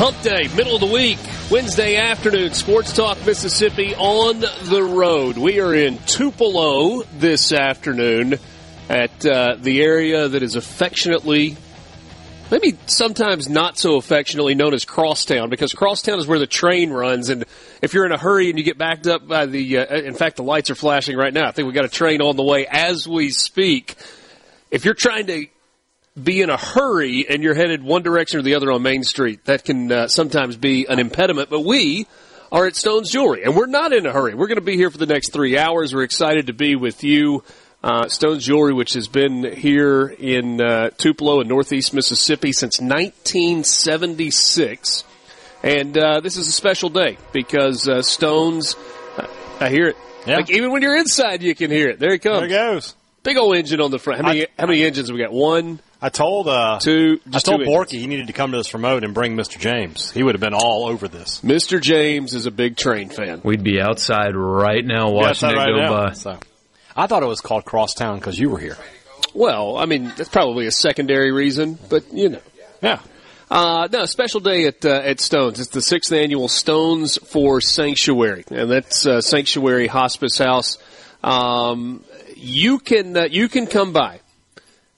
Hump Day, middle of the week, Wednesday afternoon, Sports Talk Mississippi on the road. We are in Tupelo this afternoon at uh, the area that is affectionately, maybe sometimes not so affectionately known as Crosstown, because Crosstown is where the train runs. And if you're in a hurry and you get backed up by the, uh, in fact, the lights are flashing right now. I think we got a train on the way as we speak. If you're trying to be in a hurry and you're headed one direction or the other on Main Street. That can uh, sometimes be an impediment, but we are at Stone's Jewelry and we're not in a hurry. We're going to be here for the next three hours. We're excited to be with you. Uh, Stone's Jewelry, which has been here in uh, Tupelo in Northeast Mississippi since 1976. And uh, this is a special day because uh, Stone's, I hear it. Yeah. Like even when you're inside, you can hear it. There it comes. There it goes. Big old engine on the front. How many, I- how many engines have we got? One, I told uh, two, I just told two Borky he needed to come to this remote and bring Mr. James. He would have been all over this. Mr. James is a big train fan. We'd be outside right now watching Yeah, it right go now. by. So, I thought it was called Crosstown because you were here. Well, I mean, that's probably a secondary reason, but you know. Yeah. Uh, no, special day at uh, at Stones. It's the sixth annual Stones for Sanctuary, and that's uh, Sanctuary Hospice House. Um, you can uh, you can come by,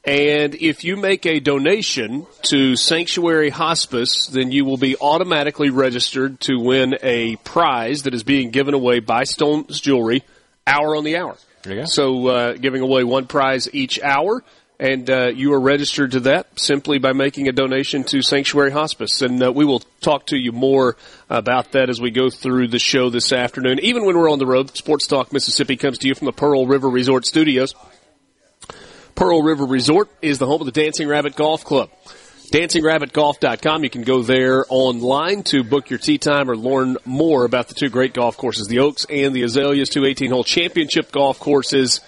and if you make a donation to Sanctuary Hospice, then you will be automatically registered to win a prize that is being given away by Stones Jewelry, hour on the hour. So, uh, giving away one prize each hour, and uh, you are registered to that simply by making a donation to Sanctuary Hospice. And uh, we will talk to you more about that as we go through the show this afternoon. Even when we're on the road, Sports Talk Mississippi comes to you from the Pearl River Resort Studios. Pearl River Resort is the home of the Dancing Rabbit Golf Club. DancingRabbitGolf.com. You can go there online to book your tee time or learn more about the two great golf courses, the Oaks and the Azaleas, two 18-hole championship golf courses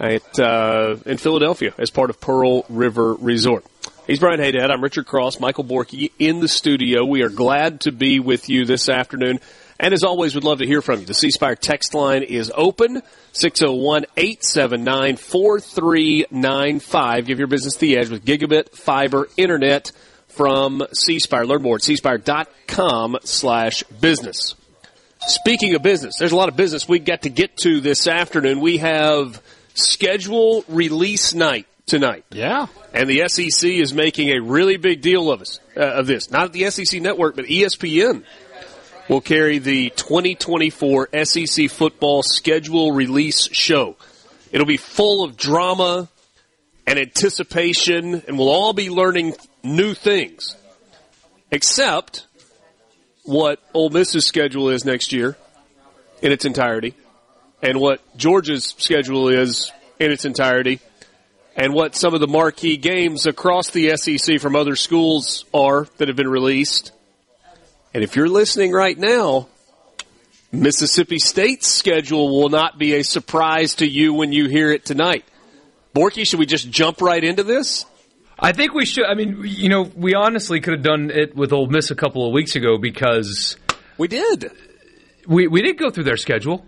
at uh, in Philadelphia as part of Pearl River Resort. He's Brian Haydad. I'm Richard Cross, Michael Borky in the studio. We are glad to be with you this afternoon. And as always, we'd love to hear from you. The C Spire text line is open 601 879 4395. Give your business the edge with gigabit fiber internet from C Spire. Learn more at cspire.com slash business. Speaking of business, there's a lot of business we've got to get to this afternoon. We have schedule release night tonight. Yeah. And the SEC is making a really big deal of us uh, of this. Not the SEC network, but ESPN will carry the 2024 SEC football schedule release show. It'll be full of drama and anticipation, and we'll all be learning new things. Except what Ole Miss's schedule is next year in its entirety, and what Georgia's schedule is in its entirety, and what some of the marquee games across the SEC from other schools are that have been released. And if you're listening right now, Mississippi State's schedule will not be a surprise to you when you hear it tonight. Borky, should we just jump right into this? I think we should. I mean, you know, we honestly could have done it with Ole Miss a couple of weeks ago because We did. we, we did go through their schedule.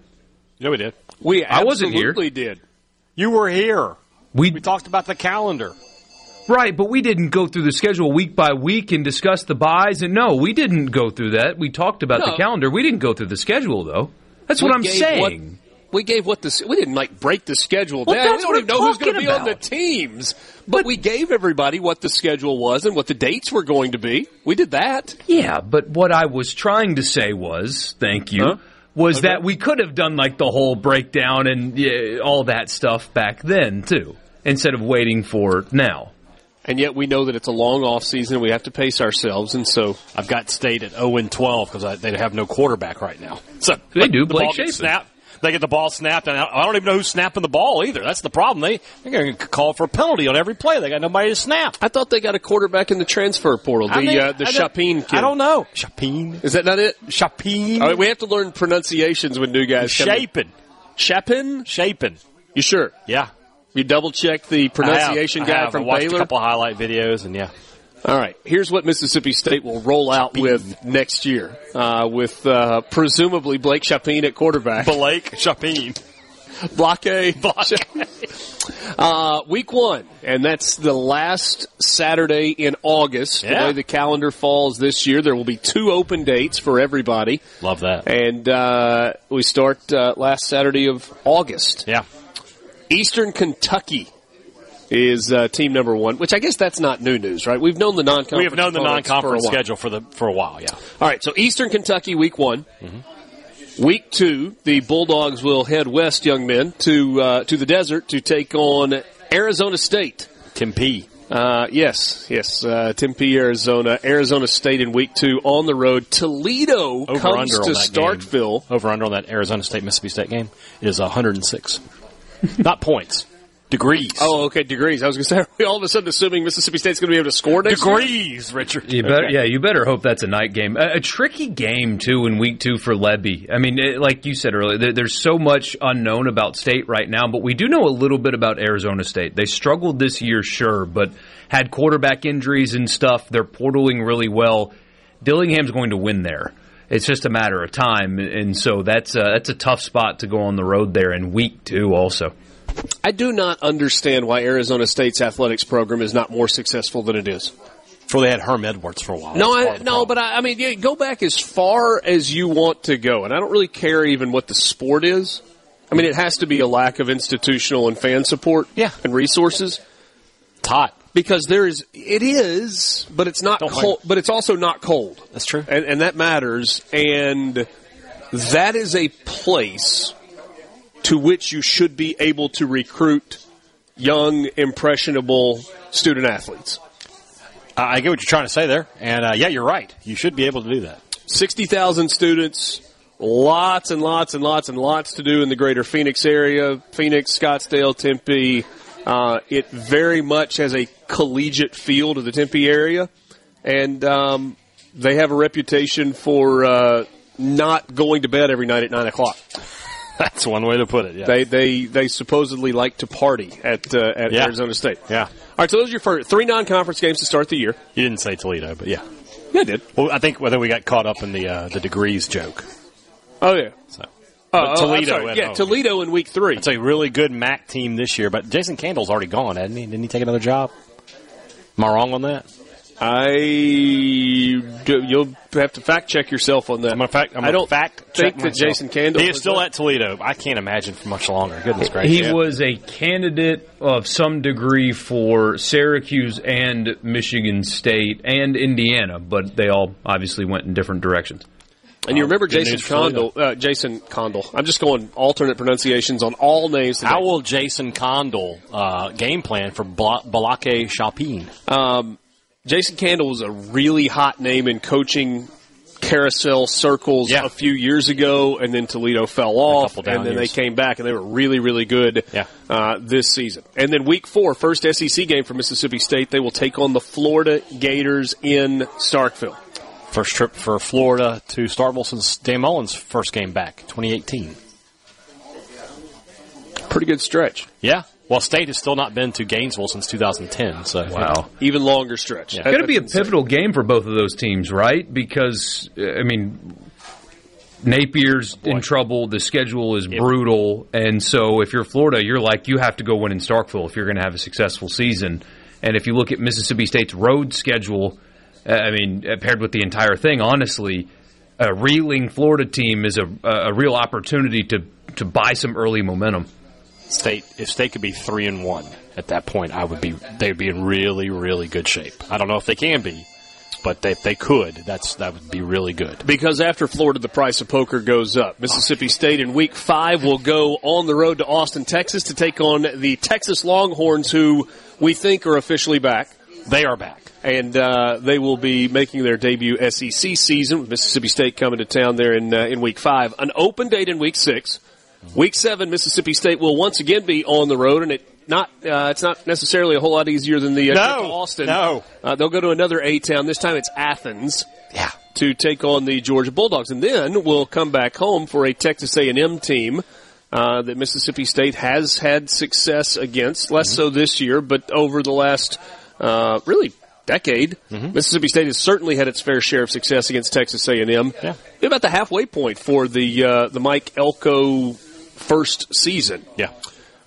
Yeah, we did. We I wasn't here. absolutely did. You were here. We, We talked about the calendar. Right, but we didn't go through the schedule week by week and discuss the buys. And no, we didn't go through that. We talked about the calendar. We didn't go through the schedule though. That's what I'm saying. what- we gave what the we didn't like break the schedule Well, down. We don't even know who's going to be on the about. teams, but, we gave everybody what the schedule was and what the dates were going to be. We did that. Yeah, but what I was trying to say was, thank you, Huh? was Okay. that we could have done like the whole breakdown and yeah, all that stuff back then too, instead of waiting for now. And yet we know that it's a long off season. We have to pace ourselves, and so I've got state at 0 and 12 because they have no quarterback right now. So They do, the Blake ball gets Shapen. They get the ball snapped, and I I don't even know who's snapping the ball either. That's the problem. They they're going to call for a penalty on every play. They got nobody to snap. I thought they got a quarterback in the transfer portal. The I mean, uh, the I don't- Chapin kid. I don't know. Chapin. Is that not it? Chapin. All right, we have to learn pronunciations when new guys come. in. Shaping. Chapin. You sure? Yeah. You double check the pronunciation I have, I guy have. from I watched Baylor. a couple highlight videos, and yeah. All right, here's what Mississippi State will roll out with next year, uh, with uh, presumably Blake Shapen at quarterback. Blake Shapen. Blake. Uh, week one, and that's the last Saturday in August. The way the calendar falls this year, there will be two open dates for everybody, Love that. and uh, we start uh, last Saturday of August. Yeah. Eastern Kentucky is uh, team number one, which I guess that's not new news, right? We've known the non-conference. We have known the for non-conference while. schedule for the for a while. Yeah. All right, so Eastern Kentucky, week one. Week two, the Bulldogs will head west, young men, to uh, to the desert to take on Arizona State. Tempe. Uh, yes, yes, uh, Tempe, Arizona. Arizona State in week two on the road. Toledo Over comes to Starkville. Game. Over under on that Arizona State Mississippi State game is 106. Not points. Degrees. Oh, okay, degrees. I was going to say, are we all of a sudden assuming Mississippi State's going to be able to score next year? degrees, Richard. You better, yeah, you better hope that's a night game. A, a tricky game too in week two for Lebby. I mean, it, like you said earlier, there, there's so much unknown about State right now, but we do know a little bit about Arizona State. They struggled this year, sure, but had quarterback injuries and stuff. They're portaling really well. Dillingham's going to win there. It's just a matter of time, and so that's a, that's a tough spot to go on the road there in week two. Also, I do not understand why Arizona State's athletics program is not more successful than it is. Before they had Herm Edwards for a while. No, I, no, problem. but I, I mean, yeah, go back as far as you want to go, and I don't really care even what the sport is. I mean, it has to be a lack of institutional and fan support, Yeah. and resources, it's hot. Because there is, it is, but it's not Don't cold, but it's also not cold. That's true. and, and that matters. And that is a place to which you should be able to recruit young, impressionable student athletes. I get what you're trying to say there, and uh, yeah, you're right. You should be able to do that. 60,000 students, lots and lots and lots and lots to do in the greater Phoenix area, Phoenix, Scottsdale, Tempe. Uh, it very much has a collegiate feel to the Tempe area, and um, they have a reputation for uh, not going to bed every night at 9 o'clock. That's one way to put it. Yeah. They, they, they supposedly like to party at, uh, at Yeah. Arizona State. yeah. All right, so those are your first three non-conference games to start the year. You didn't say Toledo, but yeah. Yeah, I did. Well, I think whether we got caught up in the uh, the degrees joke. Oh, yeah. So. Oh, But oh, I'm Toledo sorry. Yeah, home. Toledo in week three. It's a really good MAC team this year, but Jason Candle's already gone, hasn't he? Didn't he take another job? Am I wrong on that? I you'll have to fact check yourself on that. I'm gonna fact. I'm I don't fact think check that myself. Jason Candle He is still that. at Toledo. I can't imagine for much longer. Goodness gracious. he was a candidate of some degree for Syracuse and Michigan State and Indiana, but they all obviously went in different directions. And you remember Good Jason. Condell, uh, Jason Condell. I'm just going alternate pronunciations on all names. Today. How will Jason Condell uh, game plan for Balake Chapin? Um, Jason Candle was a really hot name in coaching carousel circles Yeah. a few years ago, and then Toledo fell off, and then years. they came back, and they were really, really good Yeah. uh, this season. And then week four, first SEC game for Mississippi State, they will take on the Florida Gators in Starkville. First trip for Florida to Starkville since Dan Mullen's first game back, 2018. Pretty good stretch. Yeah. Well, State has still not been to Gainesville since 2010. So Wow. Even longer stretch. Yeah. It's going to be a pivotal game for both of those teams, right? Because uh, I mean, Napier's in trouble. The schedule is brutal, and so if you're Florida, you're like you have to go win in Starkville if you're going to have a successful season. And if you look at Mississippi State's road schedule, I mean, uh, paired with the entire thing, honestly, a reeling Florida team is a, a real opportunity to to buy some early momentum. State, if State could be three and one at that point, I would be they'd be in really really good shape. I don't know if they can be, but they, if they could, that's that would be really good. Because after Florida, the price of poker goes up. Mississippi State in Week Five will go on the road to Austin, Texas, to take on the Texas Longhorns, who we think are officially back. They are back. And uh, they will be making their debut SEC season with Mississippi State coming to town there in uh, in Week Five. An open date in Week Six. Week Seven, Mississippi State will once again be on the road, and it not uh, it's not necessarily a whole lot easier than the uh, No. Austin. No. uh, they'll go to another A town. This time it's Athens Yeah. to take on the Georgia Bulldogs, and then we'll come back home for a Texas A&M team uh, that Mississippi State has had success against. Less so this year, but over the last uh, really decade, Mississippi State has certainly had its fair share of success against Texas A&M. Yeah. About the halfway point for the uh, the Mike Elko first season. Yeah.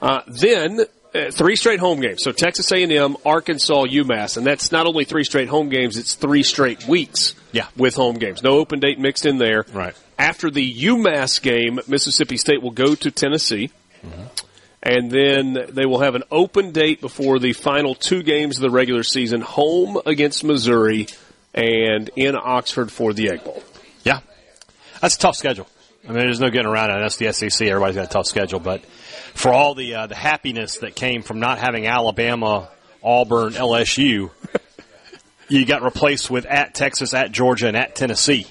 Uh, then uh, three straight home games. So Texas A&M, Arkansas, UMass, and that's not only three straight home games; it's three straight weeks. Yeah. with home games, no open date mixed in there. Right. After the UMass game, Mississippi State will go to Tennessee. And then they will have an open date before the final two games of the regular season, home against Missouri and in Oxford for the Egg Bowl. Yeah. That's a tough schedule. I mean, there's no getting around it. That's the SEC. Everybody's got a tough schedule, but for all the uh, the happiness that came from not having Alabama, Auburn, LSU, you got replaced with at Texas, at Georgia, and at Tennessee.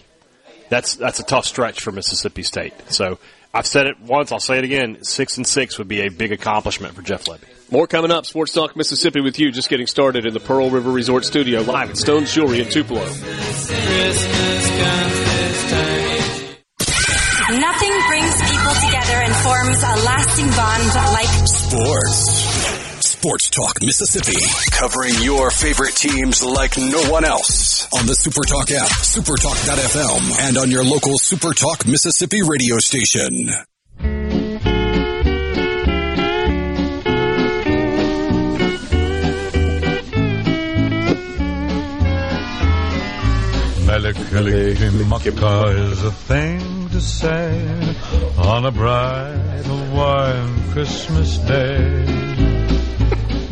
That's that's a tough stretch for Mississippi State. So I've said it once. I'll say it again. Six and six would be a big accomplishment for Jeff Lebby. More coming up. Sports Talk Mississippi with you. Just getting started in the Pearl River Resort Studio live at Stone's Jewelry in Tupelo. Nothing brings people together and forms a lasting bond like Sports. Sports Talk Mississippi. Covering your favorite teams like no one else. On the Supertalk app, supertalk.fm, and on your local Supertalk Mississippi radio station. Melikilimaka is a thing to say on a bright Hawaiian Christmas day.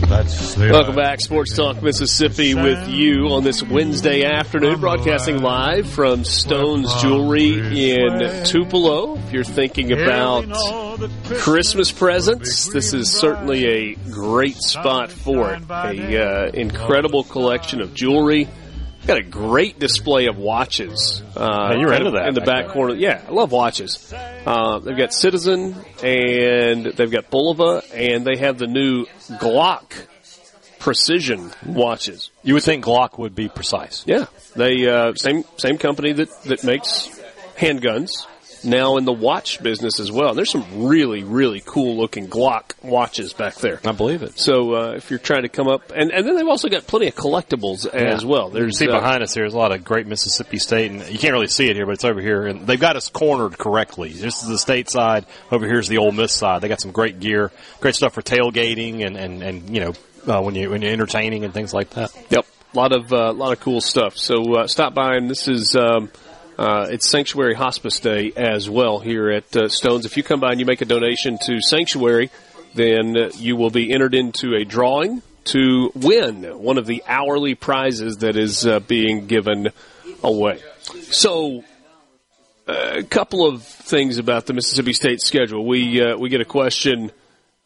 That's Welcome back, Sports Talk Mississippi, with you on this Wednesday afternoon, broadcasting live from Stone's Jewelry in Tupelo. If you're thinking about Christmas presents, this is certainly a great spot for it. A uh, incredible collection of jewelry. Got a great display of watches. Uh, Yeah, you're into that in the back back corner. Yeah, I love watches. Uh, they've got Citizen and they've got Bulova and they have the new Glock precision watches. You would think Glock would be precise. Yeah, they uh, same same company that that makes handguns. Now in the watch business as well. There's some really really cool looking Glock watches back there. I believe it. So uh, if you're trying to come up, and, and then they've also got plenty of collectibles as well. You There's see uh, behind us here, there's a lot of great Mississippi State, and you can't really see it here, but it's over here, and they've got us cornered correctly. This is the state side. Over here's the Ole Miss side. They got some great gear, great stuff for tailgating, and and and you know uh, when you when you're entertaining and things like that. Yep, a lot of uh, lot of cool stuff. So uh, stop by, and this is um, uh, it's Sanctuary Hospice Day as well here at uh, Stones. If you come by and you make a donation to Sanctuary, then uh, you will be entered into a drawing to win one of the hourly prizes that is uh, being given away. So. uh, A couple of things about the Mississippi State schedule. We we get a question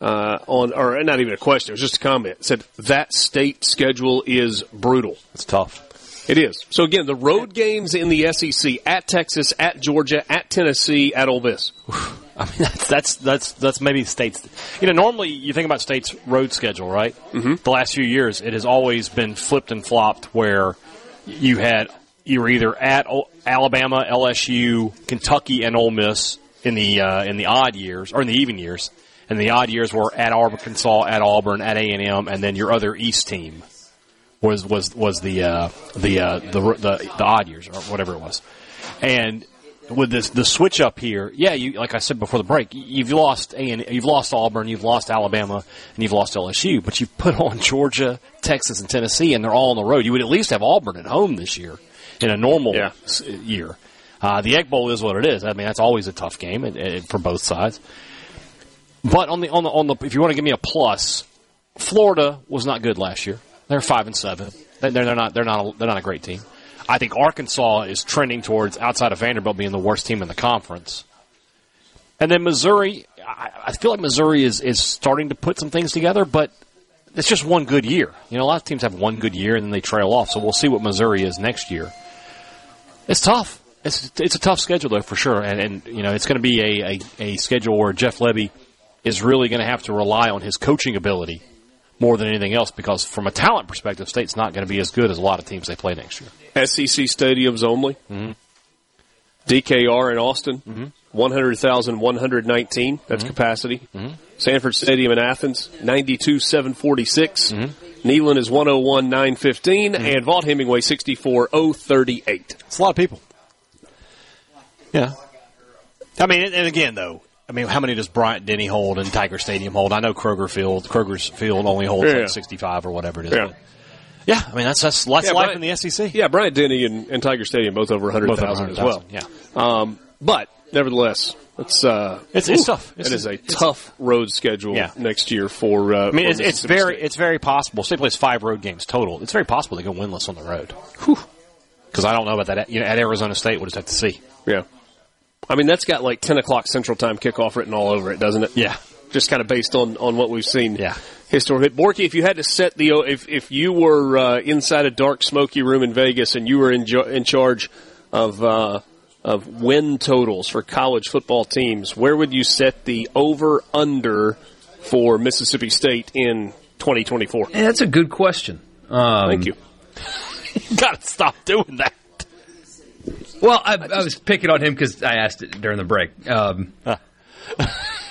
on, or not even a question. It was just a comment. It said that state schedule is brutal. It's tough. It is. So again, the road games in the SEC at Texas, at Georgia, at Tennessee, at Ole Miss. I mean, that's that's that's that's maybe states. You know, normally you think about states' road schedule, right? Mm-hmm. The last few years, it has always been flipped and flopped, where you had you were either at O- Alabama, LSU, Kentucky, and Ole Miss in the uh, in the odd years or in the even years, and the odd years were at Arkansas, at Auburn, at A and M, and then your other East team was was was the uh, the, uh, the the the odd years or whatever it was, and with this the switch up here, yeah, you like I said before the break, you've lost a and you've lost Auburn, you've lost Alabama, and you've lost LSU, but you've put on Georgia, Texas, and Tennessee, and they're all on the road. You would at least have Auburn at home this year in a normal Yeah. year. Uh, the Egg Bowl is what it is. I mean, that's always a tough game and, and for both sides. But on the on the on the if you want to give me a plus, Florida was not good last year. They're five and seven. They're, they're not they're not a, they're not a great team. I think Arkansas is trending towards outside of Vanderbilt being the worst team in the conference. And then Missouri, I, I feel like Missouri is is starting to put some things together, but it's just one good year. You know, a lot of teams have one good year and then they trail off. So we'll see what Missouri is next year. It's tough. It's it's a tough schedule though for sure, and and you know it's going to be a, a, a schedule where Jeff Lebby is really going to have to rely on his coaching ability more than anything else because from a talent perspective, State's not going to be as good as a lot of teams they play next year. SEC stadiums only. Mm-hmm. DKR in Austin, mm-hmm. 100,119. That's mm-hmm. capacity. Mm-hmm. Sanford Stadium in Athens, 92,746. Neyland is 101,915. And Vaught Hemingway, 64,038. It's a lot of people. Yeah. I mean, and- and again, though, I mean, how many does Bryant Denny hold and Tiger Stadium hold? I know Kroger Field, Kroger's Field only holds Yeah. like 65 or whatever it is. Yeah. Yeah, I mean, that's, that's, that's Yeah, life Bryant- in the SEC. Yeah, Bryant Denny and, and Tiger Stadium both over 100,000 as well. 100,000, Um, but nevertheless, it's uh, It's- it's ooh, tough. It It's- a it's- tough road schedule Yeah. next year for. Uh, I mean, it's, it's very, State. it's very possible. State plays five road games total. It's very possible they go winless on the road. Because I don't know about that. You know, at Arizona State, we'll just have to see. Yeah. I mean, that's got like 10 o'clock Central Time kickoff written all over it, doesn't it? Yeah. Just kind of based on, on what we've seen. Yeah. Historically. Borky, if you had to set the, if, if you were uh, inside a dark, smoky room in Vegas and you were in, jo- in charge of, uh, of win totals for college football teams, where would you set the over under for Mississippi State in 2024? Yeah, that's a good question. Um, Thank you. You Got to stop doing that. Well, I, I was picking on him because I asked it during the break. Um,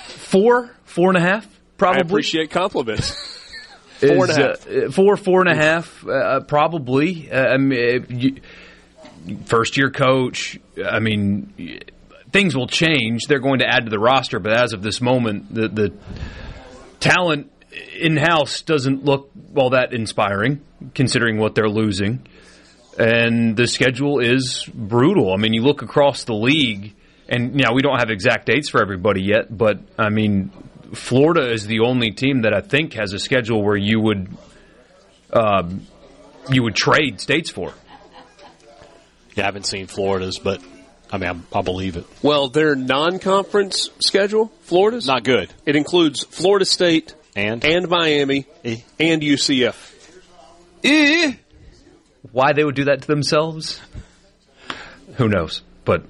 four, four and a half, probably. I appreciate compliments. is, Four and a half. Uh, four, four and a half, uh, probably. Uh, I mean, uh, you, first year coach. I mean, things will change. They're going to add to the roster, but as of this moment, the the talent in house doesn't look all that inspiring, considering what they're losing. And the schedule is brutal. I mean, you look across the league, and you know we don't have exact dates for everybody yet, but I mean, Florida is the only team that I think has a schedule where you would um, you would trade states for. Yeah, I haven't seen Florida's, but I mean, I, I believe it. Well, their non-conference schedule, Florida's Not good. It includes Florida State And? and Miami Eh. and UCF. Why they would do that to themselves? Who knows? But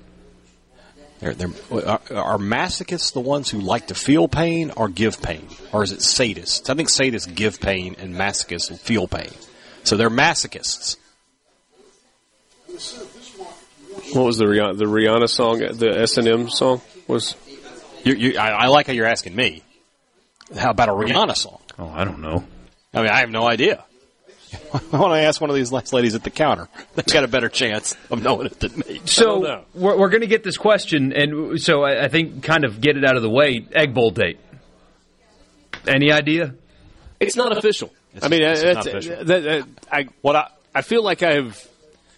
They're, they're, are, are masochists the ones who like to feel pain or give pain? Or is it sadists? I think sadists give pain and masochists feel pain. So they're masochists. What was the Rihanna, the Rihanna song? The S and M song was. You, you, I, I like how you're asking me. How about a Rihanna song? oh, I don't know. I mean, I have no idea. I want to ask one of these nice ladies at the counter. They've got a better chance of knowing it than me. So know. we're, we're going to get this question, and so I, I think kind of get it out of the way. Egg bowl date. Any idea? It's not official. I mean, it's that's, not uh, official. that- that- I what I I feel like I've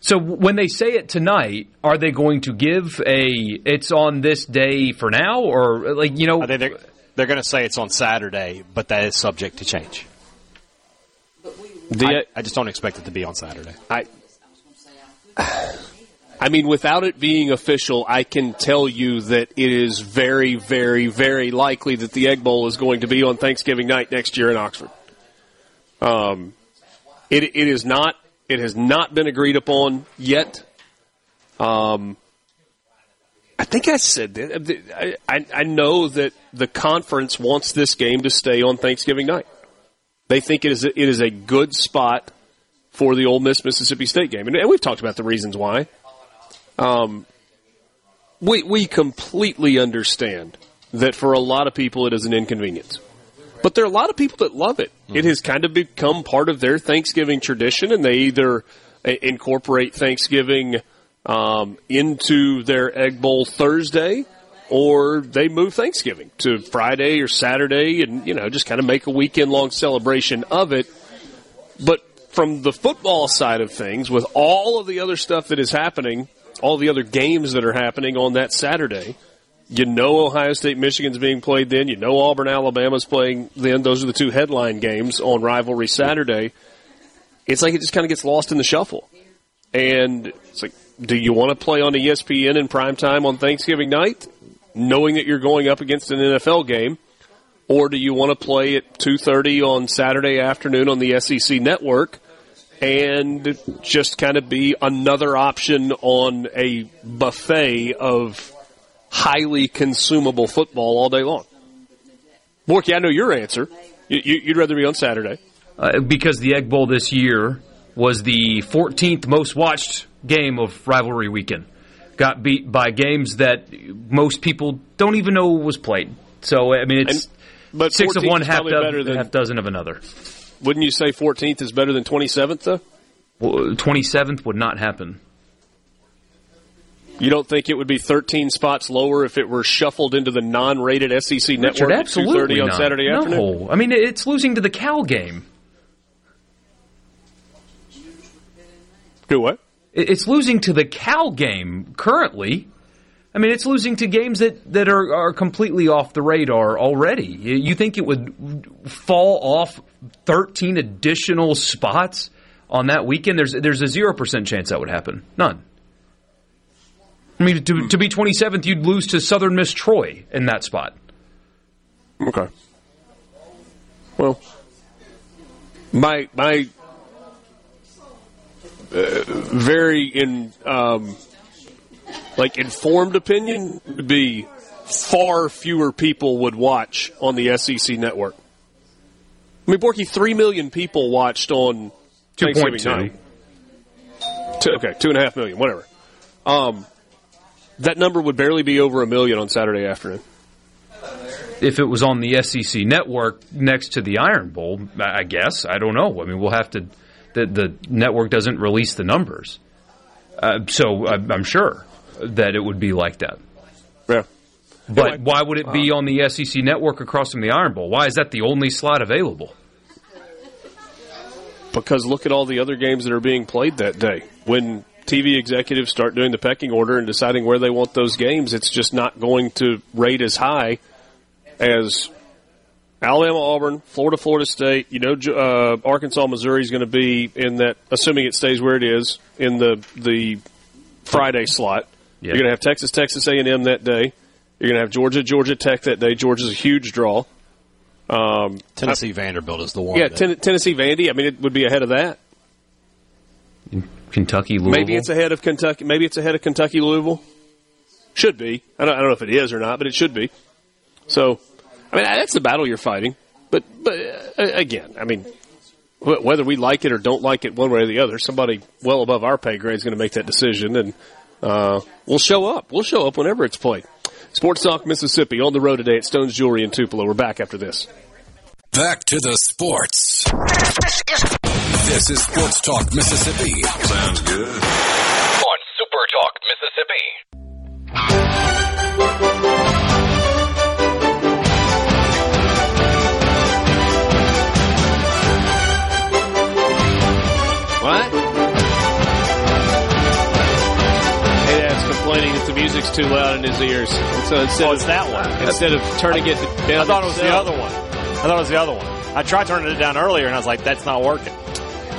So when they say it tonight, are they going to give a it's on this day for now, or like you know? I think they're, they're going to say it's on Saturday, but that is subject to change. I, I just don't expect it to be on Saturday. I. I mean, without it being official, I can tell you that it is very, very, very likely that the Egg Bowl is going to be on Thanksgiving night next year in Oxford. Um, it it is not. It has not been agreed upon yet. Um, I think I said that. I I know that the conference wants this game to stay on Thanksgiving night. They think it is a, it is a good spot for the Ole Miss Mississippi State game, and, and we've talked about the reasons why. Um, we we completely understand that for a lot of people it is an inconvenience, but there are a lot of people that love it. It has kind of become part of their Thanksgiving tradition, and they either uh, incorporate Thanksgiving um, into their Egg Bowl Thursday, or they move Thanksgiving to Friday or Saturday, and you know just kind of make a weekend long celebration of it. But from the football side of things, with all of the other stuff that is happening, all the other games that are happening on that Saturday, you know Ohio State Michigan's being played then. You know Auburn Alabama's playing then. Those are the two headline games on Rivalry Saturday. It's like it just kind of gets lost in the shuffle. And it's like, do you want to play on ESPN in prime time on Thanksgiving night, knowing that you're going up against an NFL game? Or do you want to play at 2.30 on Saturday afternoon on the SEC network and just kind of be another option on a buffet of highly consumable football all day long? Borky, I know your answer. You, would rather be on Saturday. Uh, because the Egg Bowl this year was the 14th most watched game of rivalry weekend. Got beat by games that most people don't even know was played. So I mean, it's and, six of one, half, do- than, half dozen of another. Wouldn't you say 14th is better than 27th though? Well, 27th would not happen. You don't think it would be 13 spots lower if it were shuffled into the non-rated SEC network Richard, at 2:30 on Saturday no. afternoon? I mean, it's losing to the Cal game. Do what? It's losing to the Cal game currently. I mean, it's losing to games that, that are, are completely off the radar already. You think it would fall off 13 additional spots on that weekend? There's there's a 0% chance that would happen. None. I mean, to, to be 27th, you'd lose to Southern Miss Troy in that spot. Okay. Well, my my uh, very in um, like informed opinion would be far fewer people would watch on the SEC network. I mean, Borky, three million people watched on two point two. Two, okay, two and a half million, whatever. Um, that number would barely be over a million on Saturday afternoon. If it was on the SEC network next to the Iron Bowl, I guess I don't know. I mean, we'll have to the, the network doesn't release the numbers. Uh, so I'm sure that it would be like that. Yeah. But anyway, why would it be uh, on the SEC network across from the Iron Bowl? Why is that the only slot available? Because look at all the other games that are being played that day. When TV executives start doing the pecking order and deciding where they want those games, it's just not going to rate as high as Alabama, Auburn, Florida, Florida State. You know, uh, Arkansas, Missouri is going to be in that, assuming it stays where it is in the the Friday slot. You're going to have Texas, Texas A&M that day. You're going to have Georgia, Georgia Tech that day. Georgia's a huge draw. Um, Tennessee I, Vanderbilt is the one. Yeah, ten, Tennessee Vandy. I mean, it would be ahead of that. Kentucky, Louisville. Maybe it's ahead of Kentucky. Maybe it's ahead of Kentucky, Louisville. Should be. I don't, I don't know if it is or not, but it should be. So I mean, that's the battle you're fighting. But, but uh, again, I mean, whether we like it or don't like it one way or the other, somebody well above our pay grade is going to make that decision, and uh, we'll show up. We'll show up whenever it's played. Sports Talk Mississippi on the road today at Stone's Jewelry in Tupelo. We're back after this. Back to the sports. This is Sports Talk Mississippi. Sounds good. On Super Talk Mississippi. The music's too loud in his ears. And so instead oh, it's of, that one. Instead of turning it down, I thought it was the other one. I thought it was the other one. I tried turning it down earlier, and I was like, "That's not working."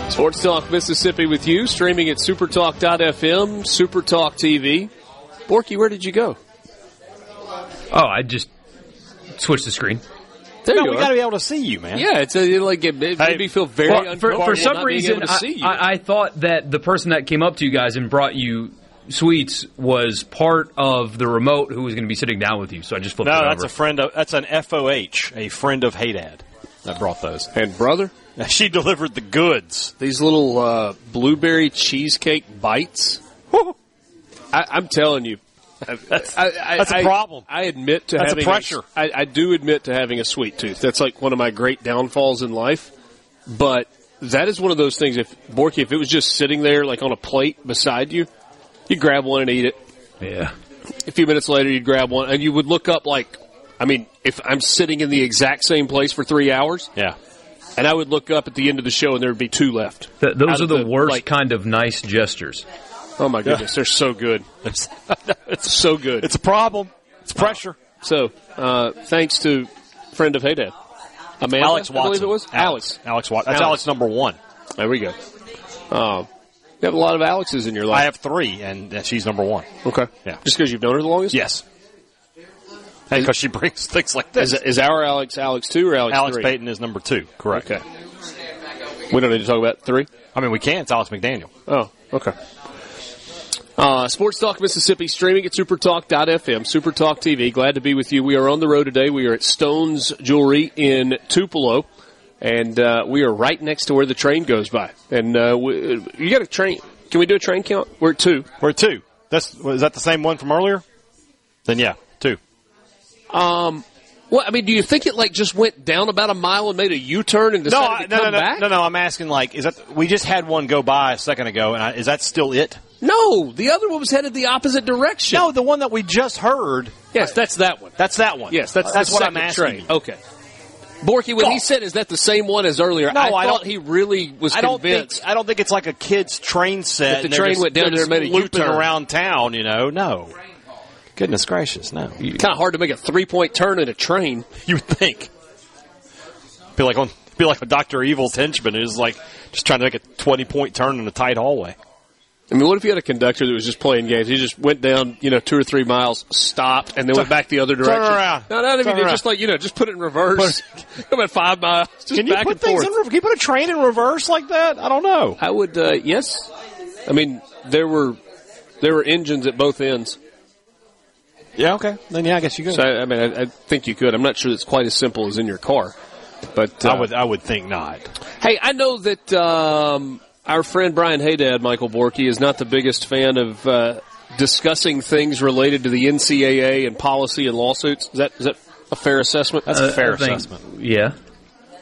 Sports Talk Mississippi with you, streaming at supertalk.fm, Supertalk TV. Borky, where did you go? Oh, I just switched the screen. There no, we got to be able to see you, man. Yeah, it's uh, a, like it made hey, me feel very well, for, for some reason. I, I, I, thought that the person that came up to you guys and brought you Sweets was part of the remote who was going to be sitting down with you. So I just flipped. No, that's a friend of that's an FOH, a friend of Haydad that brought those. And brother, she delivered the goods. These little uh, blueberry cheesecake bites. I, am telling you, that's, I, I, that's a problem. I, admit to that's having a pressure. A, I do admit to having a sweet tooth. That's like one of my great downfalls in life. But that is one of those things. If Borky, if it was just sitting there like on a plate beside you, You grab one and eat it. Yeah. A few minutes later, you'd grab one, and you would look up like, I mean, if I'm sitting in the exact same place for three hours, Yeah. and I would look up at the end of the show, and there would be two left. Th- those are of the, worst like- kind of nice gestures. oh my goodness, they're so good. It's, It's so good. it's a problem. It's pressure. So, uh, thanks to friend of Haydad, Amanda, Alex Watson. I believe it was Alex. Alex Watson. That's Alex. Alex number one. There we go. Um, you have a lot of Alexes in your life. I have three, and she's number one. okay. Yeah. Just because you've known her the longest. Yes. Because she brings things like this. Is, is our Alex Alex two or Alex Alex three? Payton is number two. Correct. Okay. We don't need to talk about three. I mean, we can. It's Alex McDaniel. Oh, okay. Uh, Sports Talk Mississippi streaming at supertalk.fm, Supertalk TV. Glad to be with you. We are on the road today. We are at Stone's Jewelry in Tupelo, and uh, we are right next to where the train goes by. And uh, we, you got a train? Can we do a train count? We're at two. We're at two. That's was that the same one from earlier? Then yeah, two. Um, well, I mean, do you think it like just went down about a mile and made a U-turn and No, decided I, to no, come no, no, back? no, no. I'm asking like, is that we just had one go by a second ago, and I, is that still it? No, the other one was headed the opposite direction. No, the one that we just heard. Yes, that's that one. That's that one. Yes, that's that's the what I'm asking. train. Okay. Borky, when Go. he said, "Is that the same one as earlier?" No, I, I thought don't- he really was I don't think convinced. I don't think it's like a kid's train set. That the train just- went down there and made a looping U-turn. around town. You know, no. Goodness gracious, no. Kind of hard to make a three-point turn in a train. you would think. Be like on. Be like a Doctor Evil's henchman who's like just trying to make a twenty point turn in a tight hallway. I mean, what if you had a conductor that was just playing games? He just went down, you know, two or three miles, stopped, and then went back the other direction. turn around. No, not even just like you know, just put it in reverse. Come at five miles, just Can you put things forth. in? Can you put a train in reverse like that? I don't know. I would, uh, yes. I mean, there were there were engines at both ends. Yeah, okay. Then yeah, I guess you could. So I, I mean, I, I think you could. I'm not sure it's quite as simple as in your car, but uh, I would. I would think not. Hey, I know that um, our friend Brian Haydad, Michael Borky, is not the biggest fan of uh, discussing things related to the NCAA and policy and lawsuits. Is that is that a fair assessment? That's Uh, a fair think- assessment. Yeah.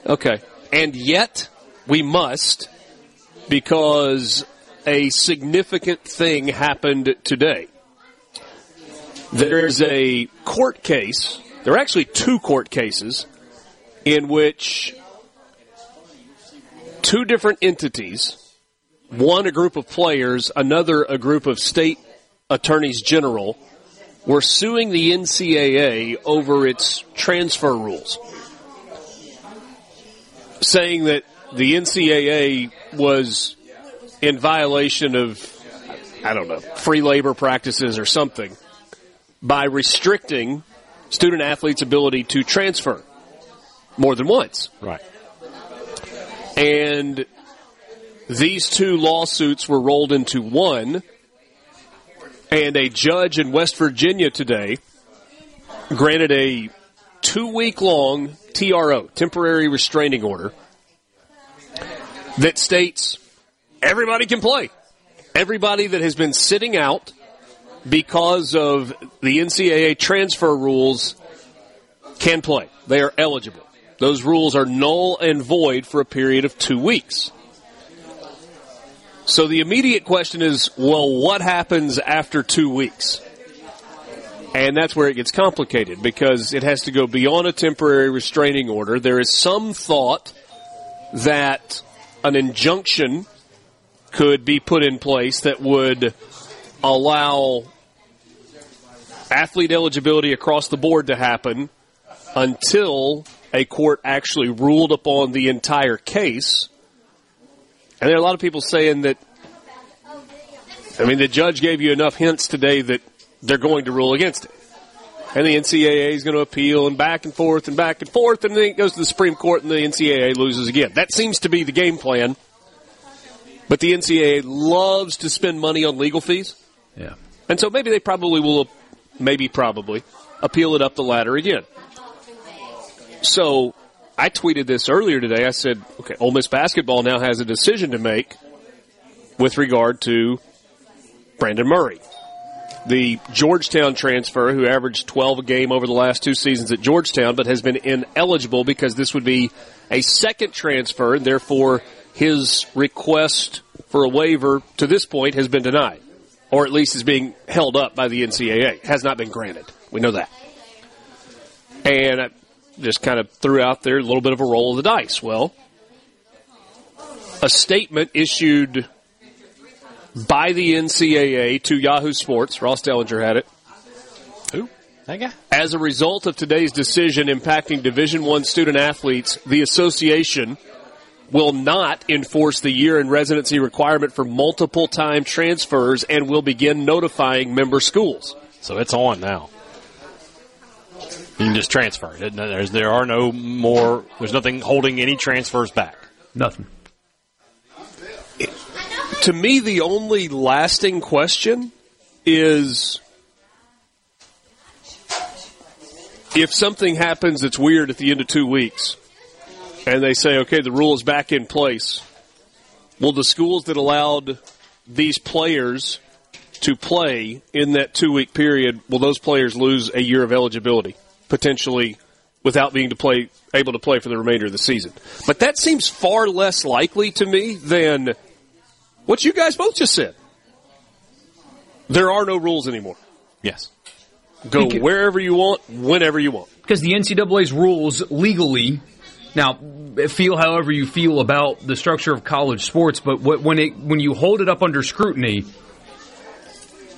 Okay, and yet we must because a significant thing happened today. There's a court case. There are actually two court cases in which two different entities, one a group of players, another a group of state attorneys general, were suing the NCAA over its transfer rules, saying that the NCAA was in violation of, I don't know, free labor practices or something by restricting student athletes' ability to transfer more than once. Right. And these two lawsuits were rolled into one, and a judge in West Virginia today granted a two week long TRO, temporary restraining order, that states everybody can play. Everybody that has been sitting out because of the NCAA transfer rules can play. They are eligible. Those rules are null and void for a period of two weeks. So the immediate question is, well, what happens after two weeks? And that's where it gets complicated because it has to go beyond a temporary restraining order. There is some thought that an injunction could be put in place that would allow athlete eligibility across the board to happen until a court actually ruled upon the entire case. And there are a lot of people saying that, I mean, the judge gave you enough hints today that they're going to rule against it. And the NCAA is going to appeal and back and forth and back and forth, and then it goes to the Supreme Court and the NCAA loses again. That seems to be the game plan. But the NCAA loves to spend money on legal fees. Yeah. And so maybe they probably will, maybe probably, appeal it up the ladder again. So I tweeted this earlier today. I said, okay, Ole Miss basketball now has a decision to make with regard to Brandon Murray. The Georgetown transfer who averaged 12 a game over the last two seasons at Georgetown, but has been ineligible because this would be a second transfer, and therefore his request for a waiver to this point has been denied. or at least is being held up by the NCAA. Has not been granted. We know that. And just kind of threw out there a little bit of a roll of the dice. Well, a statement issued by the NCAA to Yahoo Sports, Ross Dellenger had it, Who? That guy? as a result of today's decision impacting Division One student athletes, the association will not enforce the year in residency requirement for multiple time transfers and will begin notifying member schools. So it's on now. You can just transfer. it. There's, there are no more. There's nothing holding any transfers back. Nothing. To me, the only lasting question is if something happens that's weird at the end of two weeks and they say, okay, the rule is back in place, will the schools that allowed these players to play in that two week period, will those players lose a year of eligibility potentially without being to play able to play for the remainder of the season? But that seems far less likely to me than what you guys both just said. There are no rules anymore. Yes. Go Because- wherever you want, whenever you want. Because the NCAA's rules legally, now feel however you feel about the structure of college sports, but when it when you hold it up under scrutiny,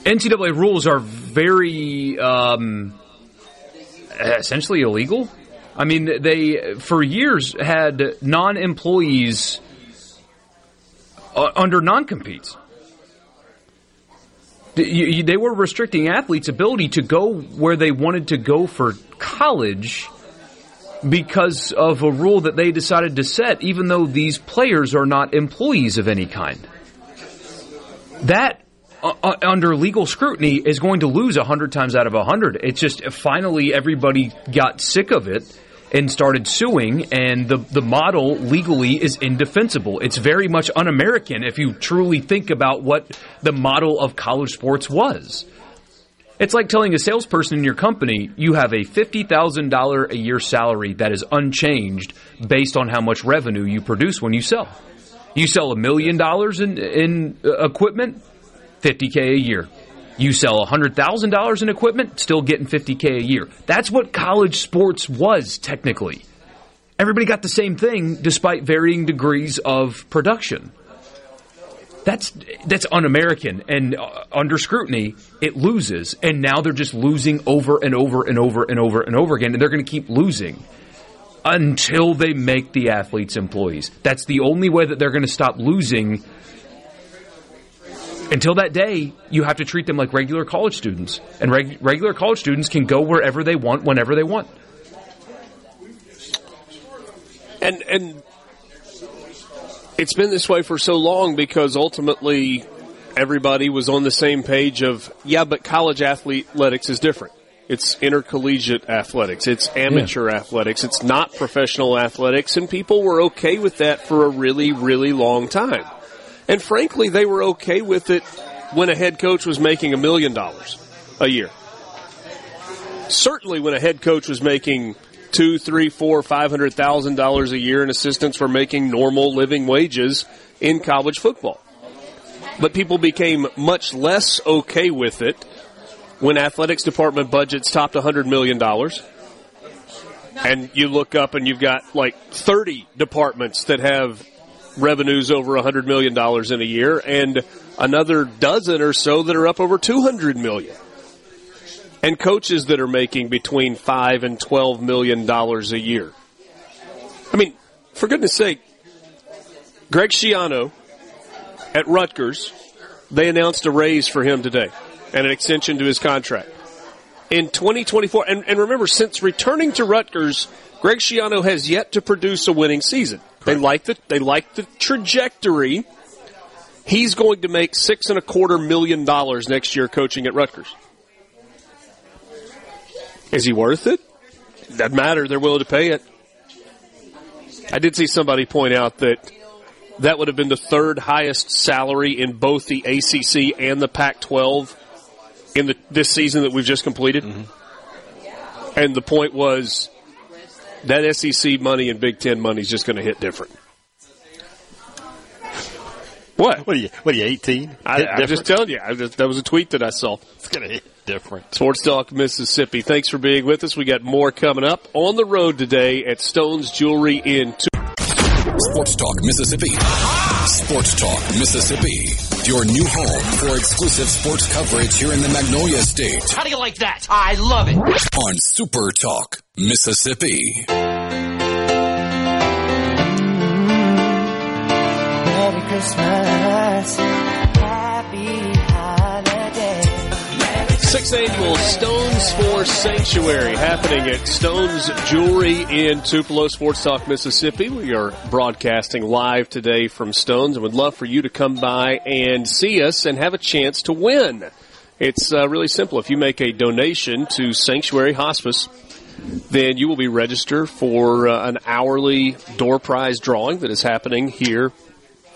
NCAA rules are very um, essentially illegal. I mean, they for years had non-employees uh, under non-competes. You- you- They were restricting athletes' ability to go where they wanted to go for college because of a rule that they decided to set, even though these players are not employees of any kind. That, uh, uh, under legal scrutiny, is going to lose a hundred times out of a hundred. It's just finally everybody got sick of it and started suing, and the the model legally is indefensible. It's very much un-American if you truly think about what the model of college sports was. It's like telling a salesperson in your company you have a $50,000 a year salary that is unchanged based on how much revenue you produce when you sell. You sell a million dollars in, in uh, equipment, 50K a year. You sell $100,000 in equipment, still getting 50K a year. That's what college sports was technically. Everybody got the same thing despite varying degrees of production. That's that's un-American, and uh, under scrutiny, it loses. And now they're just losing over and over and over and over and over again, and they're going to keep losing until they make the athletes employees. That's the only way that they're going to stop losing. Until that day, you have to treat them like regular college students, and reg- regular college students can go wherever they want, whenever they want. And and it's been this way for so long because ultimately everybody was on the same page of yeah, but college athletics is different. It's intercollegiate athletics. It's amateur athletics. It's not professional athletics, and people were okay with that for a really, really long time. And frankly, they were okay with it when a head coach was making a million dollars a year. Certainly, when a head coach was making two, three, four, five hundred thousand dollars a year, and assistants were making normal living wages in college football. But people became much less okay with it when athletics department budgets topped $100 million. And you look up and you've got like 30 departments that have revenues over $100 million in a year and another dozen or so that are up over 200 million. And coaches that are making between 5 and 12 million dollars a year. I mean, for goodness sake, Greg Schiano at Rutgers, they announced a raise for him today and an extension to his contract. In 2024, and, and remember, since returning to Rutgers, Greg Schiano has yet to produce a winning season. They like the they like the trajectory. He's going to make six and a quarter million dollars next year coaching at Rutgers. Is he worth it? Doesn't matter. They're willing to pay it. I did see somebody point out that that would have been the third highest salary in both the ACC and the Pac-12 in the, this season that we've just completed. Mm-hmm. And the point was that SEC money and Big Ten money is just going to hit different. What? What are you? What are you? Eighteen? I, I'm just telling you. I just, that was a tweet that I saw. It's gonna hit different. Sports Talk Mississippi. Thanks for being with us. We got more coming up on the road today at Stone's Jewelry in. Two- Sports Talk Mississippi. Sports Talk Mississippi. Your new home for exclusive sports coverage here in the Magnolia State. How do you like that? I love it. On Super Talk Mississippi. Mmm. Merry Christmas. Sixth annual Stones for Sanctuary happening at Stones Jewelry in Tupelo, Sports Talk, Mississippi. We are broadcasting live today from Stones and would love for you to come by and see us and have a chance to win. It's uh, really simple. If you make a donation to Sanctuary Hospice, then you will be registered for uh, an hourly door prize drawing that is happening here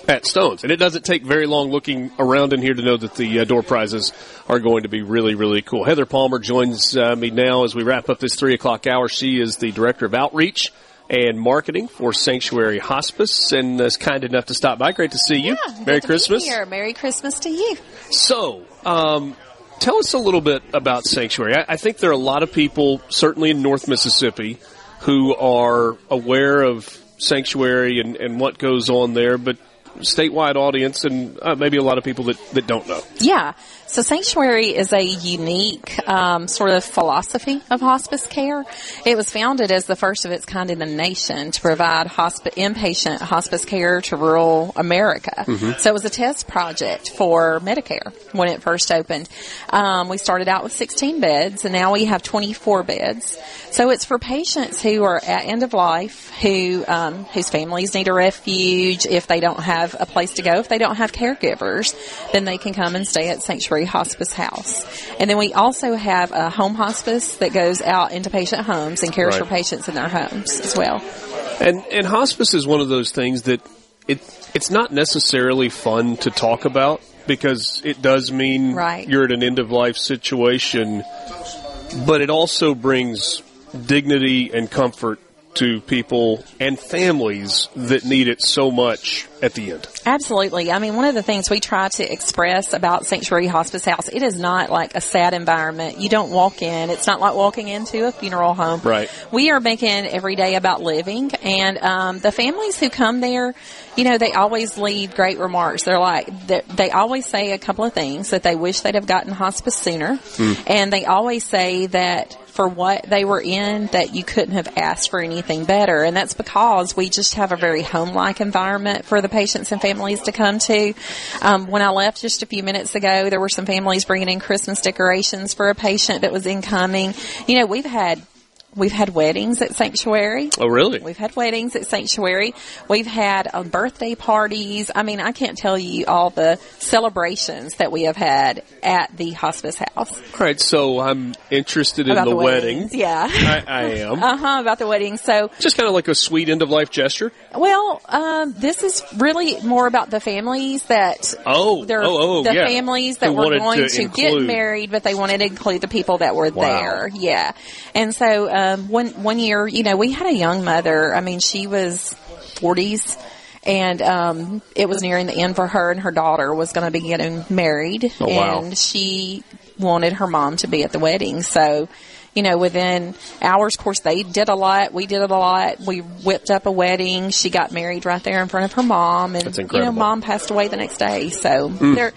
at Stones. And it doesn't take very long looking around in here to know that the uh, door prizes are going to be really, really cool. Heather Palmer joins uh, me now as we wrap up this three o'clock hour. She is the director of outreach and marketing for Sanctuary Hospice and is kind enough to stop by. Great to see you. Merry Christmas. Here. Merry Christmas to you. So, um, tell us a little bit about Sanctuary. I, I think there are a lot of people, certainly in North Mississippi, who are aware of Sanctuary and, and what goes on there, but statewide audience and uh, maybe a lot of people that, that don't know. Yeah. So Sanctuary is a unique um, sort of philosophy of hospice care. It was founded as the first of its kind in the nation to provide hospi- inpatient hospice care to rural America. Mhm. So it was a test project for Medicare when it first opened. Um, we started out with 16 beds, and now we have 24 beds. So it's for patients who are at end of life, who um, whose families need a refuge. If they don't have a place to go, if they don't have caregivers, then they can come and stay at Sanctuary Hospice House. And then we also have a home hospice that goes out into patient homes and cares Right. for patients in their homes as well. And and hospice is one of those things that it it's not necessarily fun to talk about because it does mean Right. you're at an end of life situation, but it also brings dignity and comfort to people and families that need it so much at the end. Absolutely. I mean, one of the things we try to express about Sanctuary Hospice House, it is not like a sad environment. You don't walk in. It's not like walking into a funeral home. Right. We are making every day about living, and um, the families who come there, you know, they always leave great remarks. They're like, they they always say a couple of things that they wish they'd have gotten hospice sooner, and they always say that for what they were in that you couldn't have asked for anything better. And that's because we just have a very home-like environment for the patients and families to come to. Um, when i left just a few minutes ago there were some families bringing in christmas decorations for a patient that was incoming. You know we've had We've had weddings at Sanctuary. Oh, really? We've had weddings at Sanctuary. We've had uh, birthday parties. I mean, I can't tell you all the celebrations that we have had at the hospice house. All right, so I'm interested in About the, the wedding. weddings, yeah. I, I am. Uh huh. About the wedding. So, Just kind of like a sweet end of life gesture. well, um, this is really more about the families that. Oh, they're oh, oh, the yeah. families that Who were going to to, get married, but they wanted to include the people that were Wow. there. Yeah, and so um, one one year, you know, we had a young mother. I mean, she was forties. And um, it was nearing the end for her, and her daughter was going to be getting married, Oh, wow. and she wanted her mom to be at the wedding. So, you know, within hours, of course, they did a lot. We did a lot. We whipped up a wedding. She got married right there in front of her mom, and you know, mom passed away the next day. So Mm. there.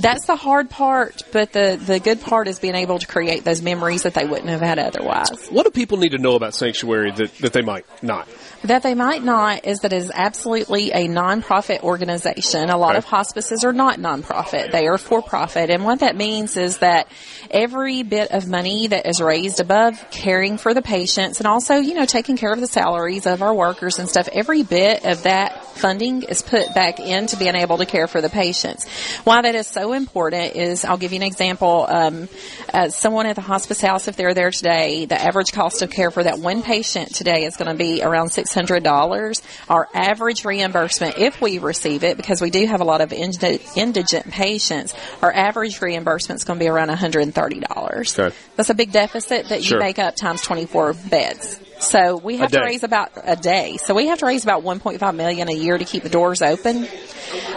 That's the hard part, but the the good part is being able to create those memories that they wouldn't have had otherwise. What do people need to know about Sanctuary that, that they might not? That they might not is that it is absolutely a nonprofit organization. A lot Okay. of hospices are not nonprofit. They are for profit. And what that means is that every bit of money that is raised above caring for the patients and also, you know, taking care of the salaries of our workers and stuff, every bit of that funding is put back into being able to care for the patients. Why that is so important is I'll give you an example. Um, uh, someone at the hospice house, if they're there today, the average cost of care for that one patient today is going to be around $600. Our average reimbursement, if we receive it, because we do have a lot of indi- indigent patients, our average reimbursement is going to be around $130. Okay. That's a big deficit that you Sure. make up times 24 beds. So we have to raise about a day. So we have to raise about 1.5 million a year to keep the doors open.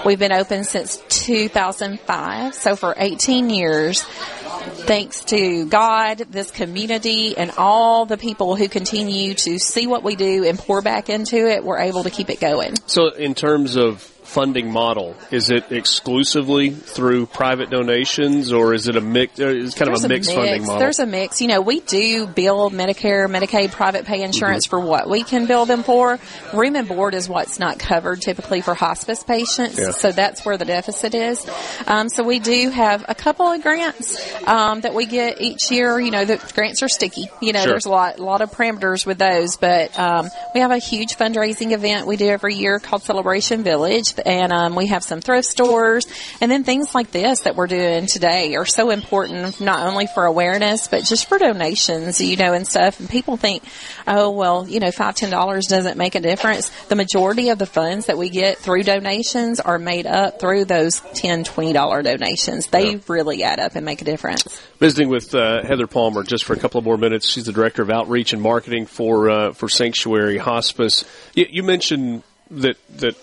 We've been open since 2005. So for 18 years, thanks to God, this community, and all the people who continue to see what we do and pour back into it, we're able to keep it going. So, in terms of funding model, is it exclusively through private donations, or is it a mix? It's kind There's of a mixed funding model. There's a mix. You know, we do bill Medicare, Medicaid, private pay insurance for what we can bill them for. Room and board is what's not covered typically for hospice patients. Yeah. So that's where the deficit is. Um, so we do have a couple of grants um, that we get each year. You know, the grants are sticky. You know, Sure. there's a lot, a lot of parameters with those, but um, we have a huge fundraising event we do every year called Celebration Village, and um, we have some thrift stores, and then things like this that we're doing today are so important not only for awareness but just for donations, you know, and stuff. And people think, oh well, you know, five ten dollars doesn't make a difference. The majority of the funds that we get through donations are made up through those ten twenty dollar donations. They really add up and make a difference. Visiting with uh, Heather Palmer just for a couple of more minutes. She's the director of outreach and marketing for uh, for Sanctuary Hospice. You, you mentioned that that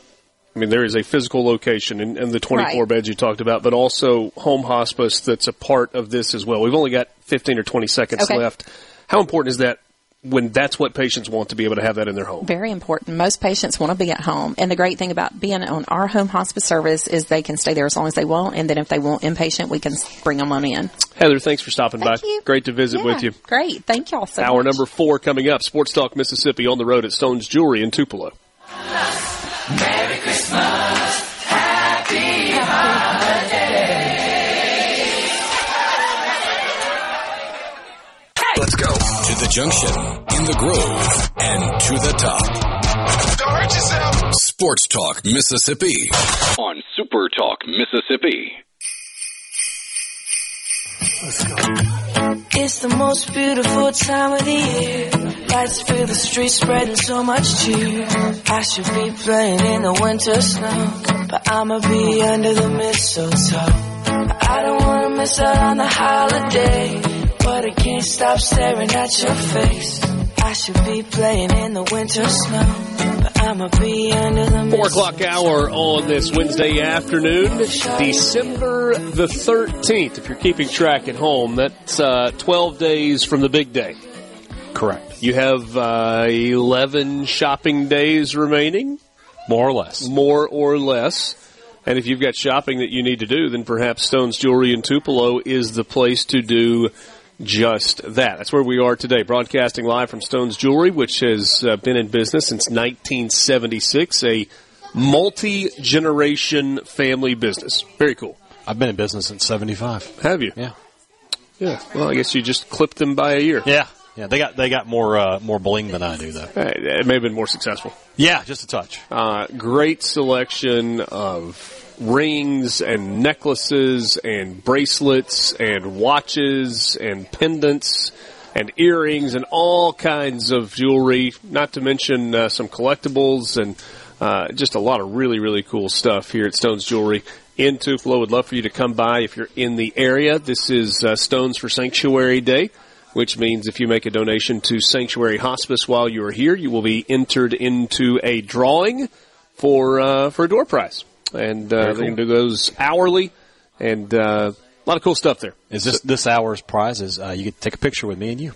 I mean there is a physical location and, and the 24 Right. beds you talked about, but also home hospice that's a part of this as well. We've only got 15 or 20 seconds Okay. left. How important is that when that's what patients want to be able to have that in their home? Very important. Most patients want to be at home. And the great thing about being on our home hospice service is they can stay there as long as they want. And then if they want inpatient, we can bring them on in. Heather, thanks for stopping by. You. Great to visit with you. Great. Thank y'all so Hour much. number four coming up. Sports Talk Mississippi on the road at Stone's Jewelry in Tupelo. Merry Christmas, Happy Holidays. Let's go to the junction, in the grove, and to the top. Don't hurt yourself. Sports Talk Mississippi on Super Talk Mississippi. It's the most beautiful time of the year. Lights fill the streets, spreading so much cheer. I should be playing in the winter snow, but I'ma be under the mistletoe. I don't wanna miss out on the holiday, but I can't stop staring at your face. I should be playing in the winter snow, but I'ma be under the Four o'clock hour on this Wednesday afternoon, December the 13th. If you're keeping track at home, that's uh, 12 days from the big day. Correct. You have uh, 11 shopping days remaining. More or less. More or less. And if you've got shopping that you need to do, then perhaps Stone's Jewelry in Tupelo is the place to do just that. That's where we are today, broadcasting live from Stone's Jewelry, which has uh, been in business since 1976, a multi-generation family business. Very cool. I've been in business since 75. Have you? Yeah. Yeah. Well, I guess you just clipped them by a year. Yeah. Yeah, they got they got more uh, more bling than I do though. Uh, It may have been more successful. Yeah, just a touch. Uh, great selection of rings and necklaces and bracelets and watches and pendants and earrings and all kinds of jewelry, not to mention uh, some collectibles and uh, just a lot of really, really cool stuff here at Stone's Jewelry in Tupelo. Would love for you to come by if you're in the area. This is uh, Stones for Sanctuary Day which means if you make a donation to Sanctuary Hospice while you are here, you will be entered into a drawing for uh, for a door prize, and uh, they can do those hourly, and uh, a lot of cool stuff there. Is this this hour's prize? Is uh, you get to take a picture with me and you?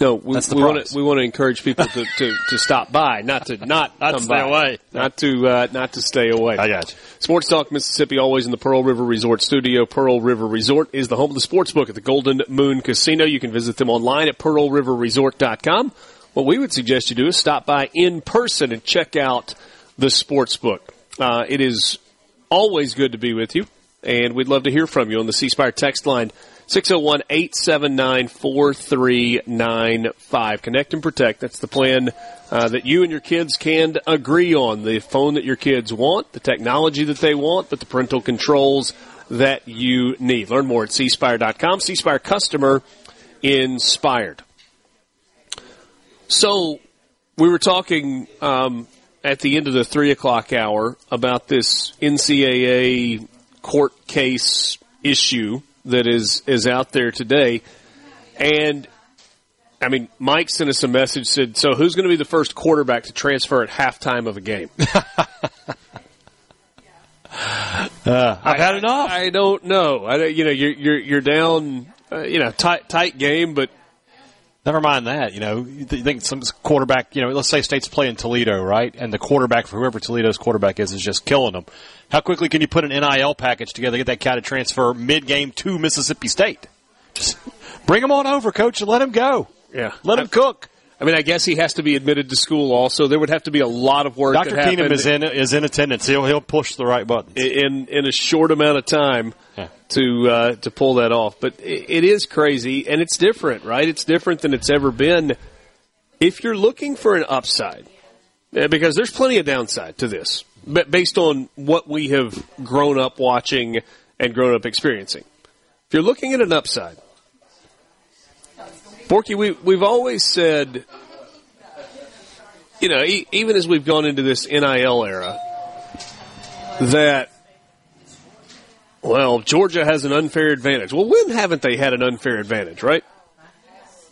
No, we, That's the we want prize. to we want to encourage people to, to, to stop by, not to not Not to come stay by. away. not to uh, not to stay away. I got you. Sports Talk Mississippi, always in the Pearl River Resort studio. Pearl River Resort is the home of the sports book at the Golden Moon Casino. You can visit them online at pearlriverresort.com. What we would suggest you do is stop by in person and check out the sports book. Uh, it is always good to be with you, and we'd love to hear from you on the C Spire text line 601 879 4395. Connect and protect. That's the plan uh, that you and your kids can agree on. The phone that your kids want, the technology that they want, but the parental controls that you need. Learn more at cspire.com. C Spire customer inspired. So we were talking um, at the end of the three o'clock hour about this NCAA court case issue that is is out there today, and I mean, Mike sent us a message said, "So who's going to be the first quarterback to transfer at halftime of a game?" Uh, I've had enough. I don't know. I, you know, you're you're, you're down. Uh, you know, tight tight game, but Never mind that. You know, you th- think some quarterback. You know, let's say State's playing Toledo, right? And the quarterback for whoever Toledo's quarterback is is just killing them. How quickly can you put an NIL package together, get that guy to transfer mid game to Mississippi State? Just bring him on over, coach, and let him go. yeah, Let him cook. I mean, I guess he has to be admitted to school. Also, there would have to be a lot of work. Dr. that Keenum is in is in attendance. He'll he'll push the right buttons. in in a short amount of time Yeah. to uh, to pull that off. But it, it is crazy, and it's different, right? It's different than it's ever been. If you're looking for an upside, uh, because there's plenty of downside to this, but based on what we have grown up watching and grown up experiencing. If you're looking at an upside, Borky, we we've always said, you know, e- even as we've gone into this NIL era, that well, Georgia has an unfair advantage. Well, when haven't they had an unfair advantage, right?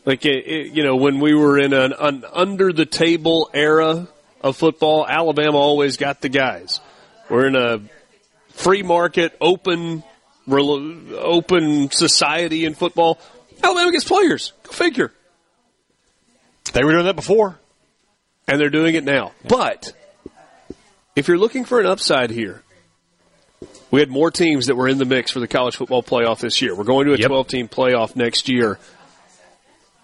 Like, it, it- you know, when we were in an, an under the table era of football, Alabama always got the guys. We're in a free market, open, open society in football. Alabama gets players. Go figure. They were doing that before. And they're doing it now. But if you're looking for an upside here, we had more teams that were in the mix for the college football playoff this year. We're going to a 12 team playoff next year.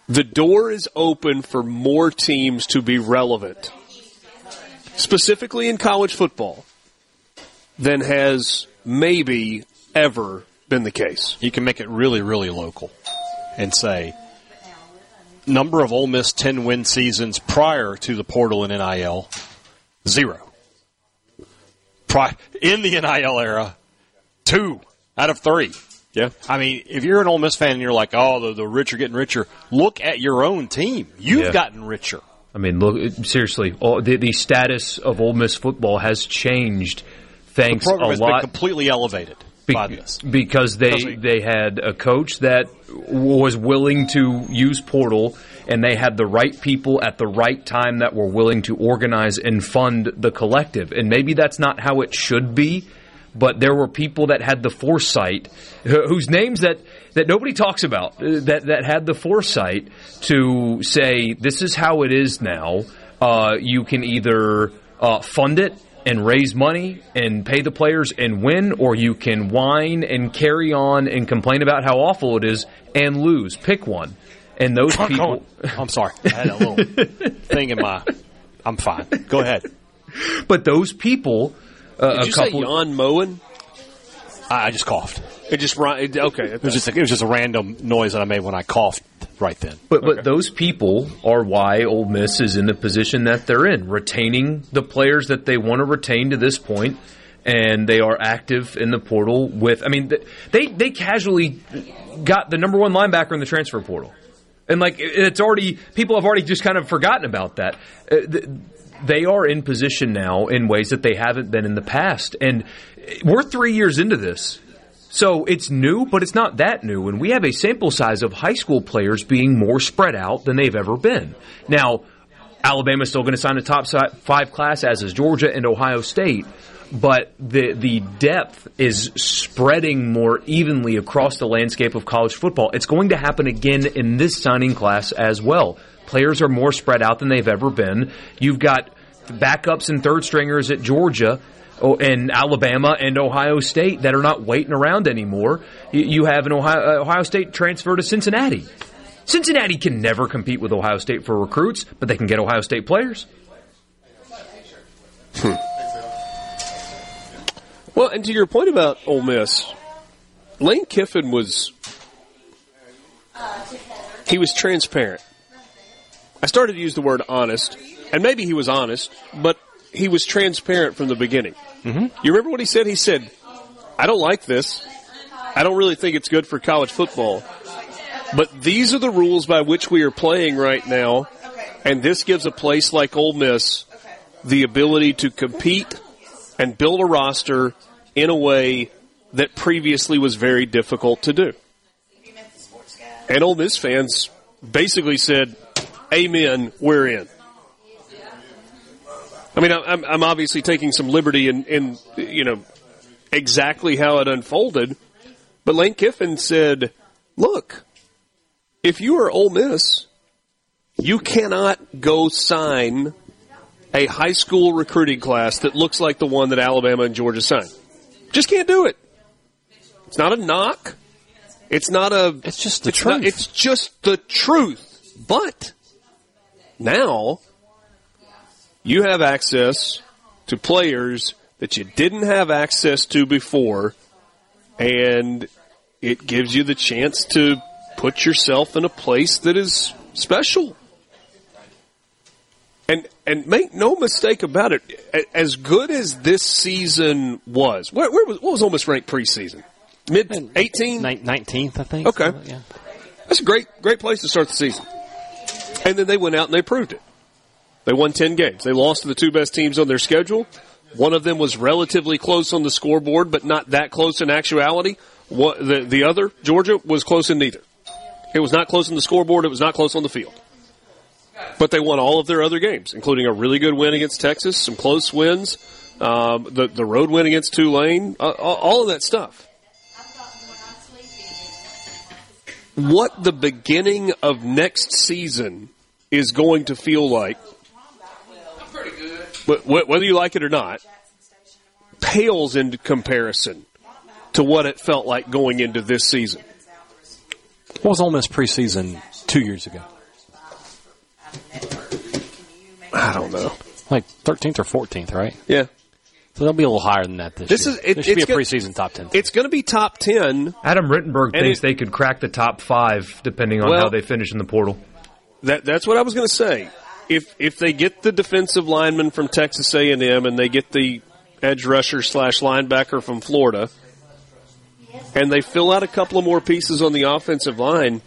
The door is open for more teams to be relevant, specifically in college football, than has maybe ever been the case. You can make it really, really local and say number of Ole Miss 10 win seasons prior to the portal and NIL, zero. Pri- in the NIL era, two out of three. Yeah. I mean, if you're an Ole Miss fan and you're like, oh, the, the rich are getting richer, look at your own team. You've Yeah. gotten richer. I mean, look seriously. All, the, the status of Ole Miss football has changed thanks the program a has lot been completely elevated be- by because they Because they- they had a coach that was willing to use portal, and they had the right people at the right time that were willing to organize and fund the collective. And maybe that's not how it should be, but there were people that had the foresight, whose names that that nobody talks about, uh, that that had the foresight to say this is how it is now. Uh, you can either uh, fund it and raise money and pay the players and win, or you can whine and carry on and complain about how awful it is and lose. Pick one. And those I'm people. going- I'm sorry. I had a little thing in my. I'm fine. Go ahead. But those people. Uh, Did a you couple, say Jan Moen? I, I just coughed. It just ri- okay. It was just a, it was just a random noise that I made when I coughed right then. But but those people are why Ole Miss is in the position that they're in, retaining the players that they want to retain to this point, and they are active in the portal. With I mean, they they casually got the number one linebacker in the transfer portal, and like it's already people have already just kind of forgotten about that. Uh, They are in position now in ways that they haven't been in the past, and we're three years into this. So it's new, but it's not that new. And we have a sample size of high school players being more spread out than they've ever been. Now, Alabama's still going to sign a top five class, as is Georgia and Ohio State. But the the depth is spreading more evenly across the landscape of college football. It's going to happen again in this signing class as well. Players are more spread out than they've ever been. You've got backups and third stringers at Georgia oh, and Alabama and Ohio State that are not waiting around anymore. You, have an Ohio, uh, Ohio State transfer to Cincinnati. Cincinnati can never compete with Ohio State for recruits, but they can get Ohio State players. Well, and to your point about Ole Miss, Lane Kiffin was he was transparent. I started to use the word honest, and maybe he was honest, but he was transparent from the beginning. Mm-hmm. You remember what he said? He said, "I don't like this. I don't really think it's good for college football, but these are the rules by which we are playing right now, and this gives a place like Ole Miss the ability to compete and build a roster in a way that previously was very difficult to do. And Ole Miss fans basically said, "Amen, we're in." I mean, I'm, I'm obviously taking some liberty in, in, you know, exactly how it unfolded, but Lane Kiffin said, "Look, if you are Ole Miss, you cannot go sign a high school recruiting class that looks like the one that Alabama and Georgia signed. Just can't do it. It's not a knock. It's not a. It's just the it's truth. not- it's just the truth. But now you have access to players that you didn't have access to before, and it gives you the chance to put yourself in a place that is special. And and make no mistake about it, as good as this season was, where, where was what was almost ranked preseason? Mid 18? 19th, I think. Okay. Yeah. That's a great, great place to start the season. And then they went out and they proved it. They won 10 games. They lost to the two best teams on their schedule. One of them was relatively close on the scoreboard, but not that close in actuality. What, the, the other, Georgia, was close in neither. It was not close on the scoreboard. It was not close on the field. But they won all of their other games, including a really good win against Texas, some close wins, um, the, the road win against Tulane, uh, all of that stuff. what the beginning of next season is going to feel like, whether you like it or not, pales in comparison to what it felt like going into this season. What was Ole Miss preseason two years ago? I don't know. Like 13th or 14th, right? Yeah. So they'll be a little higher than that this, This year. is it, there should be a it's gonna- preseason top 10. It's going to be top ten. Adam Rittenberg thinks it- they could crack the top five depending on Well- how they finish in the portal. That that's what I was going to say. If if they get the defensive lineman from Texas A and M and they get the edge rusher slash linebacker from Florida, and they fill out a couple of more pieces on the offensive line,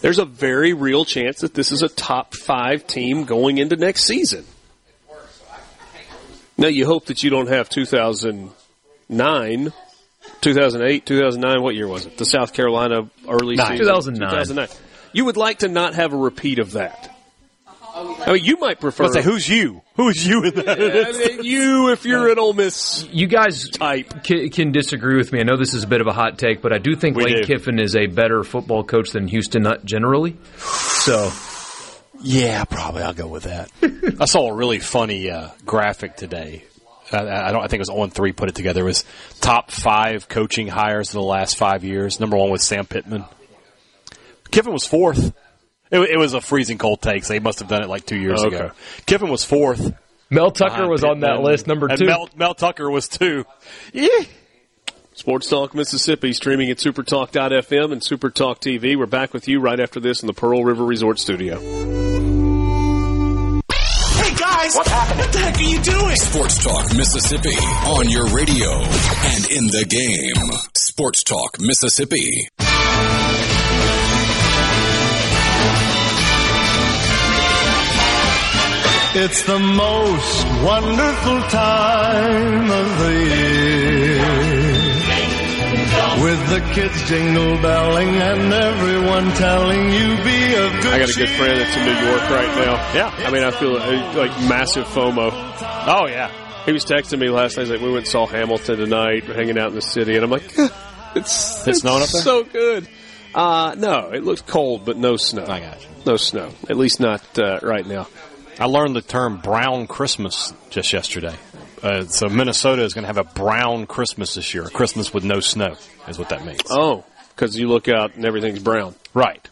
there's a very real chance that this is a top five team going into next season. Now you hope that you don't have 2009, 2008, 2009. What year was it? The South Carolina early Nine. season. 2009. 2009. You would like to not have a repeat of that. I mean, you might prefer. Let's say, who's you? Who's you in that? Yeah, you if you're an Ole Miss You guys type. can, can disagree with me. I know this is a bit of a hot take, but I do think We Lane do. Kiffin is a better football coach than Houston Nutt generally. So Yeah, probably. I'll go with that. I saw a really funny uh, graphic today. I, I don't. I think it was On3 put it together. It was top five coaching hires in the last five years. Number one was Sam Pittman. Kiffin was fourth. It, it was a freezing cold take, so he must have done it like two years Okay. ago. Kiffin was fourth. Mel Tucker behind was on that list, number And two. Mel, Mel Tucker was two. Yeah. Sports Talk Mississippi streaming at supertalk.fm and Supertalk TV. We're back with you right after this in the Pearl River Resort Studio. Hey guys! What happened? What the heck are you doing? Sports Talk Mississippi on your radio and in the game. Sports Talk Mississippi. It's the most wonderful time of the year. With the kids jingle belling and everyone telling you be of good I got a good friend that's in New York right now. Yeah. I mean, I feel uh, like massive FOMO. Oh yeah. He was texting me last night. He's like, we went and saw Hamilton tonight. Hanging out in the city. And I'm like, it's, It's snowing up there? so good. Uh, no, it looks cold, but no snow. I got you. No snow. At least not uh, right now. I learned the term brown Christmas just yesterday. Uh, so Minnesota is going to have a brown Christmas this year. A Christmas with no snow is what that means. Oh, because you look out and everything's brown. Right.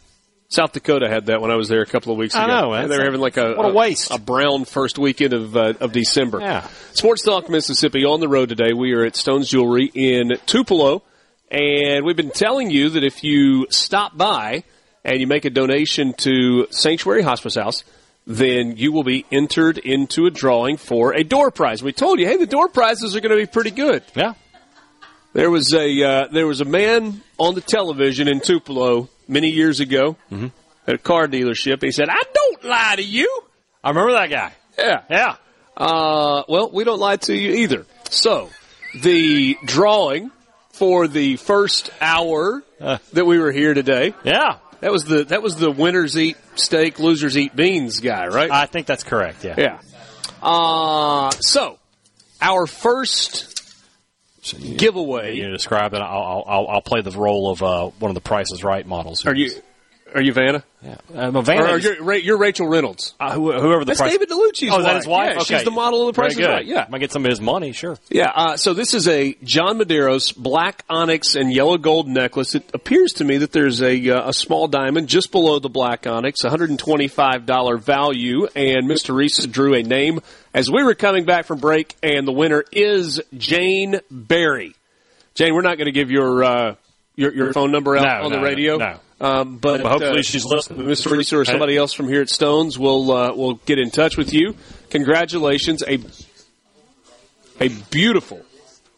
South Dakota had that when I was there a couple of weeks I ago. know, man. They were having like a What a waste. a brown first weekend of uh, of December. Yeah. Sports Talk Mississippi on the road today. We are at Stone's Jewelry in Tupelo, and we've been telling you that if you stop by and you make a donation to Sanctuary Hospice House, then you will be entered into a drawing for a door prize. We told you, hey, the door prizes are going to be pretty good. Yeah. There was a uh, there was a man on the television in Tupelo many years ago Mm-hmm. at a car dealership. He said, "I don't lie to you." I remember that guy. Yeah, Yeah. Uh, well, we don't lie to you either. So, the drawing for the first hour Uh. that we were here today Yeah. That was the that was the winners eat steak, losers eat beans guy, right? I think that's correct. Yeah. Yeah. Uh, so our first giveaway. You describe it. I'll, I'll, I'll play the role of uh, one of the Prices Right models. Are you? Are you Vanna? Yeah. Um, Vanna Or is- you're, you're Rachel Reynolds. Uh, who- whoever the That's price- David DeLucci's Oh, that wife. his wife? Yeah, okay. she's the model of the Price is. Right. Yeah. Might get some of his money. Sure. Yeah, uh, so this is a John Medeiros black onyx and yellow gold necklace. It appears to me that there's a, uh, a small diamond just below the black onyx, $125 value, and Mr. Reese drew a name as we were coming back from break, and the winner is Jane Barry. Jane, we're not going to give your, uh, your your phone number out No, on no, the radio. no. Um, but, hopefully uh, she's listening. Mr. Reese or somebody else from here at Stones will uh, will get in touch with you. Congratulations, a a beautiful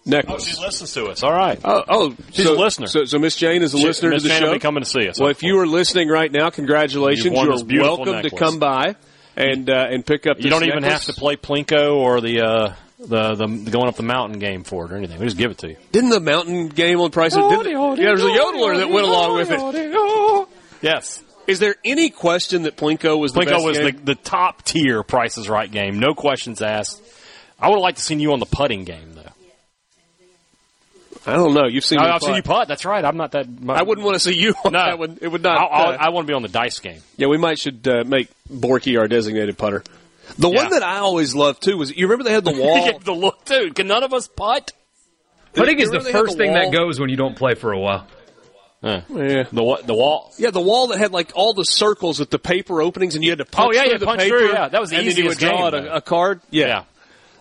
necklace. Oh, she listens to us. All right. Oh, oh She's so, a listener. So, so Miss Jane is a She- listener Miss to the Jane show. will be coming to see us. Well, if you are listening right now, congratulations. You've won You're this beautiful welcome to come by and uh, and pick up. You don't even necklace. have to play Plinko or the, uh, the the the going up the mountain game for it or anything. We just give it to you. Didn't the mountain game on Price? Didn't, yeah, there was a yodeler that went along with it. Yes. Is there any question that Plinko was the Plinko was the, the top tier Price is Right game. No questions asked. I would have liked to seen you on the putting game though. I don't know. You've seen. I, have seen you putt. That's right. I'm not that. I wouldn't want to see you on No. that one. It would not. I, I, uh, I want to be on the dice game. yeah, we might should uh, make Borky our designated putter. The Yeah. one that I always loved too was you remember they had the wall. the look, dude. Can none of us putt? Putting is the remember they had first the thing that goes when you don't play for a while. Yeah. Yeah. The what? The wall. Yeah, the wall that had like all the circles with the paper openings, and you had to punch Oh, yeah, through yeah, the punch paper. through, yeah. That was the and then you would easiest draw game, a, a card. Yeah, Yeah.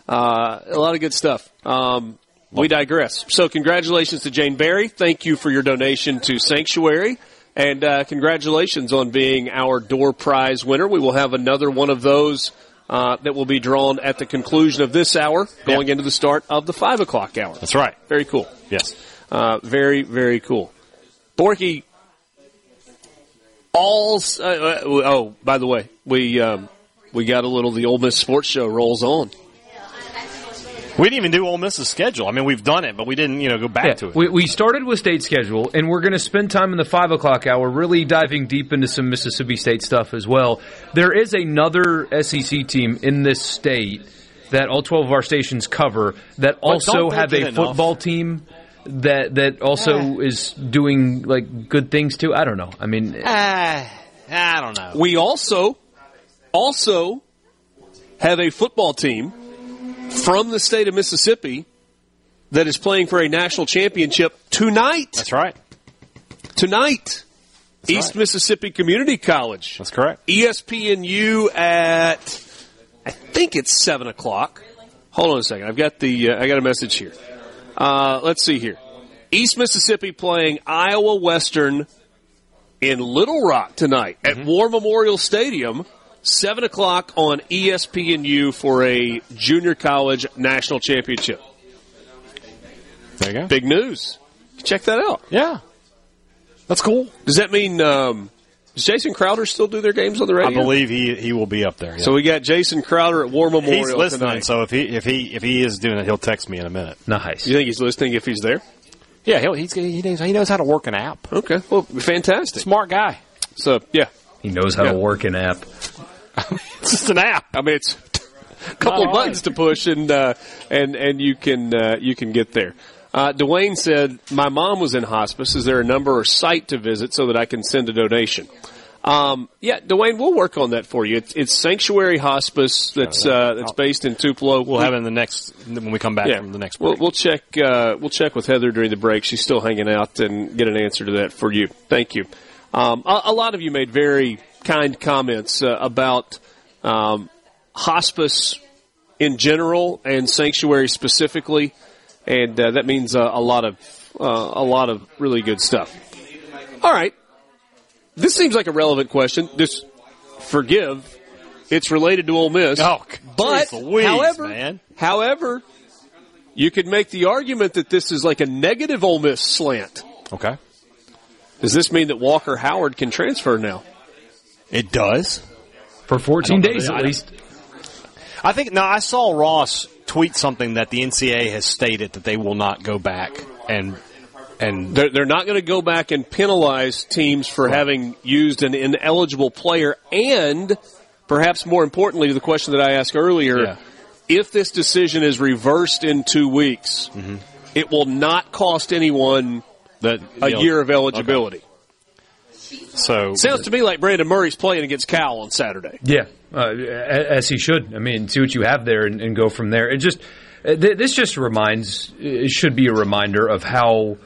Uh, a lot of good stuff. Um, we digress. So, congratulations to Jane Barry. Thank you for your donation to Sanctuary, and uh, congratulations on being our door prize winner. We will have another one of those. Uh, that will be drawn at the conclusion of this hour, going into the start of the five o'clock hour. That's right. Very cool. Yes. Uh, very, very cool. Borky, all. Uh, uh, oh, by the way, we um, we got a little. The Ole Miss Sports Show rolls on. We didn't even do Ole Miss's schedule. I mean, we've done it, but we didn't, you know, go back Yeah, to it. we, we started with state schedule, and we're going to spend time in the five o'clock hour really diving deep into some Mississippi State stuff as well. There is another SEC team in this state that all twelve of our stations cover that also don't have get a enough? football team that that also is doing like good things too. I don't know. I mean, Ah, I don't know. We also also have a football team from the state of Mississippi that is playing for a national championship tonight. That's right. Tonight, East Mississippi Community College. That's correct. ESPNU at I think it's seven o'clock. Hold on a second. I've got the uh, I got a message here. Uh, let's see here. East Mississippi playing Iowa Western in Little Rock tonight at War Memorial Stadium. Seven o'clock on ESPNU for a junior college national championship. There you go. Big news. Check that out. Yeah. That's cool. Does that mean um, does Jason Crowder still do their games on the radio? I believe he he will be up there. yeah. So we got Jason Crowder at War Memorial he's listening. tonight. So if he if he if he is doing it, he'll text me in a minute. nice. You think he's listening if he's there? Yeah, he'll, he's he knows, he knows how to work an app. Okay, well, fantastic. Smart guy. So yeah, He knows how Yeah. to work an app. It's just an app. I mean it's a couple of buttons to push and uh, and and you can uh, you can get there. Uh, Dwayne said, "My mom was in hospice. Is there a number or site to visit so that I can send a donation?" Um, yeah, Dwayne, we'll work on that for you. It's, it's Sanctuary Hospice that's uh, that's based in Tupelo. We'll have it in the next when we come back Yeah. from the next We'll, we'll check. Uh, we'll check with Heather during the break. She's still hanging out and get an answer to that for you. Thank you. Um, a, a lot of you made very kind comments uh, about um, hospice in general and sanctuary specifically, and uh, that means uh, a lot of uh, a lot of really good stuff. All right, this seems like a relevant question. Just forgive. It's related to Ole Miss. Oh, but Louise, however, man. however, you could make the argument that this is like a negative Ole Miss slant. Okay. Does this mean that Walker Howard can transfer now? It does. For 14 I don't know. days at least. I think now I saw Ross tweet something that the NCAA has stated that they will not go back and And they're, they're not going to go back and penalize teams for having used an ineligible player. And perhaps more importantly, the question that I asked earlier, Yeah. if this decision is reversed in two weeks, Mm-hmm. it will not cost anyone that a year of eligibility. So Sounds to me like Brandon Murray's playing against Cal on Saturday. Yeah, uh, as he should. I mean, see what you have there and, and go from there. It just uh, th- this just reminds it should be a reminder of how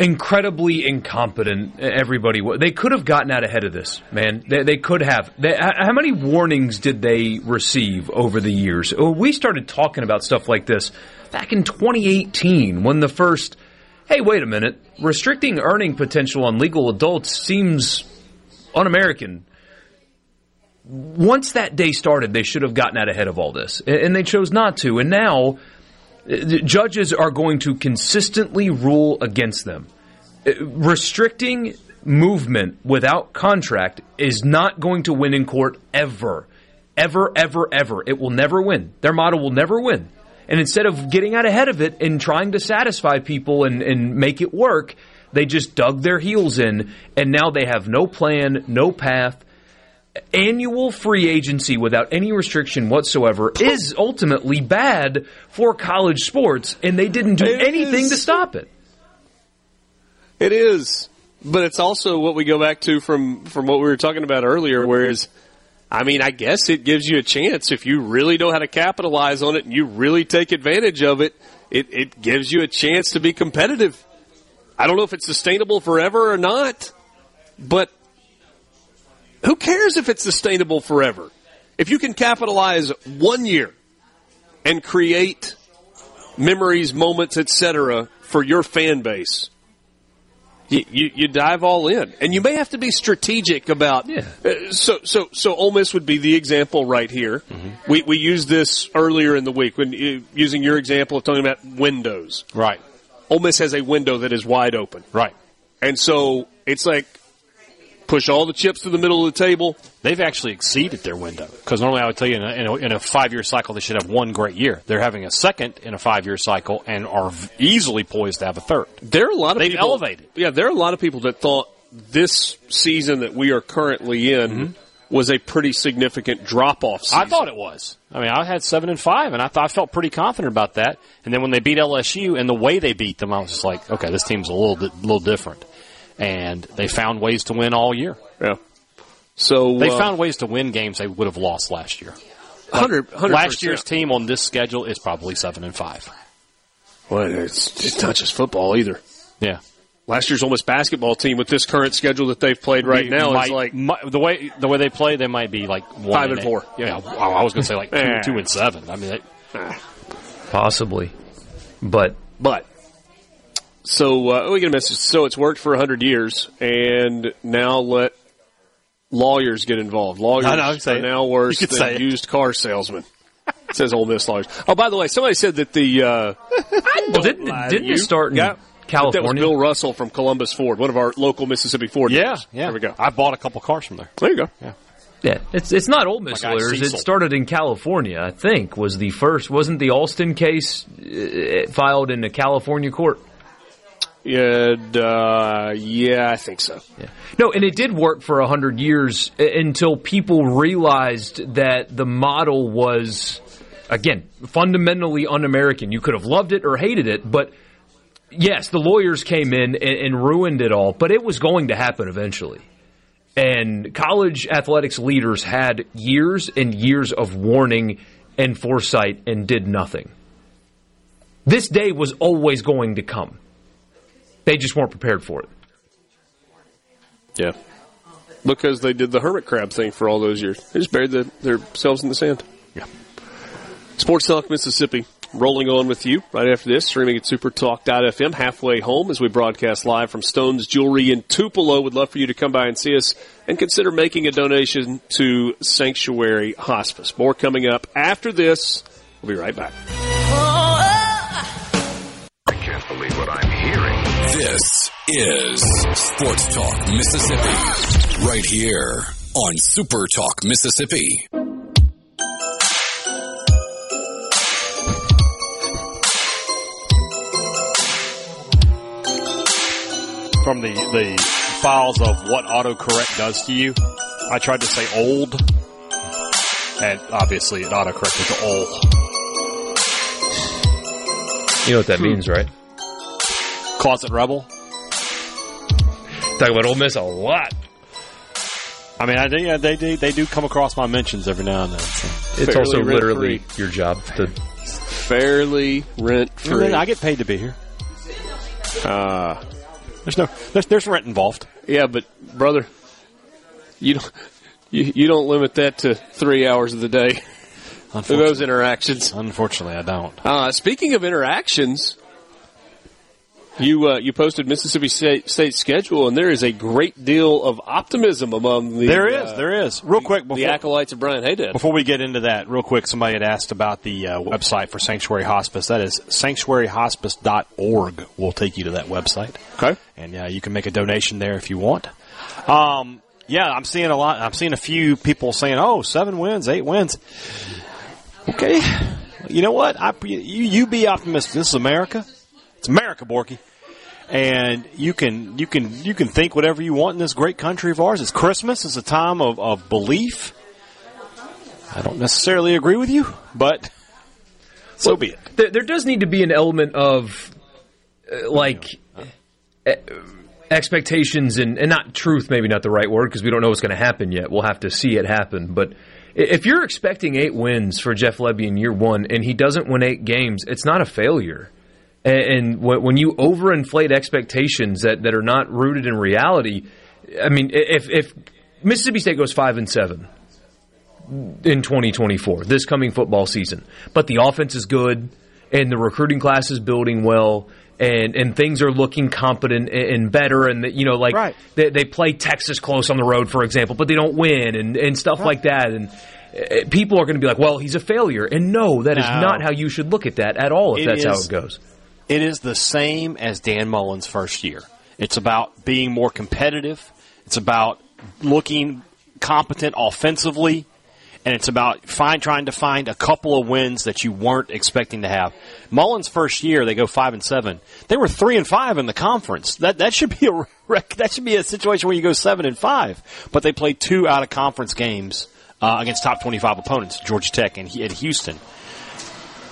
incredibly incompetent everybody was. They could have gotten out ahead of this, man. They, they could have. They, how many warnings did they receive over the years? Oh, We started talking about stuff like this back in 2018 when the first. Hey, wait a minute. Restricting earning potential on legal adults seems un-American once that day started, they should have gotten out ahead of all this, and and they chose not to. And now, uh, judges are going to consistently rule against them. Uh, Restricting movement without contract is not going to win in court ever. Ever, ever, ever. It will never win. Their model will never win. And instead of getting out ahead of it and trying to satisfy people and, and make it work, they just dug their heels in, and now they have no plan, no path annual free agency without any restriction whatsoever is ultimately bad for college sports, and they didn't do It anything is. to stop it. It is, but it's also what we go back to from from what we were talking about earlier. Whereas, I mean, I guess it gives you a chance if you really know how to capitalize on it and you really take advantage of it. It it gives you a chance to be competitive. I don't know if it's sustainable forever or not, but who cares if it's sustainable forever? If you can capitalize one year and create memories, moments, etc., for your fan base, you, you, you dive all in, and you may have to be strategic about. Uh, so, so, so Ole Miss would be the example right here. We we used this earlier in the week when you, using your example of talking about windows. Right. Ole Miss has a window that is wide open. Right. And so it's like push all the chips to the middle of the table. They've actually exceeded their window because normally I would tell you in a, in a, a five-year cycle they should have one great year. They're having a second in a five-year cycle and are easily poised to have a third. There are a lot of They've people, elevated. Yeah, there are a lot of people that thought this season that we are currently in mm-hmm. was a pretty significant drop off. I thought it was. I mean, I had seven and five, and I thought I felt pretty confident about that. And then when they beat LSU and the way they beat them, I was just like, okay, this team's a little di- little different. And they found ways to win all year. Yeah. So they uh, found ways to win games they would have lost last year. Like, 100 100%. last year's team on this schedule is probably seven and five. Well, it's, it's not just football either. Yeah. Last year's Ole Miss basketball team with this current schedule that they've played right Be- now might- is like mi- the way the way they play, they might be like one Five and eight. four. Yeah, I I was going to say like two, Eh. two and seven. I mean, they, Possibly. But But so uh, we get a message. So it's worked for hundred years, and now let lawyers get involved. Lawyers I know, say are it. now worse than say it. used car salesmen. says Ole Miss lawyers. Oh, by the way, somebody said that the uh, well, didn't, didn't you. it start in Yeah. That was California? Bill Russell from Columbus Ford, one of our local Mississippi Ford. yeah, dealers. yeah. There we go. I bought a couple cars from there. There you go. Yeah. Yeah, it's it's not Ole Miss My lawyers. It started in California, I think. Was the first wasn't the Alston case uh, filed in a California court? Yeah, uh, yeah, I think so. Yeah. No, and it did work for a hundred years uh, until people realized that the model was, again, fundamentally un-American. You could have loved it or hated it, but yes, the lawyers came in and, and ruined it all. But it was going to happen eventually. And college athletics leaders had years and years of warning and foresight and did nothing. This day was always going to come. They just weren't prepared for it. Yeah. Because they did the hermit crab thing for all those years. They just buried the, themselves in the sand. Yeah. Sports Talk Mississippi rolling on with you right after this, streaming at supertalk.fm halfway home as we broadcast live from Stone's Jewelry in Tupelo. Would love for you to come by and see us and consider making a donation to Sanctuary Hospice. More coming up after this. We'll be right back. This is Sports Talk Mississippi. Right here on Super Talk Mississippi. from the, the files of what autocorrect does to you. I tried to say old, and obviously it autocorrected to old. You know what that means, right? Closet rebel. Talk about Ole Miss a lot. I mean, I, yeah, they, they they do come across my mentions every now and then. So. It's also rent-free. literally your job to. Fairly rent I, free. mean, I get paid to be here. Uh, There's no there's, there's rent involved. yeah, but brother, you don't you, you don't limit that to three hours of the day for those interactions. Unfortunately, I don't. Uh, speaking of interactions, you uh, you posted Mississippi State, State schedule, and there is a great deal of optimism among the There is, uh, there is. Real quick, the acolytes of Brian Haydad. Before we get into that, real quick, somebody had asked about the uh, website for Sanctuary Hospice. That is sanctuaryhospice.org. Will take you to that website. Okay. And uh, you can make a donation there if you want. Um, yeah, I'm seeing a lot. I'm seeing a few people saying, "Oh, seven wins, eight wins." Okay, you know what? I you you be optimistic. This is America. It's America, Borky. And you can you can you can think whatever you want in this great country of ours. It's Christmas. It's a time of, of belief. I don't necessarily agree with you, but so be it. There, there does need to be an element of uh, like uh, expectations and, and not truth, maybe not the right word because we don't know what's going to happen yet. We'll have to see it happen. But if you're expecting eight wins for Jeff Lebby in year one and he doesn't win eight games, it's not a failure. And, and when when you overinflate expectations that, that are not rooted in reality, I mean, if, if Mississippi State goes five and seven, in 2024, this coming football season. But the offense is good, and the recruiting class is building well, and, and things are looking competent and, and better. And you know, like they, they play Texas close on the road, for example, but they don't win, and, and stuff like that. And uh, people are going to be like, "Well, he's a failure," and no, that is No. not how you should look at that at all. If It that's how it goes. It is the same as Dan Mullen's first year. It's about being more competitive. It's about looking competent offensively, and it's about find trying to find a couple of wins that you weren't expecting to have. Mullen's first year, they go five and seven. They were three and five in the conference. That that should be a that should be a situation where you go seven and five. But they played two out of conference games uh, against top twenty five opponents, Georgia Tech and at Houston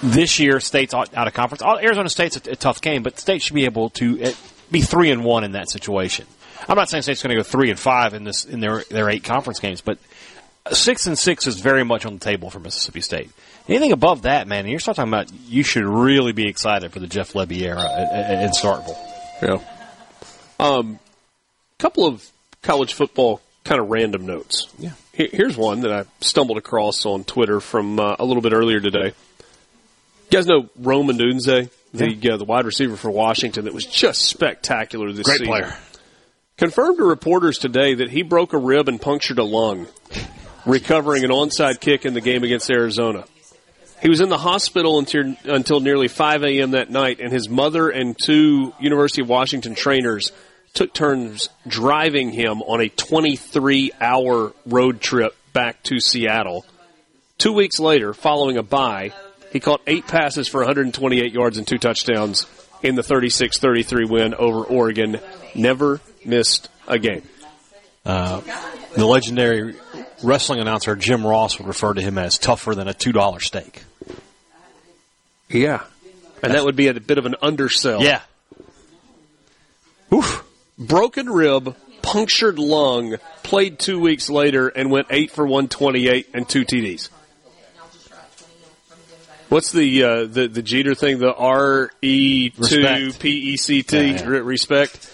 this year, State's out out of conference. Arizona State's a, a tough game, but State should be able to uh, be three and one in that situation. I'm not saying State's going to go three and five in this in their their eight conference games, but six and six is very much on the table for Mississippi State. Anything above that, man, you're start talking about you should really be excited for the Jeff Lebby era at- at- in Starkville. Yeah. Um, couple of college football kind of random notes. Yeah. Here's one that I stumbled across on Twitter from uh, a little bit earlier today. You guys know Rome Odunze, the uh, the wide receiver for Washington, that was just spectacular this Great season. player. Confirmed to reporters today that he broke a rib and punctured a lung, recovering an onside kick in the game against Arizona. He was in the hospital until, until nearly 5 a.m. that night, and his mother and two University of Washington trainers took turns driving him on a 23 hour road trip back to Seattle. Two weeks later, following a bye, he caught eight passes for 128 yards and two touchdowns in the 36 33 win over Oregon. Never missed a game. Uh, the legendary wrestling announcer Jim Ross would refer to him as tougher than a two dollar steak. Yeah. And that would be a bit of an undersell. Yeah. Oof. Broken rib, punctured lung, played two weeks later and went eight for 128 and two TDs. What's the uh, the the Jeter thing? The R E two Respect. P E C T Yeah, yeah. re- respect.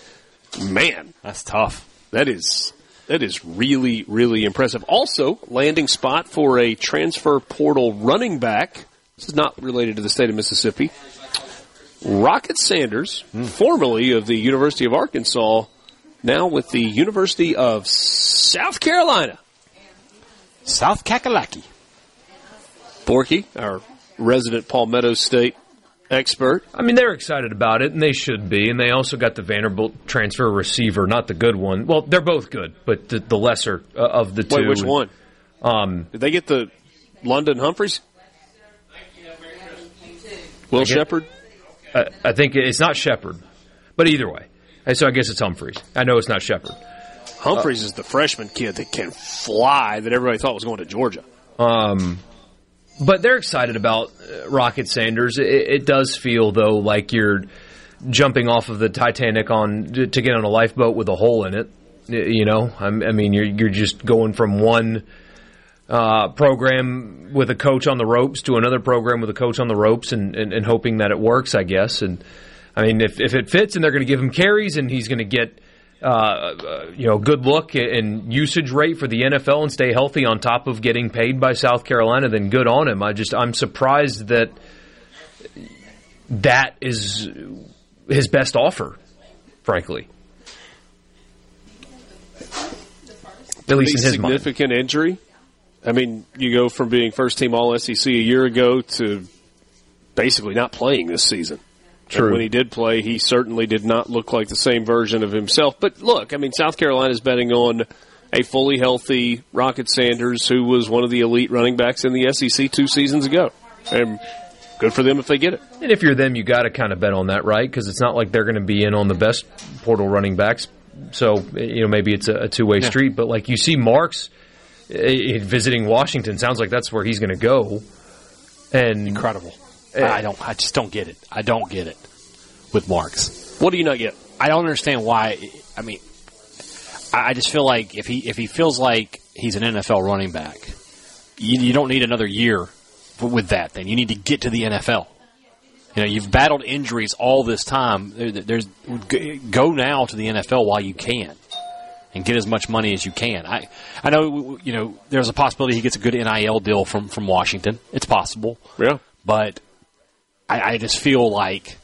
Man, That's tough. that is that is really really impressive. Also, landing spot for a transfer portal running back. This is not related to the state of Mississippi. Rocket Sanders, formerly of the University of Arkansas, now with the University of South Carolina. South Kakalaki. Borky, our resident Palmetto State expert. I mean, they're excited about it, and they should be. And they also got the Vanderbilt transfer receiver, not the good one. Well, they're both good, but the, the lesser uh, of the two. Wait, which one? Um, Did they get the London Humphreys? Will Sheppard? I, I think it's not Sheppard, but either way, Uh, So I guess it's Humphreys. I know it's not Sheppard. Humphreys is the freshman kid that can fly that everybody thought was going to Georgia. Um, but they're excited about uh, Rocket Sanders. It, it does feel though like you're jumping off of the Titanic on to get on a lifeboat with a hole in it. You know, I'm, I mean, you're you're just going from one uh, program with a coach on the ropes to another program with a coach on the ropes, and, and, and hoping that it works. I guess. And I mean, if if it fits, and they're going to give him carries, and he's going to get uh, uh, you know, good look and usage rate for the NFL and stay healthy on top of getting paid by South Carolina, then good on him. I just I'm surprised that that is his best offer, frankly. At least in his mind. significant injury. I mean, you go from being first team All SEC a year ago to basically not playing this season. True. And when he did play, he certainly did not look like the same version of himself. But look, I mean, South Carolina is betting on a fully healthy Rocket Sanders, who was one of the elite running backs in the SEC two seasons ago. And good for them if they get it. And if you're them, you got to kind of bet on that, right? Because it's not like they're going to be in on the best portal running backs. So you know maybe it's a, two way Yeah. street. But like you see, Marks eh, visiting Washington sounds like that's where he's going to go. And incredible. Eh. I don't. I just don't get it. I don't get it with Marks. What do you not get? I don't understand why. I mean, I I just feel like if he if he feels like he's an NFL running back, you, you don't need another year with that. Then you need to get to the NFL. You know, you've battled injuries all this time. There's go now to the NFL while you can, and get as much money as you can. I I know you know there's a possibility he gets a good NIL deal from from Washington. It's possible. Yeah, but I, I just feel like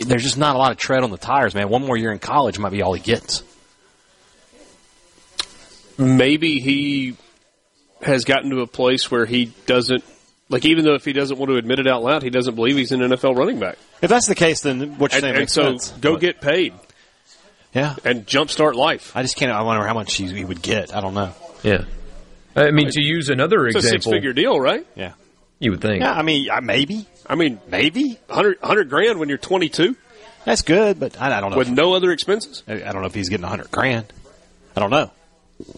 there's just not a lot of tread on the tires, man. One more year in college might be all he gets. maybe he has gotten to a place where he doesn't like even though if he doesn't want to admit it out loud, he doesn't believe he's an NFL running back. If that's the case, then what you're saying and makes so sense. go But- get paid. Yeah. And jumpstart life. I just can't. I wonder how much he, he would get. I don't know. Yeah. I mean, to use another It's a example, six figure deal, right? Yeah. You would think. Yeah, I mean, uh, maybe. I mean, maybe 100, 100 grand when you're 22 That's good, but I, I don't know. with if- no other expenses. I, I don't know if he's getting 100 grand. I don't know.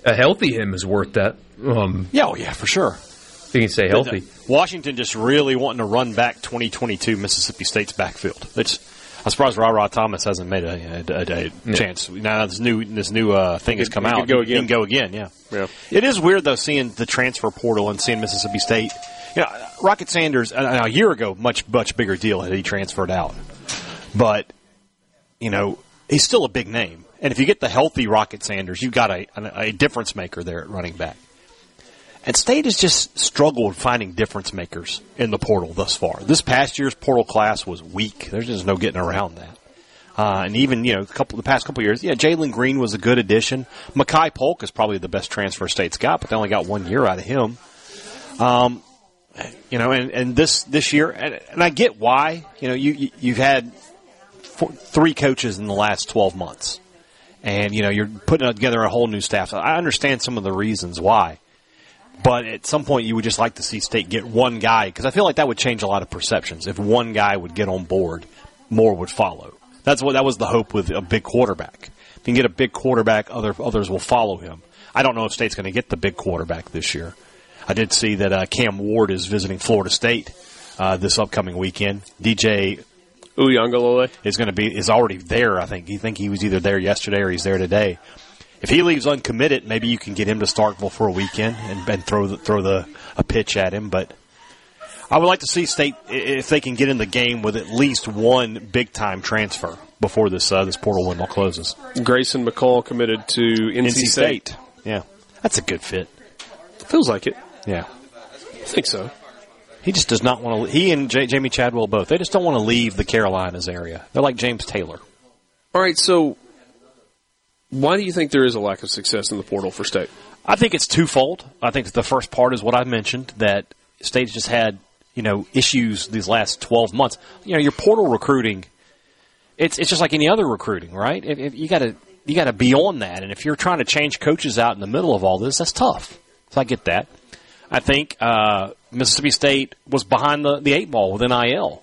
A healthy him is worth that. Um, Yeah, oh yeah, for sure. if he can stay healthy. But, uh, Washington just really wanting to run back 2022 Mississippi State's backfield. It's, I'm surprised Rara Thomas hasn't made a, a, a, a Yeah. chance. Now this new this new uh, thing has come he out. could go He can again. go again. Yeah. Yeah. It is weird though seeing the transfer portal and seeing Mississippi State. You know, Rocket Sanders uh, a year ago, much much bigger deal had he transferred out, but you know he's still a big name. And if you get the healthy Rocket Sanders, you've got a, a, difference maker there at running back. And State has just struggled finding difference makers in the portal thus far. This past year's portal class was weak. There's just no getting around that. Uh, and even you know, couple the past couple years, yeah, Jalen Green was a good addition. Makai Polk is probably the best transfer State's got, but they only got one year out of him. Um, you know, and, and this this year, and, and I get why. You know, you, you you've had four, three coaches in the last twelve months, and you know you're putting together a whole new staff. So I understand some of the reasons why, but at some point you would just like to see State get one guy because I feel like that would change a lot of perceptions. If one guy would get on board, more would follow. That's what that was the hope with a big quarterback. If you can get a big quarterback, other others will follow him. I don't know if State's going to get the big quarterback this year. I did see that uh, Cam Ward is visiting Florida State uh, this upcoming weekend. DJ Uiagalelei. is going to be is already there. I think. You think he was either there yesterday or he's there today. If he leaves uncommitted, maybe you can get him to Starkville for a weekend and, and throw the, throw the a pitch at him. But I would like to see State if they can get in the game with at least one big time transfer before this uh, this portal window closes. Grayson McCall committed to NC, NC State. State. Yeah, that's a good fit. Feels like it. Yeah. I think so. He just does not want to. He and J- Jamey Chadwell both. They just don't want to leave the Carolinas area. They're like James Taylor. All right, so why do you think there is a lack of success in the portal for State? I think it's twofold. I think the first part is what I mentioned that State's just had you know issues these last twelve months. You know your portal recruiting. It's it's just like any other recruiting, right? If, you got to you got to be on that, and if you're trying to change coaches out in the middle of all this, that's tough. So I get that. I think uh, Mississippi State was behind the, the eight ball with NIL.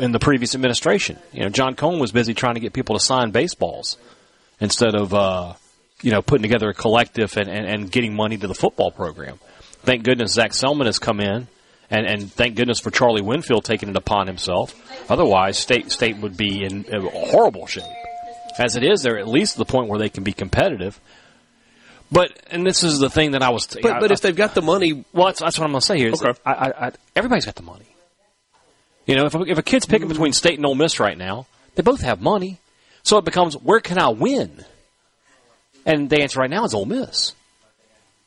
in the previous administration. You know, John Cohen was busy trying to get people to sign baseballs instead of uh, you know putting together a collective and, and, and getting money to the football program. Thank goodness Zac Selmon has come in, and, and thank goodness for Charlie Winfield taking it upon himself. Otherwise, state state would be in, horrible shape. As it is, they're at least to the point where they can be competitive. But and this is the thing that I was. But, but if they've got the money, well, that's, that's what I'm going to say here. is Okay. I, I, I, everybody's got the money. You know, if a, if a kid's picking mm. between State and Ole Miss right now, they both have money. So it becomes, where can I win? And the answer right now is Ole Miss.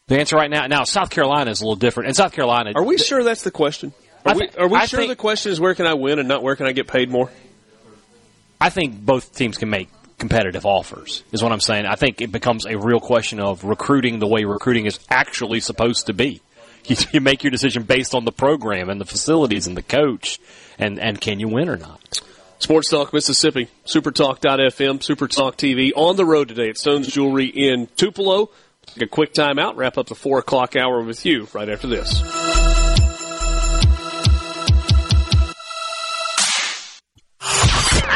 The answer right now, now South Carolina is a little different. And South Carolina, Are we sure that's the question? Are I we, are we sure think- the question is where can I win and not where can I get paid more? I think both teams can make competitive offers, is what I'm saying. I think it becomes a real question of recruiting the way recruiting is actually supposed to be. You, you make your decision based on the program and the facilities and the coach, and, and can you win or not? Sports Talk Mississippi, Supertalk.fm, Supertalk TV on the road today at Stone's Jewelry in Tupelo. Take a quick time out, wrap up the four o'clock hour with you right after this.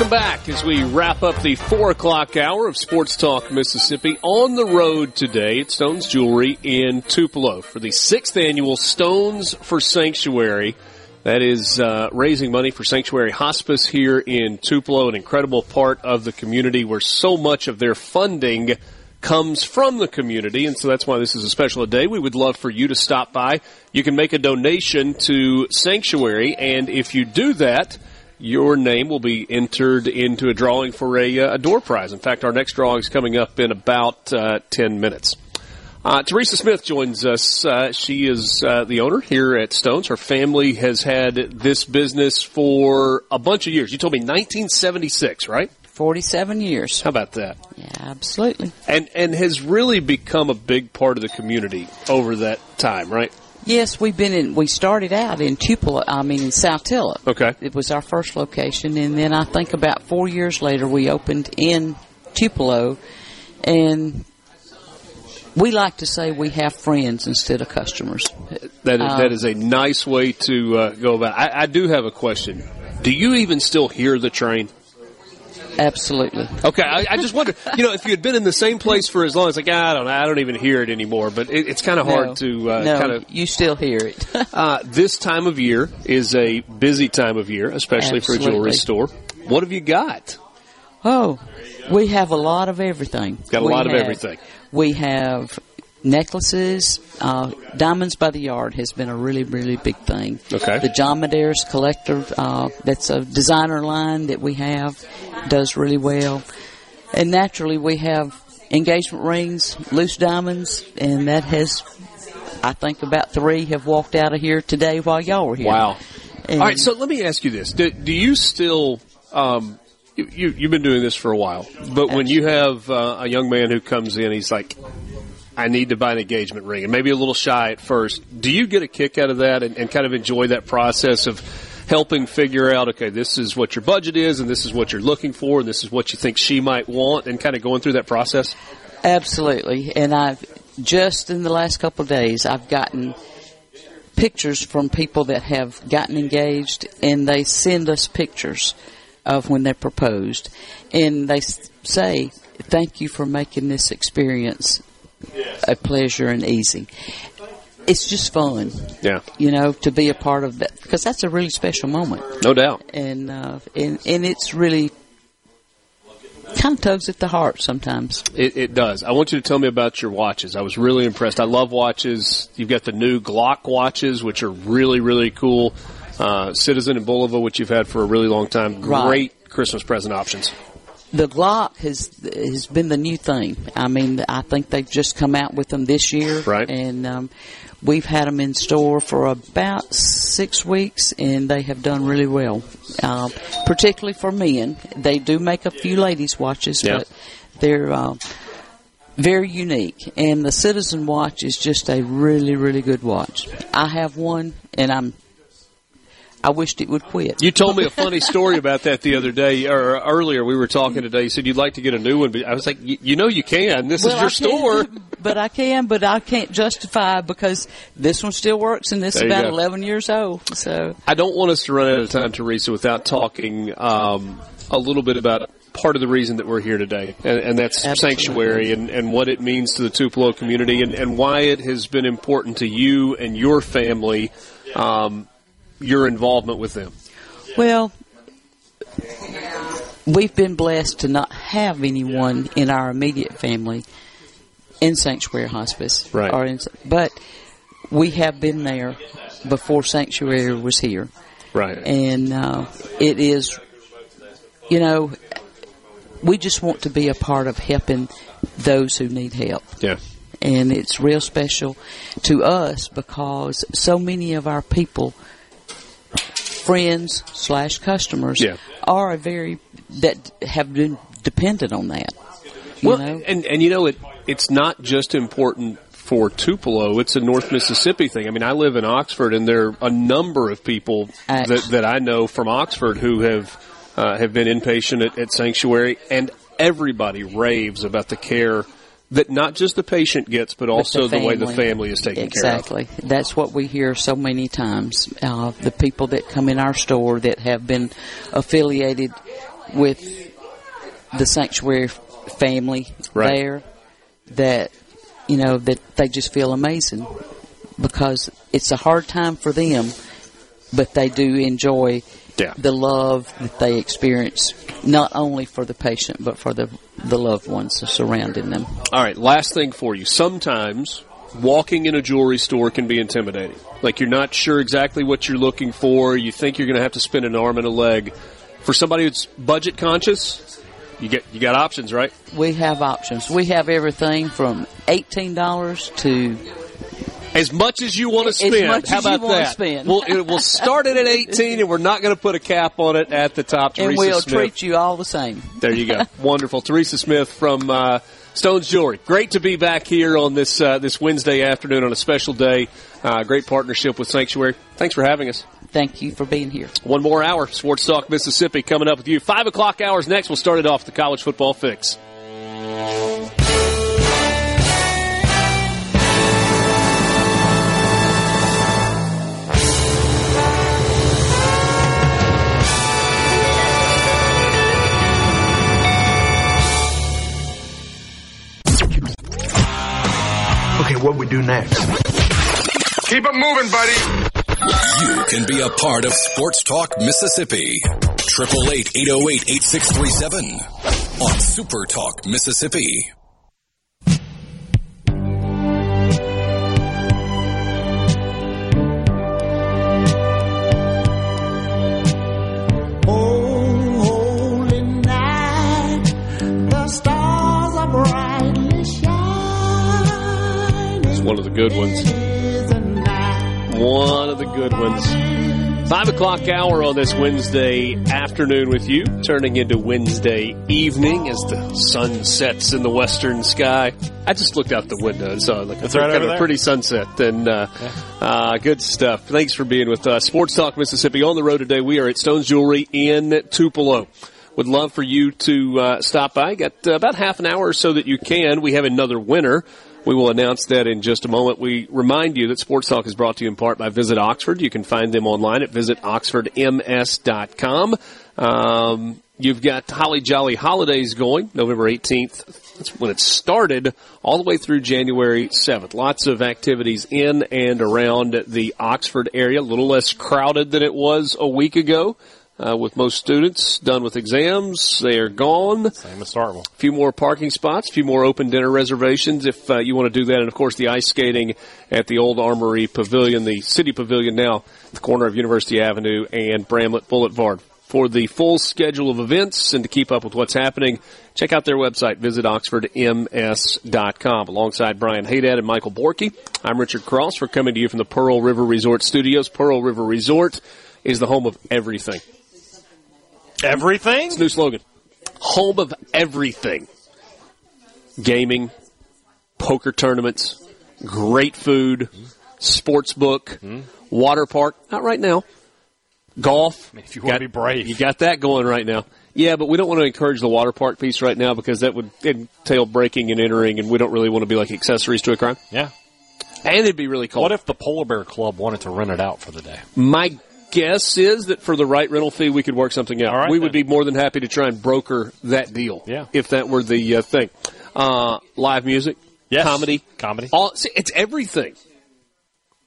Welcome back as we wrap up the four o'clock hour of Sports Talk Mississippi on the road today at Stone's Jewelry in Tupelo for the sixth annual Stones for Sanctuary. That is uh, raising money for Sanctuary Hospice here in Tupelo, an incredible part of the community where so much of their funding comes from the community, and so that's why this is a special day. We would love for you to stop by. You can make a donation to Sanctuary, and if you do that, your name will be entered into a drawing for a, uh, a door prize. In fact, our next drawing is coming up in about uh, 10 minutes. Uh, Teresa Smith joins us. Uh, she is uh, the owner here at Stones. Her family has had this business for a bunch of years. You told me 1976, right? 47 years. How about that? Yeah, absolutely. And and has really become a big part of the community over that time, right? Yes, we've been in, we started out in Tupelo, I mean in South Saltillo. Okay. It was our first location, and then I think about four years later we opened in Tupelo, and we like to say we have friends instead of customers. That is, Um, that is a nice way to uh, go about. It. I, I do have a question. Do you even still hear the train? Absolutely. Okay, I, I just wonder. You know, if you had been in the same place for as long, it's like I don't know, I don't even hear it anymore. But it, it's kind of hard No. to uh, no, kind of. you still hear it. Uh, this time of year is a busy time of year, especially for a jewelry store. What have you got? Oh, we have a lot of everything. Got a We lot of everything. We have necklaces. Uh, Diamonds by the Yard has been a really, really big thing. Okay. The John Medeiros Collector, uh, that's a designer line that we have, does really well. And naturally, we have engagement rings, loose diamonds, and that has, I think, about three have walked out of here today while y'all were here. Wow. And- All right, so let me ask you this: Do, do you still? Um, you, you, you've been doing this for a while, but when you have uh, a young man who comes in, he's like, "I need to buy an engagement ring," and maybe a little shy at first. Do you get a kick out of that and, and kind of enjoy that process of helping figure out, okay, this is what your budget is, and this is what you're looking for, and this is what you think she might want, and kind of going through that process? Absolutely. And I've just in the last couple of days, I've gotten pictures from people that have gotten engaged and they send us pictures of when they proposed. And they say, thank you for making this experience a pleasure and easy. It's just fun, Yeah, you know, to be a part of that because that's a really special moment. no doubt. And, uh, and, and it's really kind of tugs at the heart sometimes. It, it does. I want you to tell me about your watches. I was really impressed. I love watches. You've got the new Glock watches, which are really, really cool. Uh, Citizen and Bulova, which you've had for a really long time. Right. Great Christmas present options. The Glock has has been the new thing. I mean, I think they've just come out with them this year, Right. And um, we've had them in store for about six weeks, and they have done really well. Uh, particularly for men, they do make a few ladies' watches, Yeah. but they're uh, very unique. And the Citizen Watch is just a really, really good watch. I have one, and I'm. I wished it would quit. You told me a funny story about that the other day, or earlier. We were talking today. You said you'd like to get a new one, but I was like, you, you know, you can. This Well, is your store. but I can, but I can't justify because this one still works, and this is about go. 11 years old. So I don't want us to run out of time, Teresa, without talking um, a little bit about part of the reason that we're here today, and, and that's Absolutely. sanctuary and, and what it means to the Tupelo community, and, and why it has been important to you and your family, um, your involvement with them. Well, we've been blessed to not have anyone in our immediate family in Sanctuary Hospice. Right. Or in, but we have been there before Sanctuary was here. Right. And uh, it is, you know, we just want to be a part of helping those who need help. Yeah. And it's real special to us because so many of our people, friends slash customers, Yeah. are a very that have been dependent on that. Well, know? and and you know it it's not just important for Tupelo; it's a North Mississippi thing. I mean, I live in Oxford, and there are a number of people that that I know from Oxford who have uh, have been inpatient at, at Sanctuary, and everybody raves about the care that not just the patient gets, but also the, way the family is taken exactly. Care of. Exactly. That's what we hear so many times. Uh, the people that come in our store that have been affiliated with the sanctuary family Right. there, that you know that they just feel amazing because it's a hard time for them, but they do enjoy Yeah. the love that they experience, not only for the patient but for the the loved ones surrounding them. All right, last thing for you. Sometimes walking in a jewelry store can be intimidating. Like you're not sure exactly what you're looking for. You think you're going to have to spend an arm and a leg. For somebody who's budget conscious, you get you got options, right? We have options. We have everything from eighteen dollars to As much as you want to As spend. much How as you about wanna that? spend. We'll, it, we'll start it at 18, and we're not going to put a cap on it at the top. and Teresa we'll Smith. treat you all the same. There you go. Wonderful. Teresa Smith from uh, Stones Jewelry. Great to be back here on this uh, this Wednesday afternoon on a special day. Uh, great partnership with Sanctuary. Thanks for having us. Thank you for being here. One more hour, Sports Talk Mississippi coming up with you. Five o'clock hours next. We'll start it off with the college football fix. Okay, what we do next? Keep it moving, buddy. You can be a part of Sports Talk Mississippi. 888 808 8637 on Super Talk Mississippi. One of the good ones. One of the good ones. Five o'clock hour on this Wednesday afternoon with you, turning into Wednesday evening as the sun sets in the western sky. I just looked out the window and saw like a, right kind of a pretty sunset. And uh, uh, good stuff. Thanks for being with us. Sports Talk Mississippi on the road today. We are at Stones Jewelry in Tupelo. Would love for you to uh, stop by. Got uh, about half an hour or so that you can. We have another winner. We will announce that in just a moment. We remind you that Sports Talk is brought to you in part by Visit Oxford. You can find them online at visitoxfordms.com. Um, you've got Holly Jolly Holidays going November 18th. That's when it started all the way through January 7th. Lots of activities in and around the Oxford area. A little less crowded than it was a week ago. Uh, with most students done with exams, they are gone. Same as Starkville. A few more parking spots, a few more open dinner reservations if uh, you want to do that. And of course, the ice skating at the Old Armory Pavilion, the City Pavilion now, at the corner of University Avenue and Bramlett Boulevard. For the full schedule of events and to keep up with what's happening, check out their website, visit oxfordms.com. Alongside Brian Haydad and Michael Borky, I'm Richard Cross. We're coming to you from the Pearl River Resort Studios. Pearl River Resort is the home of everything. Everything? It's a new slogan. Home of everything. Gaming, poker tournaments, great food, sports book, water park. Not right now. Golf. if you want to be brave. You got that going right now. Yeah, but we don't want to encourage the water park piece right now because that would entail breaking and entering, and we don't really want to be like accessories to a crime. Yeah. And it'd be really cool. What if the Polar Bear Club wanted to rent it out for the day? My guess is that for the right rental fee, we could work something out. All right, we then. would be more than happy to try and broker that deal. Yeah. If that were the uh, thing. Uh, live music, Yes. comedy, Comedy. all see, it's everything.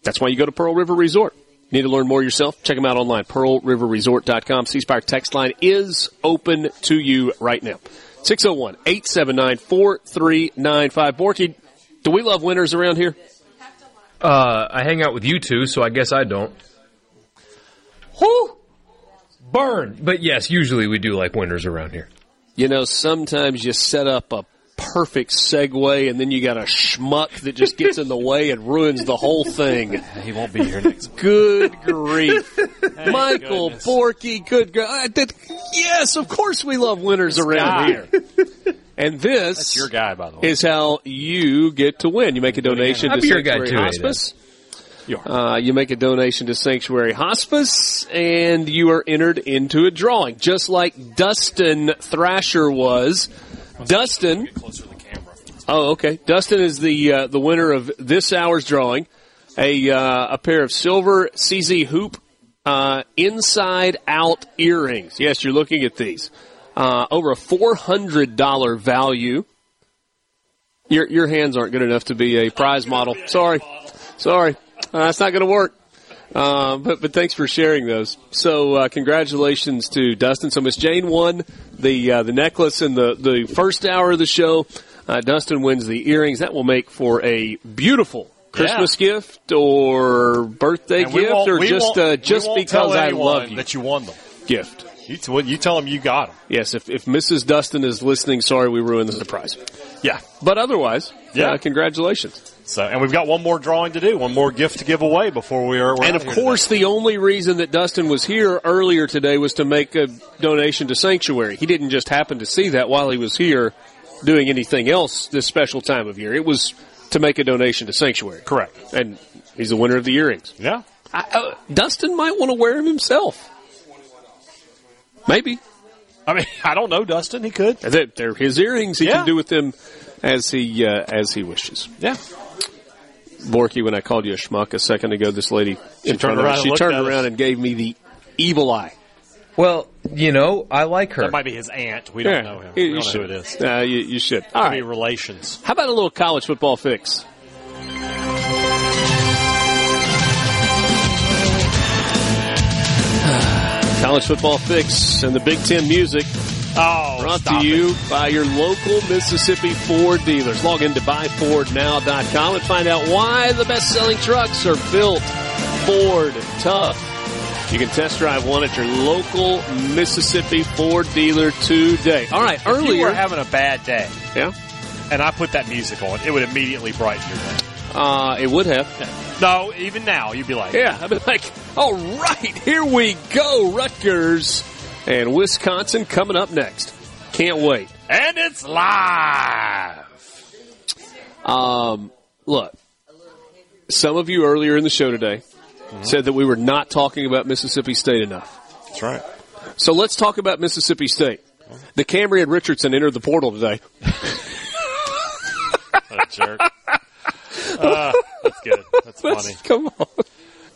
That's why you go to Pearl River Resort. Need to learn more yourself? Check them out online. PearlRiverResort.com. C Spire text line is open to you right now. 601 879 4395. Borky, do we love winners around here? Uh, I hang out with you two, so I guess I don't. Whoo! Burn. But yes, usually we do like winners around here. You know, sometimes you set up a perfect segue and then you got a schmuck that just gets in the way and ruins the whole thing. He won't be here next week. Good grief. Michael goodness. Borky, good gr- uh, that- Yes, of course we love winners around guy. here. And this That's your guy, by the way. is how you get to win. You make a donation to be your guy Sanctuary too, Hospice. Uh, you make a donation to Sanctuary Hospice, and you are entered into a drawing, just like Dustin Thrasher was. Dustin. Oh, okay. Dustin is the uh, the winner of this hour's drawing. A uh, a pair of silver CZ hoop uh, inside out earrings. Yes, you're looking at these. Uh, over a four hundred dollar value. Your your hands aren't good enough to be a prize model. Sorry, sorry, that's not going to work. Uh, but but thanks for sharing those. So uh, congratulations to Dustin. So Miss Jane won the uh, the necklace in the the first hour of the show. Uh, Dustin wins the earrings. That will make for a beautiful Christmas gift or birthday gift or just uh, just because I love you that you won them. gift. You, t- you tell them you got them. Yes, if, if Mrs. Dustin is listening, sorry we ruined the surprise. Yeah. But otherwise, Yeah. uh, congratulations. So, and we've got one more drawing to do, one more gift to give away before we are. we're and of course, the only reason that Dustin was here earlier today was to make a donation to Sanctuary. He didn't just happen to see that while he was here doing anything else this special time of year. It was to make a donation to Sanctuary. correct. And he's the winner of the earrings. Yeah. I, uh, Dustin might want to wear them himself. Maybe. I mean, I don't know, Dustin. He could. They're, they're his earrings. He Yeah. can do with them as he uh, as he wishes. Yeah. Borky, when I called you a schmuck a second ago, this lady in turned around she turned at us. around and gave me the evil eye. Well, you know, I like her. That might be his aunt. We don't know him. You, We you don't know should. who it is. Uh, you, you should. All Could be relations. How about a little college football fix? college football fix and the Big Ten music. Oh, Brought to it. you by your local Mississippi Ford dealers. Log in into buyfordnow.com and find out why the best-selling trucks are built Ford tough. You can test drive one at your local Mississippi Ford dealer today. All right, If you earlier, were having a bad day, yeah, and I put that music on, it would immediately brighten your day. uh, it would have. No, even now, you'd be like, Yeah, I'd be like, all right, here we go, Rutgers and Wisconsin coming up next. Can't wait. and it's live. Um, look, some of you earlier in the show today said that we were not talking about Mississippi State enough. That's right. So let's talk about Mississippi State. DeCamerion Richardson entered the portal today. What a jerk. Uh, that's good. That's funny. Come on.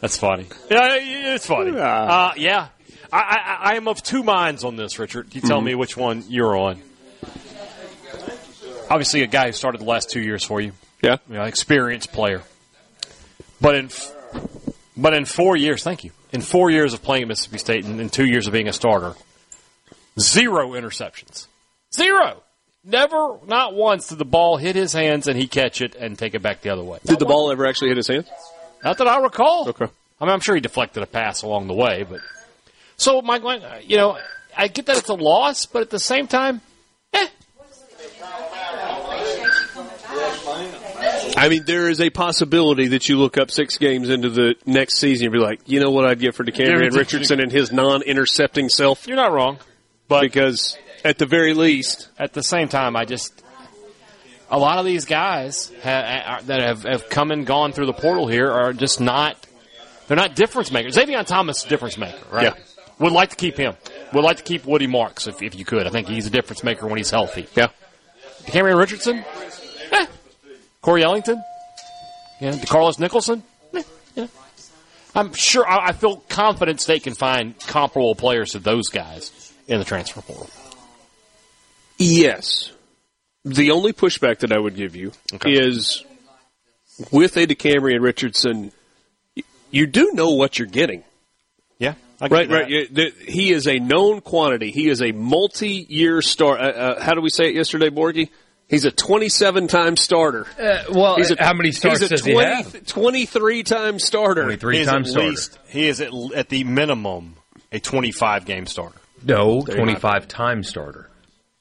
That's funny. Yeah, it's funny. Uh, yeah. I, I, I am of two minds on this, Richard. You tell Mhm. me which one you're on. Obviously, a guy who started the last two years for you. Yeah. You know, experienced player. But in, but in four years, thank you. In four years of playing at Mississippi State and in two years of being a starter, zero interceptions. Zero. Never, not once did the ball hit his hands and he catch it and take it back the other way. Did the ball ever actually hit his hands? Not that I recall. Okay. I mean, I'm sure he deflected a pass along the way, but so my, you know, I get that it's a loss, but at the same time, eh. I mean, there is a possibility that you look up six games into the next season and be like, you know what I'd give for Give DeCamerion it to- Richardson and his non-intercepting self? you're not wrong. But because at the very least, at the same time, I just a lot of these guys ha- that have, have come and gone through the portal here are just not. They're not difference makers. Xavier Thomas, difference maker, right? Yeah. Would like to keep him. Would like to keep Woody Marks if, if you could. I think he's a difference maker when he's healthy. Yeah. Cameron Richardson, eh. Corey Ellington, yeah. DeCarlos Nicholson, eh. yeah. I'm sure. I, I feel confident they can find comparable players to those guys in the transfer portal. Yes. The only pushback that I would give you is with a DeCamerion Richardson, you do know what you're getting. Yeah, I right, right. He is a known quantity. He is a multi-year star. Uh, uh, how do we say it yesterday, Borgie? He's a 27-time starter. Uh, well, he's how many starts he's a does he have? 23-time starter. He is at least he is at, at the minimum a 25 game starter. No, There you have 25 time starter.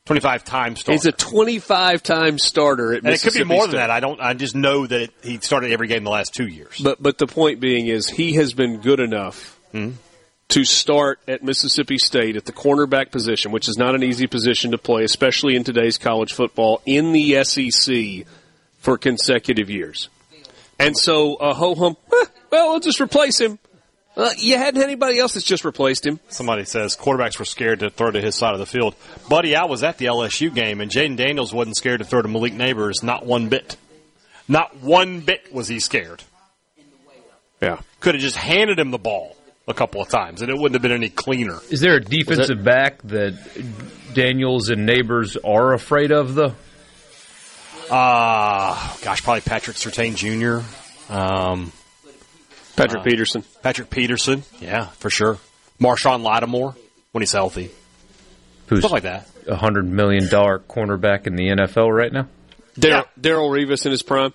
25 time starter. He's a 25-time starter at and it could be more State. than that. I don't. I just know that it, he started every game the last two years. But but the point being is he has been good enough Hmm? To start at Mississippi State at the cornerback position, which is not an easy position to play, especially in today's college football in the SEC for consecutive years. And so uh, ho hum, eh, well, we'll just replace him. Uh, you hadn't anybody else that's just replaced him. Somebody says quarterbacks were scared to throw to his side of the field. Buddy, I was at the LSU game, and Jayden Daniels wasn't scared to throw to Malik Nabers. Not one bit. Not one bit was he scared. Yeah. Could have just handed him the ball a couple of times, and it wouldn't have been any cleaner. Is there a defensive back that Daniels and Nabers are afraid of, though? Uh, gosh, probably Patrick Surtain Jr. Um, Patrick uh, Peterson. Patrick Peterson. Yeah, for sure. Marshon Lattimore when he's healthy. Who's Stuff like that. A hundred million dollar cornerback in the NFL right now. Darrelle Darrelle Revis in his prime.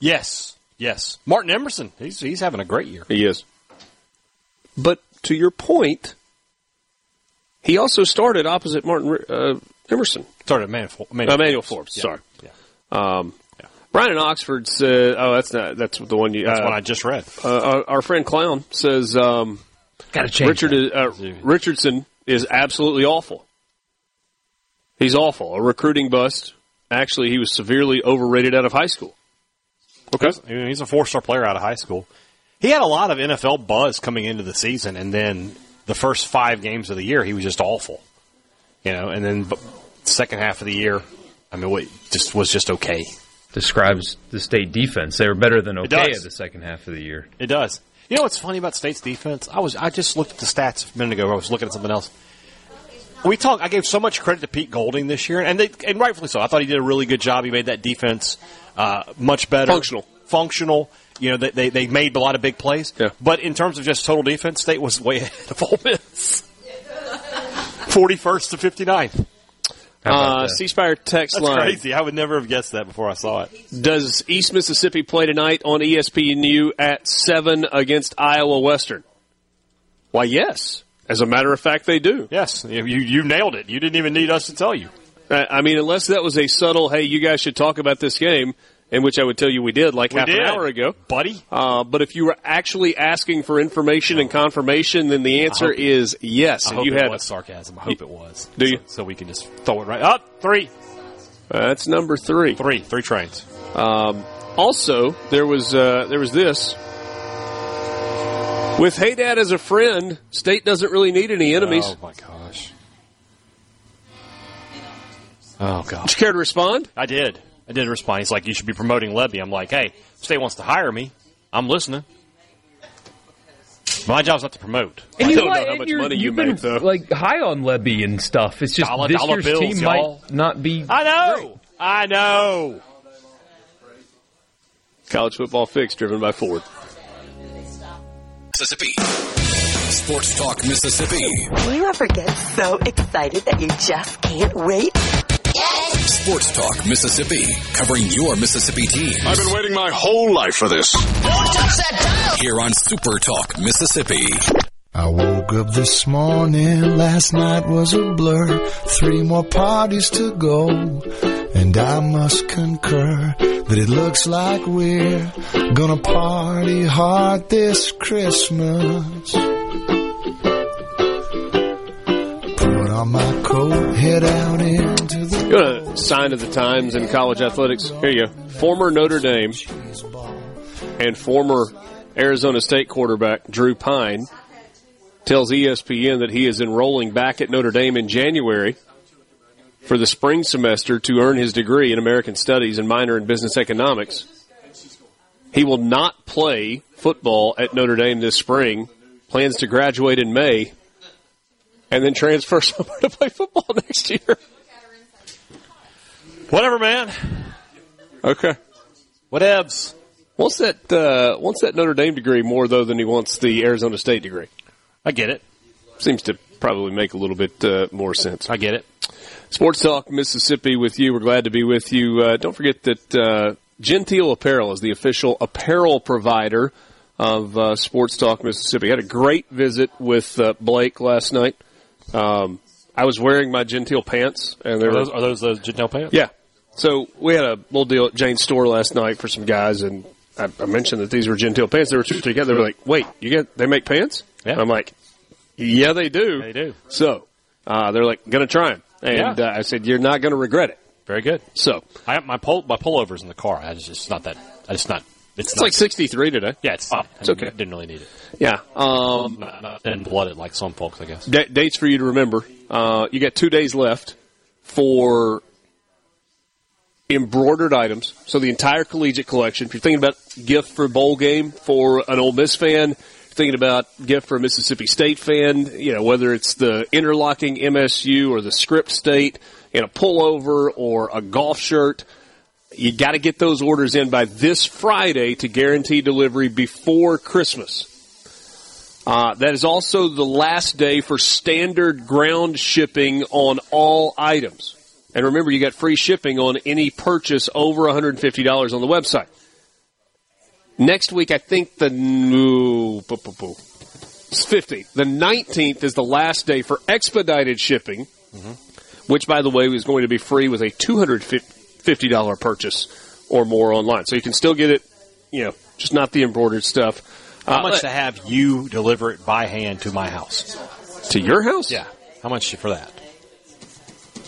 Yes, yes. Martin Emerson. He's he's having a great year. He is. But to your point, he also started opposite Martin uh, Emerson. Started at Manuel, Emmanuel, Emmanuel Forbes. Yeah. Sorry. Um, Brian in Oxford said, "Oh, that's not that's the one you." That's uh, one I just read. Uh, our, our friend Clown says, um, "Got to change." Richard is, uh, Richardson is absolutely awful. He's awful. A recruiting bust. Actually, he was severely overrated out of high school. Okay. He's, he's a four star player out of high school. He had a lot of NFL buzz coming into the season, and then the first five games of the year, he was just awful. You know, and then b- second half of the year, I mean, what just was just okay. Describes the state defense. They were better than okay at the second half of the year. It does. You know what's funny about State's defense? I was I just looked at the stats a minute ago. I was looking at something else. We talk. I gave so much credit to Pete Golding this year, and they, and rightfully so. I thought he did a really good job. He made that defense uh, much better, Functional. functional. You know, they, they they made a lot of big plays. But in terms of just total defense, State was way ahead of Ole Miss. Forty first to fifty ninth. Uh, C Spire text That's line. crazy. I would never have guessed that before I saw it. Does East Mississippi play tonight on ESPNU at 7 against Iowa Western? Why, yes. As a matter of fact, they do. Yes, you you nailed it. You didn't even need us to tell you. I mean, unless that was a subtle, hey, you guys should talk about this game, in which I would tell you we did like We half did. an hour ago. buddy. Uh, but if you were actually asking for information and confirmation, then the answer is yes. I hope you it had was sarcasm. I hope it was. Do you? So, so we can just throw it right up three. That's number three. Three, three trains. Um, also, there was uh, there was this. With Haydad as a friend, State doesn't really need any enemies. Oh my gosh. Oh Did you care to respond? I did. I did respond. He's like, you should be promoting Lebby. I'm like, hey, State wants to hire me. I'm listening. My job's not to promote. And I you don't know know how much you're- money you you've been, make, though. Like high on Lebby and stuff. It's just Dollar- this dollar year's bills, team y'all. might not be. I know. I know. College football fix driven by Ford. Mississippi. Sports Talk Mississippi. Do you ever get so excited that you just can't wait? Sports Talk Mississippi. Covering your Mississippi team. I've been waiting my whole life for this. Don't touch that dial! Here on Super Talk Mississippi. I woke up this morning, last night was a blur. Three more parties to go. And I must concur that it looks like we're gonna party hard this Christmas. My coat, head out into the You want a sign of the times in college athletics? Here you go. Former Notre Dame and former Arizona State quarterback Drew Pyne tells ESPN that he is enrolling back at Notre Dame in January for the spring semester to earn his degree in American Studies and minor in business economics. He will not play football at Notre Dame this spring. Plans to graduate in May and then transfer somewhere to play football next year. Whatever, man. Okay. Whatevs. Wants that uh, wants that Notre Dame degree more though than he wants the Arizona State degree. I get it. Seems to probably make a little bit uh, more sense. I get it. Sports Talk Mississippi with you. We're glad to be with you. Uh, don't forget that uh, Genteel Apparel is the official apparel provider of uh, Sports Talk Mississippi. Had a great visit with uh, Blake last night. Um, I was wearing my Genteel pants, and they Are were those, are those the Gentile pants? yeah. So we had a little deal at Jane's store last night for some guys, and I, I mentioned that these were Genteel pants. They were two together. They were like, "Wait, you get they make pants?" Yeah. I'm like, "Yeah, they do. They do. So uh, they're like, "Gonna try them," and Yeah. uh, I said, "You're not gonna regret it." Very good. So I have my pul- my pullovers in the car. I just it's not that. I just not. It's, it's like 63 today. Yeah, it's, it's okay. Didn't really need it. Yeah. Um, Not, not, didn't like some folks, I guess. da- dates for you to remember. Uh, you got two days left for embroidered items. So the entire collegiate collection. If you're thinking about gift for a bowl game for an Ole Miss fan, thinking about gift for a Mississippi State fan, you know, whether it's the interlocking MSU or the script state in a pullover or a golf shirt, you got to get those orders in by this Friday to guarantee delivery before Christmas. Uh, that is also the last day for standard ground shipping on all items. And remember, you got free shipping on any purchase over $150 on the website. Next week, I think the no, boo, boo, boo. it's 50. The 19th is the last day for expedited shipping, which, by the way, is going to be free with a $250 purchase or more online. So you can still get it, you know, just not the embroidered stuff. How Uh, much to have you deliver it by hand to my house? To your house? Yeah. How much for that?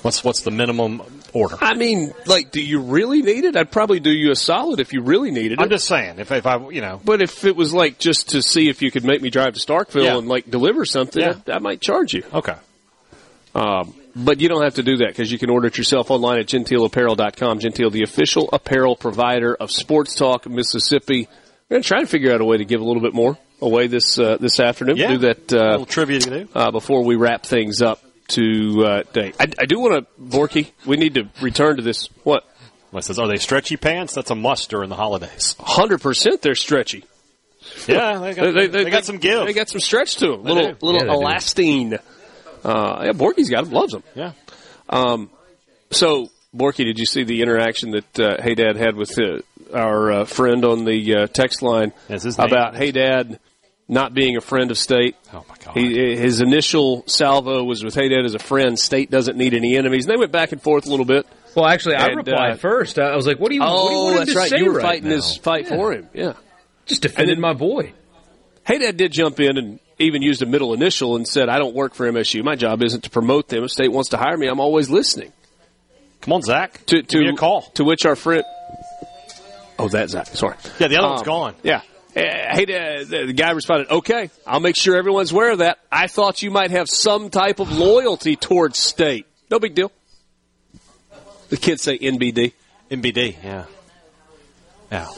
What's what's the minimum order? I mean, like, do you really need it? I'd probably do you a solid if you really needed it. I'm just saying, if if I you know, but if it was like just to see if you could make me drive to Starkville Yeah. and like deliver something, Yeah. I, I might charge you. okay. Um, but you don't have to do that because you can order it yourself online at genteelapparel.com. Genteel, the official apparel provider of Sports Talk Mississippi. We're going to try and figure out a way to give a little bit more away this uh, this afternoon. Yeah. Do that uh, little trivia to do. uh, before we wrap things up to uh. I, I do want to, Borky. We need to return to this. What? What says? Are they stretchy pants? That's a must during the holidays. Hundred percent, they're stretchy. Yeah, they got, they, got some give. They got some stretch to them. They Little do. little Yeah, they do. Elastine. Uh, yeah, Borky's got him, Loves him. Yeah. Um, so Borky, did you see the interaction that uh, Haydad had with uh, our uh, friend on the uh, text line Is his name- about Haydad not being a friend of State? Oh my god. He, his initial salvo was with Haydad as a friend. State doesn't need any enemies. And they went back and forth a little bit. Well, actually, I And, replied uh, first. I was like, "What do you? what do you Oh, want him that's to right. say You were right fighting now? his fight Yeah. for him. Yeah. Just defended my boy. Haydad did jump in and even used a middle initial and said, I don't work for MSU. My job isn't to promote them. If State wants to hire me, I'm always listening. Come on, Zach. To, to, me a call. To which our friend. Oh, that Zach. Sorry. Yeah, the other one's gone. Yeah. Uh, Hey, the the guy responded, okay, I'll make sure everyone's aware of that. I thought you might have some type of loyalty towards State. No big deal. The kids say NBD. NBD. Yeah. Yeah.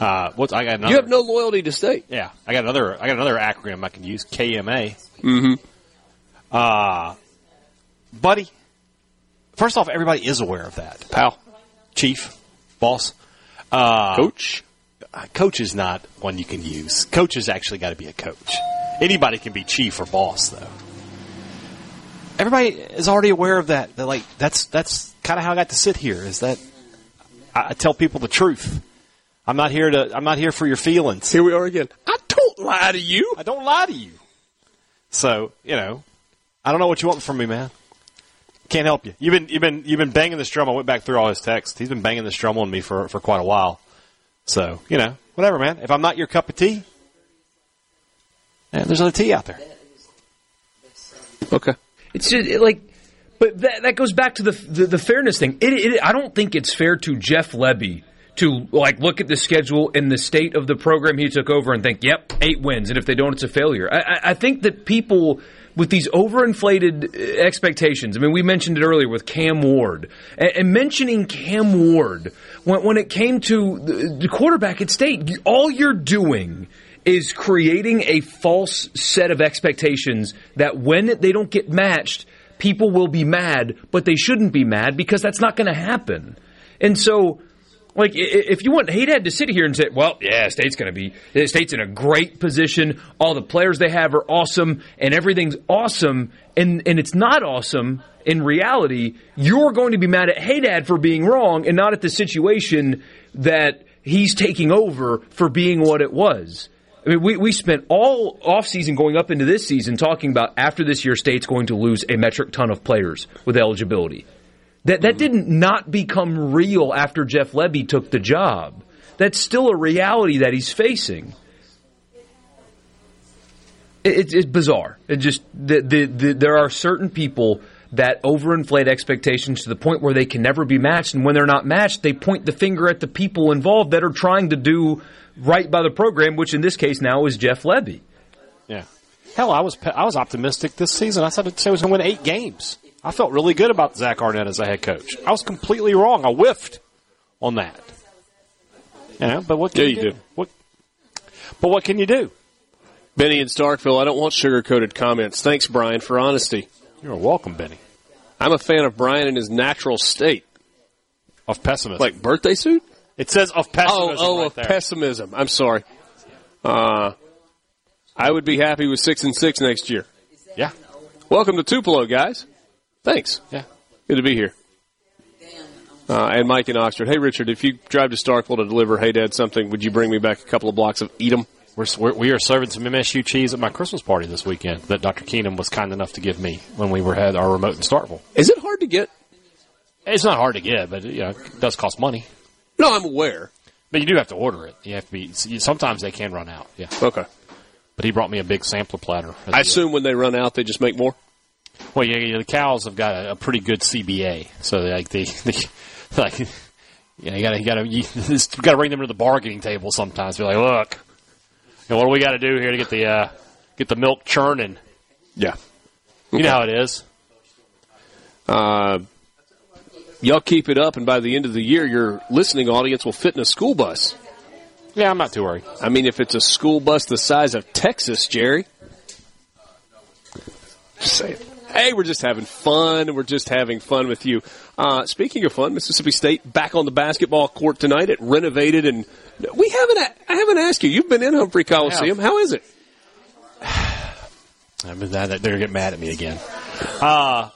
Uh, what's I got another? You have no loyalty to State. Yeah, I got another. I got another acronym I can use. KMA. Mm-hmm. Uh, buddy. First off, everybody is aware of that. Pal. Chief. Boss. Uh, Coach. uh, Coach is not one you can use. Coach has actually got to be a coach. Anybody can be chief or boss, though. Everybody is already aware of that. They're like, that's that's kind of how I got to sit here. Is that I, I tell people the truth. I'm not here to. I'm not here for your feelings. Here we are again. I don't lie to you. I don't lie to you. So you know, I don't know what you want from me, man. Can't help you. You've been you've been you've been banging this drum. I went back through all his texts. He's been banging this drum on me for for quite a while. So you know, whatever, man. If I'm not your cup of tea, yeah, there's other tea out there. Okay. It's just like, but that, that goes back to the the, the fairness thing. It, it, I don't think it's fair to Jeff Lebby to like look at the schedule and the state of the program he took over and think, "Yep, eight wins," and if they don't, it's a failure. I, I, think that people with these overinflated uh, expectations. I mean, we mentioned it earlier with Cam Ward, and, and mentioning Cam Ward when, when it came to the, the quarterback at State, all you're doing is creating a false set of expectations that when they don't get matched, people will be mad, but they shouldn't be mad because that's not going to happen. And so, like, if you want Haydad to sit here and say, well, yeah, State's going to be, State's in a great position, all the players they have are awesome, and everything's awesome, and, and it's not awesome, in reality, you're going to be mad at Haydad for being wrong and not at the situation that he's taking over for being what it was. I mean, we, we spent all offseason going up into this season talking about after this year, State's going to lose a metric ton of players with eligibility. That, that didn't not become real after Jeff Lebby took the job. That's still a reality that he's facing. It, it's bizarre. It just the, the, the, there are certain people that overinflate expectations to the point where they can never be matched, and when they're not matched, they point the finger at the people involved that are trying to do right by the program, which in this case now is Jeff Lebby. Yeah. Hell, I was I was optimistic this season. I said it was going to win eight games. I felt really good about Zach Arnett as a head coach. I was completely wrong. I whiffed on that. Yeah, but what can Yeah, you, you do? do. What? But what can you do? Benny in Starkville, I don't want sugar coated comments. Thanks, Brian, for honesty. You're welcome, Benny. I'm a fan of Brian in his natural state. Of pessimism. Like birthday suit? It says of pessimism. Oh, oh, right of there. pessimism. I'm sorry. Uh, I would be happy with six and six next year. Yeah. Welcome to Tupelo, guys. Thanks. Yeah. Good to be here. Uh, and Mike in Oxford. Hey, Richard, if you drive to Starkville to deliver Haydad something, would you bring me back a couple of blocks of Edam? We're, we're, we are serving some MSU cheese at my Christmas party this weekend that Dr. Keenum was kind enough to give me when we were had our remote in Starkville. Is it hard to get? It's not hard to get, but you know, it does cost money. No, I'm aware. But you do have to order it. You have to be. Sometimes they can run out. Yeah. Okay. But he brought me a big sampler platter. I assume when they run out, they just make more. Well, yeah, the cows have got a, a pretty good CBA, so they, like they, they like, yeah, you got to you got to you got to bring them to the bargaining table sometimes. Be like, look, you know, what do we got to do here to get the uh, get the milk churning? Yeah, you know how it is. Uh, y'all keep it up, and by the end of the year, your listening audience will fit in a school bus. Yeah, I'm not too worried. I mean, if it's a school bus the size of Texas, Jerry. Just say it. Hey, we're just having fun. We're just having fun with you. Uh, speaking of fun, Mississippi State back on the basketball court tonight. It renovated, and we haven't. I haven't asked you. You've been in Humphrey Coliseum. How is it? I that, they're get mad at me again. Uh,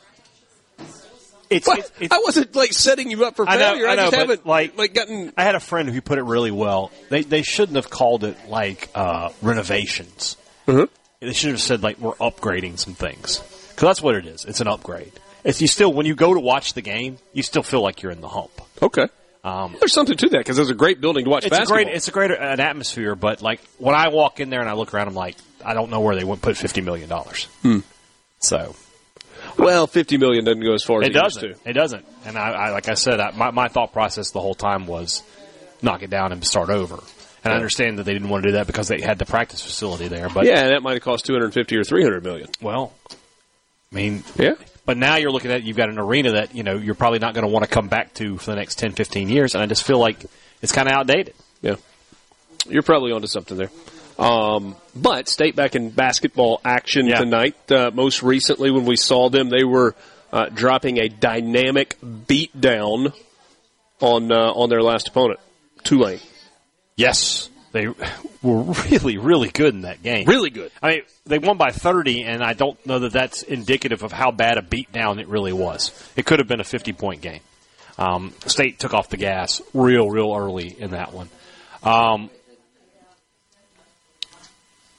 it's, it's, it's I wasn't like setting you up for I know, failure. I know, just haven't like, like gotten. I had a friend who put it really well. They they shouldn't have called it like uh, renovations. Mm-hmm. They should have said like we're upgrading some things because that's what it is. It's an upgrade. It's you still when you go to watch the game, you still feel like you're in the hump. Okay. Um, There's something to that because there's a great building to watch it's basketball. a great it's a great an atmosphere, but like when I walk in there and I look around, I'm like, I don't know where they would put fifty million dollars. Hmm. So Well, fifty million doesn't go as far as it it, doesn't. to. It doesn't. And I, I like I said, I, my my thought process the whole time was knock it down and start over. And I understand that they didn't want to do that because they had the practice facility there. But yeah, that might have cost two hundred fifty or three hundred million. well, I mean, Yeah. But now you're looking at you've got an arena that you know you're probably not going to want to come back to for the next 10, 15 years, and I just feel like it's kind of outdated. Yeah, you're probably onto something there. Um, but state back in basketball action Yeah. tonight. Uh, most recently, when we saw them, they were uh, dropping a dynamic beat down on uh, on their last opponent, Tulane. Yes, they were really, really good in that game. Really good. I mean, they won by 30, and I don't know that that's indicative of how bad a beatdown it really was. It could have been a 50 point game. Um, State took off the gas real, real early in that one. Um,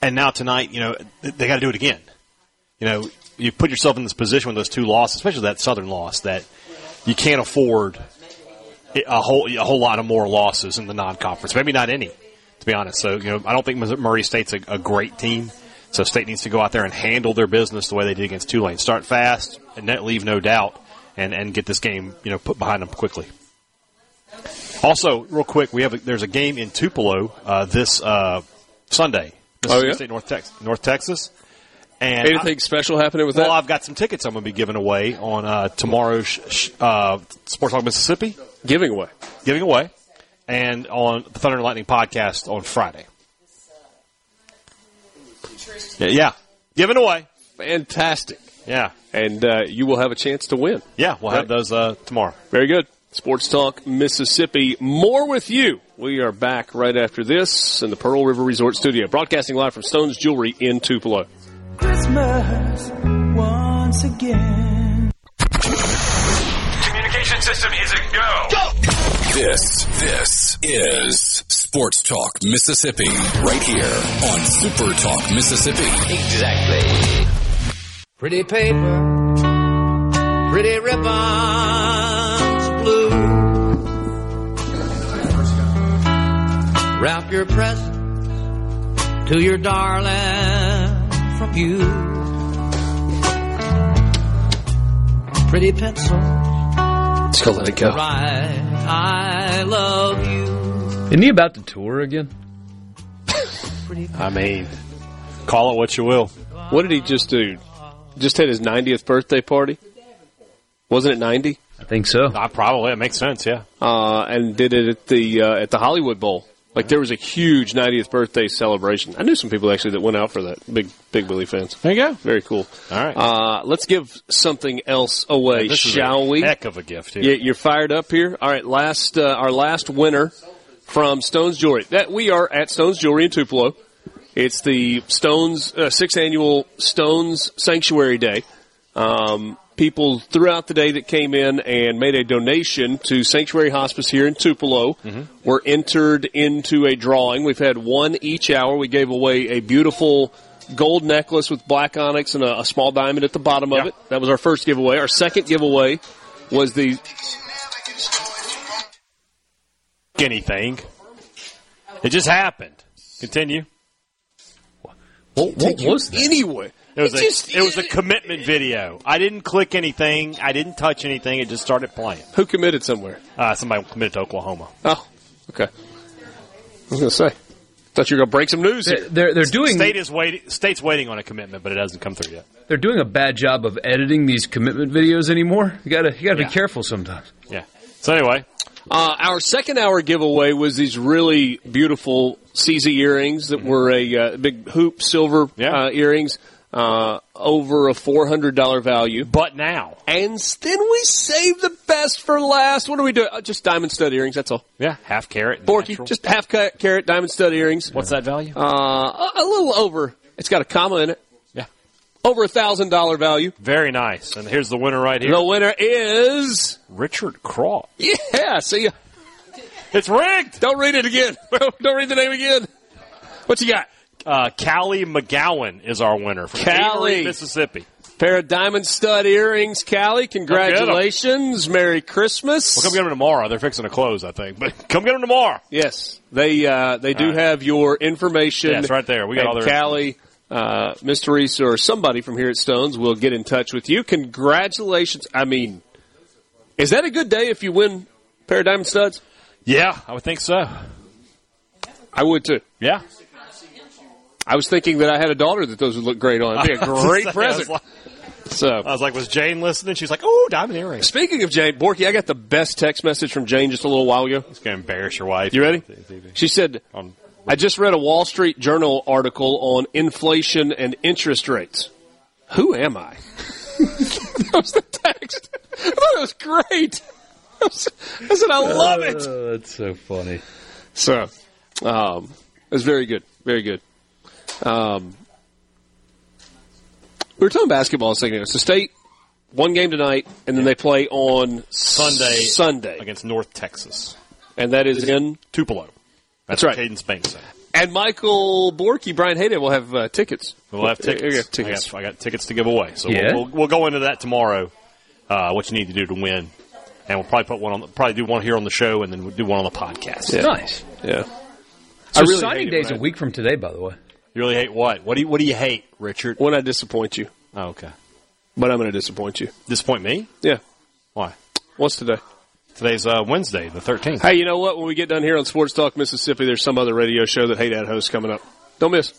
and now tonight, you know, they got to do it again. You know, you put yourself in this position with those two losses, especially that Southern loss, that you can't afford a whole a whole lot of more losses in the non-conference. Maybe not any, to be honest. So you know, I don't think Murray State's a, a great team. So State needs to go out there and handle their business the way they did against Tulane. Start fast and net leave no doubt, and and get this game you know put behind them quickly. Also, real quick, we have a, there's a game in Tupelo uh, this uh, Sunday. Mississippi yeah? State North Texas. North Texas. And Anything I- special happening with well, that? Well, I've got some tickets I'm going to be giving away on uh, tomorrow's sh- sh- uh, Sports Talk Mississippi. Giving away. Giving away. And on the Thunder and Lightning podcast on Friday. Yeah, yeah. Giving away. Fantastic. Yeah. And uh, you will have a chance to win. Yeah, we'll have those uh, tomorrow. Very good. Sports Talk Mississippi. More with you. We are back right after this in the Pearl River Resort Studio, broadcasting live from Stone's Jewelry in Tupelo. Christmas once again. Communication system is a go. Go. This, this is Sports Talk Mississippi, right here on Super Talk Mississippi. Exactly. Pretty paper, pretty ribbons blue. Wrap your present to your darling from you. Pretty pencil. Let's go let it go. Write, I love you. Isn't he about to tour again? I mean, call it what you will. What did he just do? Just had his 90th birthday party? Wasn't it 90? I think so. Uh, probably. It makes sense, yeah. Uh, and did it at the uh, at the Hollywood Bowl. Like there was a huge 90th birthday celebration. I knew some people actually that went out for that. Big Big Billy fans. There you go. Very cool. All right. Uh, let's give something else away, is shall a we? Heck of a gift here. Yeah, you're fired up here. All right, last uh, our last winner from Stones Jewelry. That we are at Stones Jewelry in Tupelo. It's the Stones uh, sixth annual Stones Sanctuary Day. Um, people throughout the day that came in and made a donation to Sanctuary Hospice here in Tupelo mm-hmm. were entered into a drawing. We've had one each hour. We gave away a beautiful gold necklace with black onyx and a, a small diamond at the bottom of it. That was our first giveaway. Our second giveaway was the anything. It just happened. Continue. What, what was that? Anyway, It was It a just- it was a commitment video. I didn't click anything. I didn't touch anything. It just started playing. Who committed somewhere? Uh, somebody committed to Oklahoma. Oh, okay. I was going to say. Thought you were going to break some news here. They're they're doing State is waiting. State's waiting on a commitment, but it hasn't come through yet. they're doing a bad job of editing these commitment videos anymore. You gotta you gotta Yeah. be careful sometimes. Yeah. So anyway, Uh, our second hour giveaway was these really beautiful CZ earrings that were a uh, big hoop silver uh, earrings, uh, over a four hundred dollar value. But now, and then we save the best for last. What do we do? Uh, just diamond stud earrings. That's all. yeah, half carat. Borky, natural. just half ca- carat diamond stud earrings. What's that value? Uh, a, a little over. It's got a comma in it. Yeah. Over a thousand dollar value. Very nice. And here's the winner right here. The winner is Richard Craw. yeah. See ya. It's rigged. Don't read it again. Don't read the name again. What you got? Uh, Callie McGowan is our winner from Callie. Amory, Mississippi. Pair of diamond stud earrings, Callie. Congratulations. Merry Christmas. Well, come get them tomorrow. They're fixing to close, I think. But come get them tomorrow. Yes, they uh, they do right. have your information. It's right there. We got all their Callie, uh, Miss Teresa, or somebody from here at Stones will get in touch with you. Congratulations. I mean, is that a good day if you win a pair of diamond studs? Yeah, I would think so. I would too. Yeah. I was thinking that I had a daughter that those would look great on. It'd be a great present. like- So I was like, was Jane listening? She's like, oh, diamond earrings. Speaking of Jane, Borky, I got the best text message from Jane just a little while ago. It's going to embarrass your wife. You ready? She said, I just read a Wall Street Journal article on inflation and interest rates. Who am I? that was the text. I thought it was great. I said, I love it. Oh, that's so funny. So, um, it was very good. Very good. Um, we were talking basketball a second ago. So, State, one game tonight, and then they play on Sunday Sunday. against North Texas. And that is in Tupelo. That's right. Caden Spain said. And Michael Borky, Brian Hayden will have uh, tickets. We'll have Here you go, tickets. tickets. I, got, I got tickets to give away. So Yeah? we'll, we'll, we'll go into that tomorrow. Uh, what you need to do to win, and we'll probably put one on. Probably do one here on the show, and then we'll do one on the podcast. Yeah. Nice. Yeah. So I really signing hate it day's when a I- week from today, by the way. You really hate what? What do you What do you hate, Richard? When I disappoint you. Oh, okay. But I'm going to disappoint you. Disappoint me? Yeah. Why? What's today? Today's uh, Wednesday, the 13th. Hey, you know what? When we get done here on Sports Talk Mississippi, there's some other radio show that Haydad hosts coming up. Don't miss.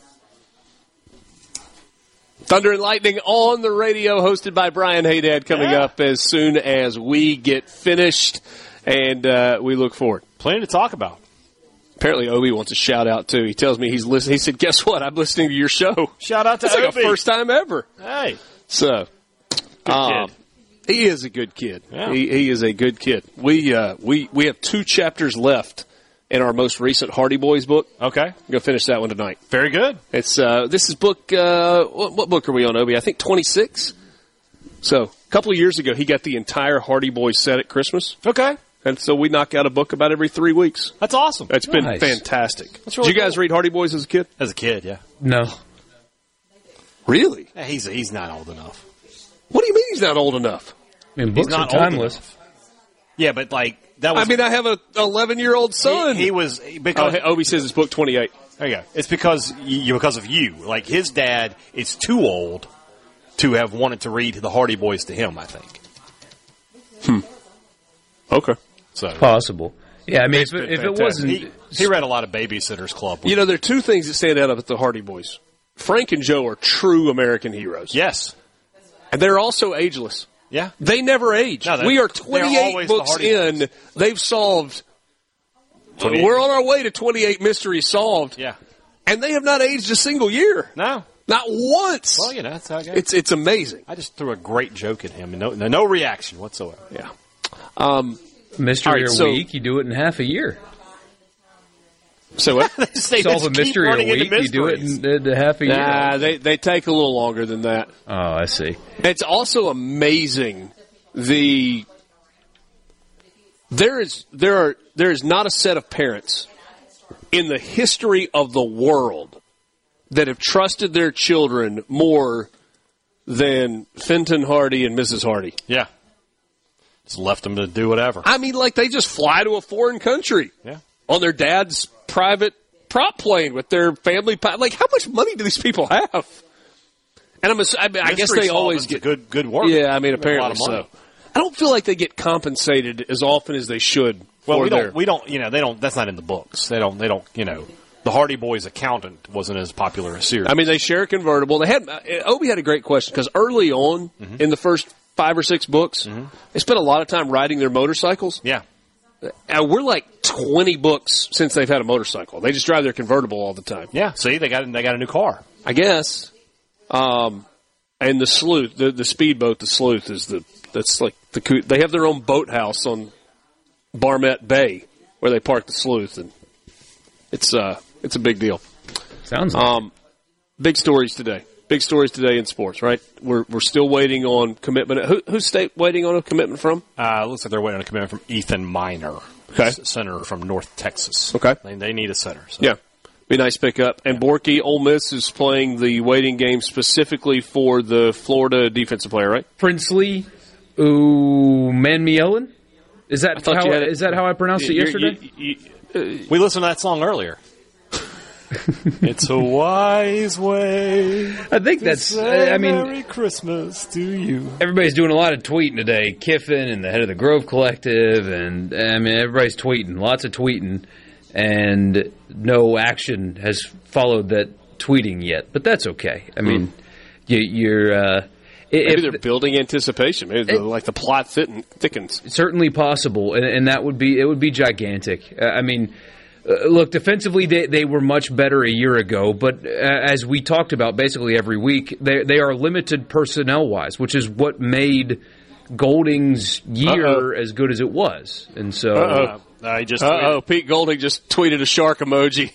Thunder and Lightning on the radio, hosted by Brian Haydad, coming Yeah. up as soon as we get finished, and uh, we look forward. Plenty to talk about. Apparently, Obi wants a shout out too. He tells me he's listening. He said, "Guess what? I'm listening to your show." Shout out to It's like Obi. a first time ever. Hey. So, um, he is a good kid. Yeah. He, he is a good kid. We uh, we we have two chapters left in our most recent Hardy Boys book. Okay, I'm gonna finish that one tonight. Very good. It's uh, this is book. Uh, what, what book are we on, Obi? I think 26. So, a couple of years ago, he got the entire Hardy Boys set at Christmas. Okay. And so we knock out a book about every three weeks. That's awesome. It's been Nice. fantastic. Really Did you guys read Hardy Boys as a kid? As a kid, yeah. No. Really? Yeah, he's he's not old enough. What do you mean he's not old enough? I mean, He's books are not old timeless. Yeah, but like that was. I mean, I have a 11 year old son. He, he was uh, oh, because hey, Obi says it's book 28. There you go. It's because you, because of you. Like his dad is too old to have wanted to read the Hardy Boys to him. I think. Hmm. Okay. So Possible. Yeah, I mean, if, it- if it wasn't, he, he read a lot of Babysitters Club. You know, there are two things that stand out about the Hardy Boys. Frank and Joe are true American heroes. yes, And they're also ageless. yeah. They never age. No, we are 28 always the books in. Boys. They've solved. We're on our way to 28 mysteries solved. Yeah. And they have not aged a single year. No. Not once. Well, you know that's how it goes. It's it's amazing. I just threw a great joke at him and no, no, no reaction whatsoever. Yeah. Um, mystery All right, a so- week, you do it in half a year. so what? They Solve a mystery a week, you do it mysteries. in, in half a year. nah, they they take a little longer than that. Oh, I see. It's also amazing the there is there are there is not a set of parents in the history of the world that have trusted their children more than Fenton Hardy and Mrs. Hardy. Yeah. Just left them to do whatever. I mean, like they just fly to a foreign country Yeah. on their dad's private prop plane with their family. Like, how much money do these people have? And I'm, ass- I, mean, I guess they always get good good work. Yeah, I mean, They a lot apparently so. I don't feel like they get compensated as often as they should. Well, for we their, don't. We don't. You know, they don't. That's not in the books. They don't. They don't. You know, the Hardy Boys accountant wasn't as popular as series. I mean, they share a convertible. They had uh, Obi had a great question because early on Mm-hmm. in the first five or six books, they spent a lot of time riding their motorcycles. yeah. And we're like twenty books since they've had a motorcycle. They just drive their convertible all the time. Yeah. See, they got they got a new car. I guess. Um, and the sleuth, the the speedboat, the sleuth is the that's like the they have their own boathouse on Barmet Bay where they park the sleuth, and it's uh it's a big deal. Sounds like Um, big stories today. Big stories today in sports, right? We're we're still waiting on commitment. Who, who's state waiting on a commitment from? Uh, looks like they're waiting on a commitment from Ethan Miner, Okay. s- center from North Texas. Okay. They, they need a center. So. Yeah, be a nice pickup. And Borky, Ole Miss is playing the waiting game specifically for the Florida defensive player, right? Princely Umanmielen? Is that thought how you had it- is that how I pronounced it You're- yesterday? you- you- We listened to that song earlier. It's a wise way. I think to that's. say I mean, Merry Christmas to you. everybody's doing a lot of tweeting today. Kiffin and the head of the Grove Collective, and I mean, everybody's tweeting, lots of tweeting, and no action has followed that tweeting yet. But that's okay. I mean, you, you're. Uh, Maybe if, they're building anticipation. Maybe the, like the plot thickens. certainly possible, and, and that would be it. Would be gigantic. Uh, I mean, uh, look, defensively they they were much better a year ago, but uh, as we talked about basically every week, they they are limited personnel wise, which is what made Golding's year Uh-oh. as good as it was, and so. Uh-oh. Uh, just Uh oh, Pete Golding just tweeted a shark emoji.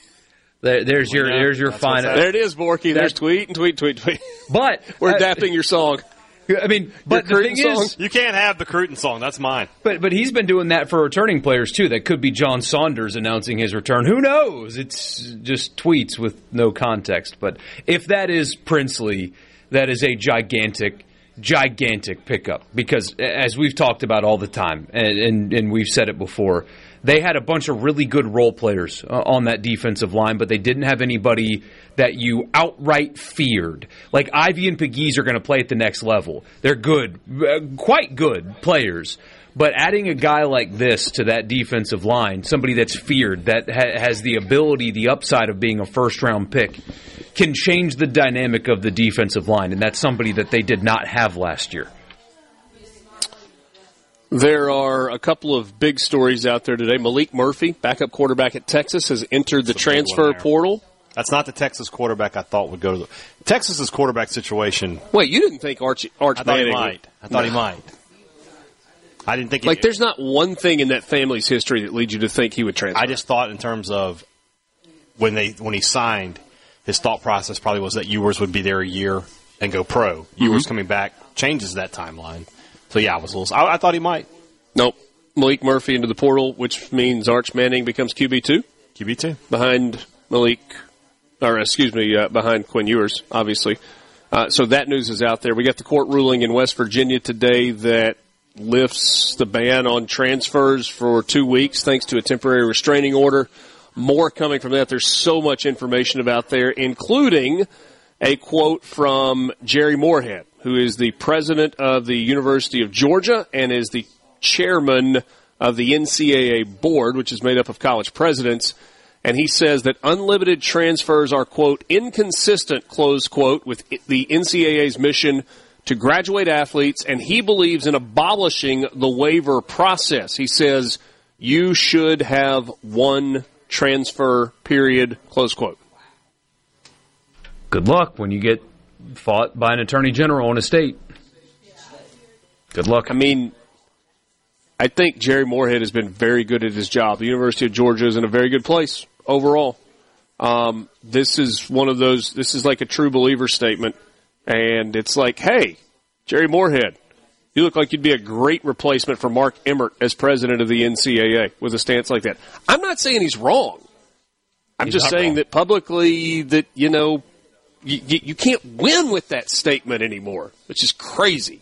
There, there's your Yeah, there's your that's what's fine. happening. There it is, Borky. There's tweet and tweet, tweet, tweet. But We're uh, adapting your song. I mean, but the thing song? is, You can't have the Cruton song. That's mine. But but he's been doing that for returning players too. That could be John Saunders announcing his return. Who knows? It's just tweets with no context. But if that is Princely, that is a gigantic, gigantic pickup because as we've talked about all the time, and and, and we've said it before, They had a bunch of really good role players uh, on that defensive line, but they didn't have anybody that you outright feared. Like Ivey and Pegues are going to play at the next level. They're good, uh, quite good players. But adding a guy like this to that defensive line, somebody that's feared, that ha- has the ability, the upside of being a first round pick, can change the dynamic of the defensive line. And that's somebody that they did not have last year. There are a couple of big stories out there today. Maalik Murphy, backup quarterback at Texas, has entered the transfer portal. That's not the Texas quarterback I thought would go to the Texas's quarterback situation. Wait, you didn't think Arch Arch I thought Manning he might. I thought he might. I didn't think he, Like, there's not one thing in that family's history that leads you to think he would transfer. I just thought in terms of when they when he signed, his thought process probably was that Ewers would be there a year and go pro. Mm-hmm. Ewers coming back changes that timeline. So yeah, I was a little. I, I thought he might. Nope. Maalik Murphy into the portal, which means Arch Manning becomes QB two. QB two behind Maalik, or excuse me, uh, behind Quinn Ewers, obviously. Uh, so that news is out there. We got the court ruling in West Virginia today that lifts the ban on transfers for two weeks, thanks to a temporary restraining order. More coming from that. There's so much information about there, including a quote from Jere Morehead, who is the president of the University of Georgia and is the chairman of the NCAA board, which is made up of college presidents. And he says that unlimited transfers are, quote, inconsistent, close quote, with the NCAA's mission to graduate athletes. And he believes in abolishing the waiver process. He says you should have one transfer period, close quote. Good luck when you get fought by an attorney general in a state. Good luck. I mean, I think Jere Morehead has been very good at his job. The University of Georgia is in a very good place overall. Um, this is one of those. This is like a true believer statement, and it's like, hey, Jere Morehead, you look like you'd be a great replacement for Mark Emmert as president of the NCAA with a stance like that. I'm not saying he's wrong. I'm He's just saying wrong. that publicly that you know you, you, you can't win with that statement anymore, which is crazy.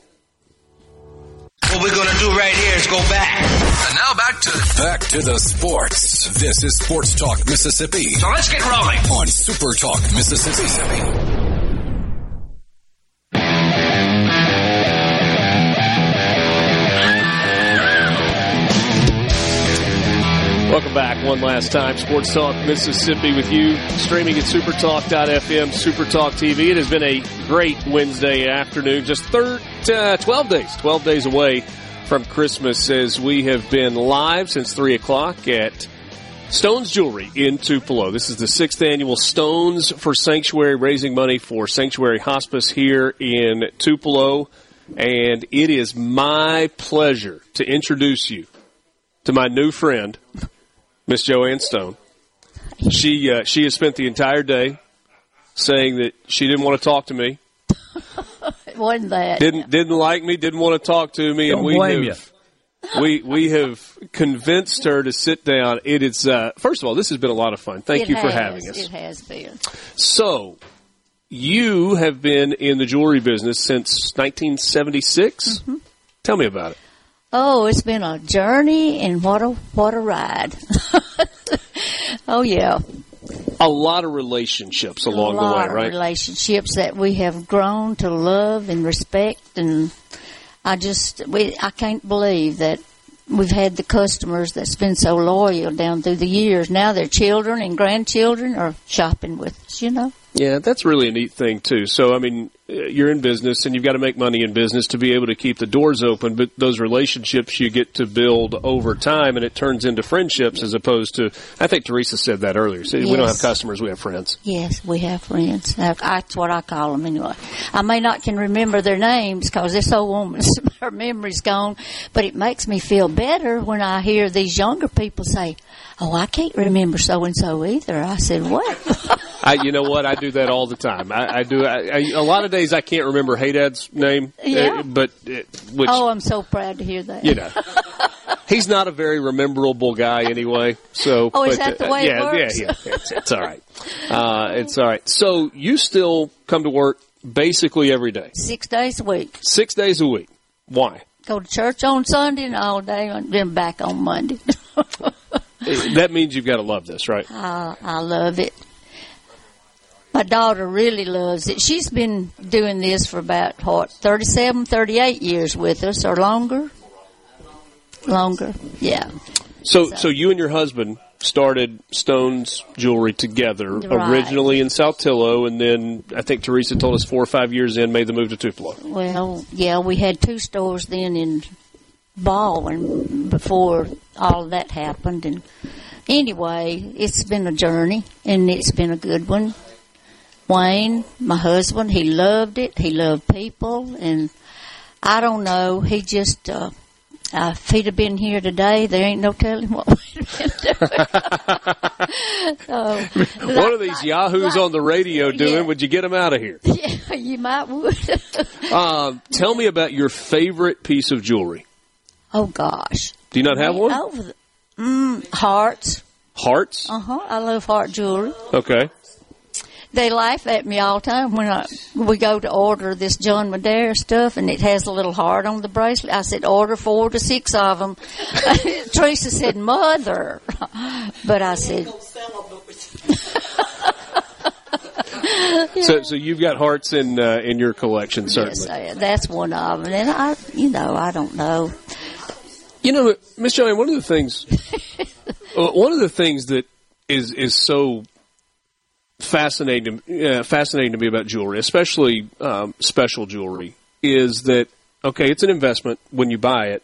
What we're gonna do right here is go back. And now back to back to the sports. This is Sports Talk Mississippi. So let's get rolling. on Super Talk Mississippi. Welcome back one last time. Sports Talk Mississippi with you, streaming at supertalk.fm, Supertalk TV. It has been a great Wednesday afternoon, just third, uh, 12 days, 12 days away from Christmas as we have been live since 3 o'clock at Stones Jewelry in Tupelo. This is the sixth annual Stones for Sanctuary, raising money for Sanctuary Hospice here in Tupelo. And it is my pleasure to introduce you to my new friend, Miss Joanne Stone. She uh, she has spent the entire day saying that she didn't want to talk to me, It wasn't that. didn't didn't like me, didn't want to talk to me, Don't and we blame have we we have convinced her to sit down. It is uh, first of all, this has been a lot of fun. Thank It you for having us. It has been. So, you have been in the jewelry business since 1976. Mm-hmm. Tell me about it. Oh, it's been a journey and what a what a ride. oh yeah. A lot of relationships along a lot the way, of right? relationships that we have grown to love and respect and I just we I can't believe that we've had the customers that's been so loyal down through the years. Now their children and grandchildren are shopping with us, you know. Yeah, that's really a neat thing too. So, I mean, you're in business and you've got to make money in business to be able to keep the doors open, but those relationships you get to build over time and it turns into friendships as opposed to, I think Teresa said that earlier. So we don't have customers, we have friends. Yes, we have friends. Uh, That's what I call them anyway. I may not can remember their names because this old woman's her memory's gone, but it makes me feel better when I hear these younger people say, "Oh, I can't remember so and so either." I said, "What?" I, you know what? I do that all the time. I, I do. I, I, a lot of days I can't remember Haydad's name, Yeah. uh, but uh, which oh, I'm so proud to hear that. you know, he's not a very rememberable guy anyway. So, Oh, is but, that the uh, way it works? Yeah, yeah, it's, it's all right. Uh, it's all right. So you still come to work basically every day, Six days a week. six days a week. Why? go to church on Sunday and all day, and then back on Monday. that means you've got to love this, right? I, I love it. My daughter really loves it. She's been doing this for about, what, 37, 38 years with us, or longer? Longer, yeah. So, so you and your husband started Stone's Jewelry together, Right. originally in Saltillo, and then I think Teresa told us four or five years in made the move to Tupelo. Well, yeah, we had two stores then in Baldwin before all of that happened. And anyway, it's been a journey, and it's been a good one. Wayne, my husband, he loved it. He loved people, and I don't know. He just, uh, if he'd have been here today, there ain't no telling what we'd have been doing. so, One of these yahoos on the radio doing, would you get him out of here? yeah, you might would. Um, tell me about your favorite piece of jewelry. oh gosh. Do you not have one? Over the, mm, hearts. Hearts? Uh huh. I love heart jewelry. Okay. They laugh at me all the time when I we go to order this John Madera stuff, and it has a little heart on the bracelet. I said, order four to six of them. Teresa said, mother, but I said, So, so you've got hearts in uh, in your collection, certainly. yes, I- that's one of them. And I, you know, I don't know. You know, Miss Joanne, one of the things, uh, one of the things that is is so fascinating, uh, fascinating to me about jewelry, especially um, special jewelry, is that okay, it's an investment when you buy it,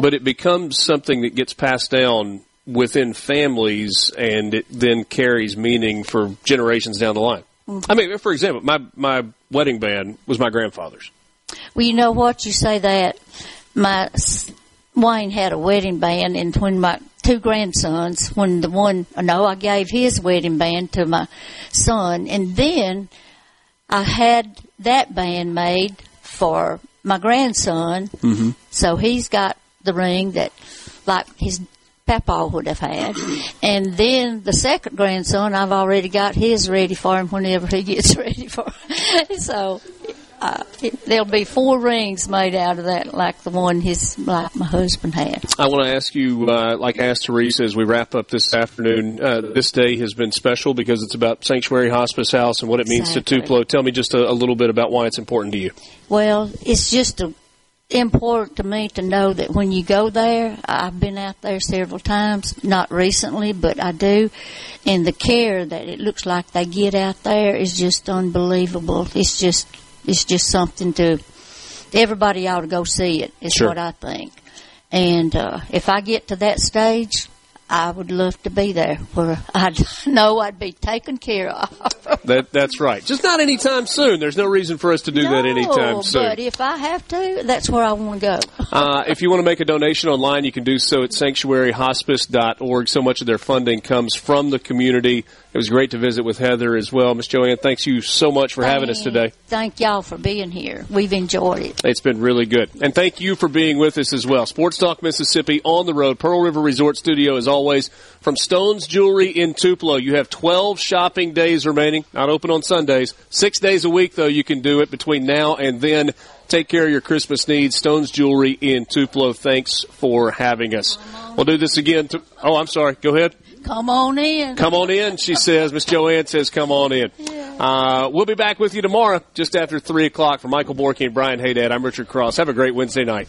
but it becomes something that gets passed down within families, and it then carries meaning for generations down the line. I mean, for example, my my wedding band was my grandfather's. Well, you know what? You say that. My Wayne had a wedding band, and when my two grandsons, when the one, no, I gave his wedding band to my son, and then I had that band made for my grandson. Mm-hmm. So he's got the ring that, like his papa would have had. And then the second grandson, I've already got his ready for him whenever he gets ready for. so uh, it, there'll be four rings made out of that, like the one his, like my husband had. I want to ask you, uh, like I asked Teresa as we wrap up this afternoon, uh, this day has been special because it's about Sanctuary Hospice House and what it means Exactly. to Tupelo. Tell me just a, a little bit about why it's important to you. Well, it's just a, important to me to know that when you go there, I've been out there several times, not recently, but I do, and the care that it looks like they get out there is just unbelievable. It's just, it's just something to, everybody ought to go see it, is Sure. what I think. And, uh, if I get to that stage, I would love to be there where I know I'd be taken care of. That that's right. Just not anytime soon. There's no reason for us to do that anytime No, soon. But if I have to, that's where I want to go. Uh, if you want to make a donation online, you can do so at sanctuaryhospice.org. So much of their funding comes from the community. It was great to visit with Heather as well. Miss Joanne, thanks you so much for having us today. Thank y'all for being here. We've enjoyed it. It's been really good. And thank you for being with us as well. Sports Talk Mississippi on the road. Pearl River Resort Studio as always. From Stone's Jewelry in Tupelo. You have 12 shopping days remaining. Not open on Sundays. Six days a week though you can do it between now and then. Take care of your Christmas needs. Stone's Jewelry in Tupelo. Thanks for having us. We'll do this again. To, oh, I'm sorry. Go ahead. Come on in. Come on in, she says. Miss Joanne says, come on in. Uh, we'll be back with you tomorrow, just after 3 o'clock. For Michael Borky and Brian Haydad, I'm Richard Cross. Have a great Wednesday night.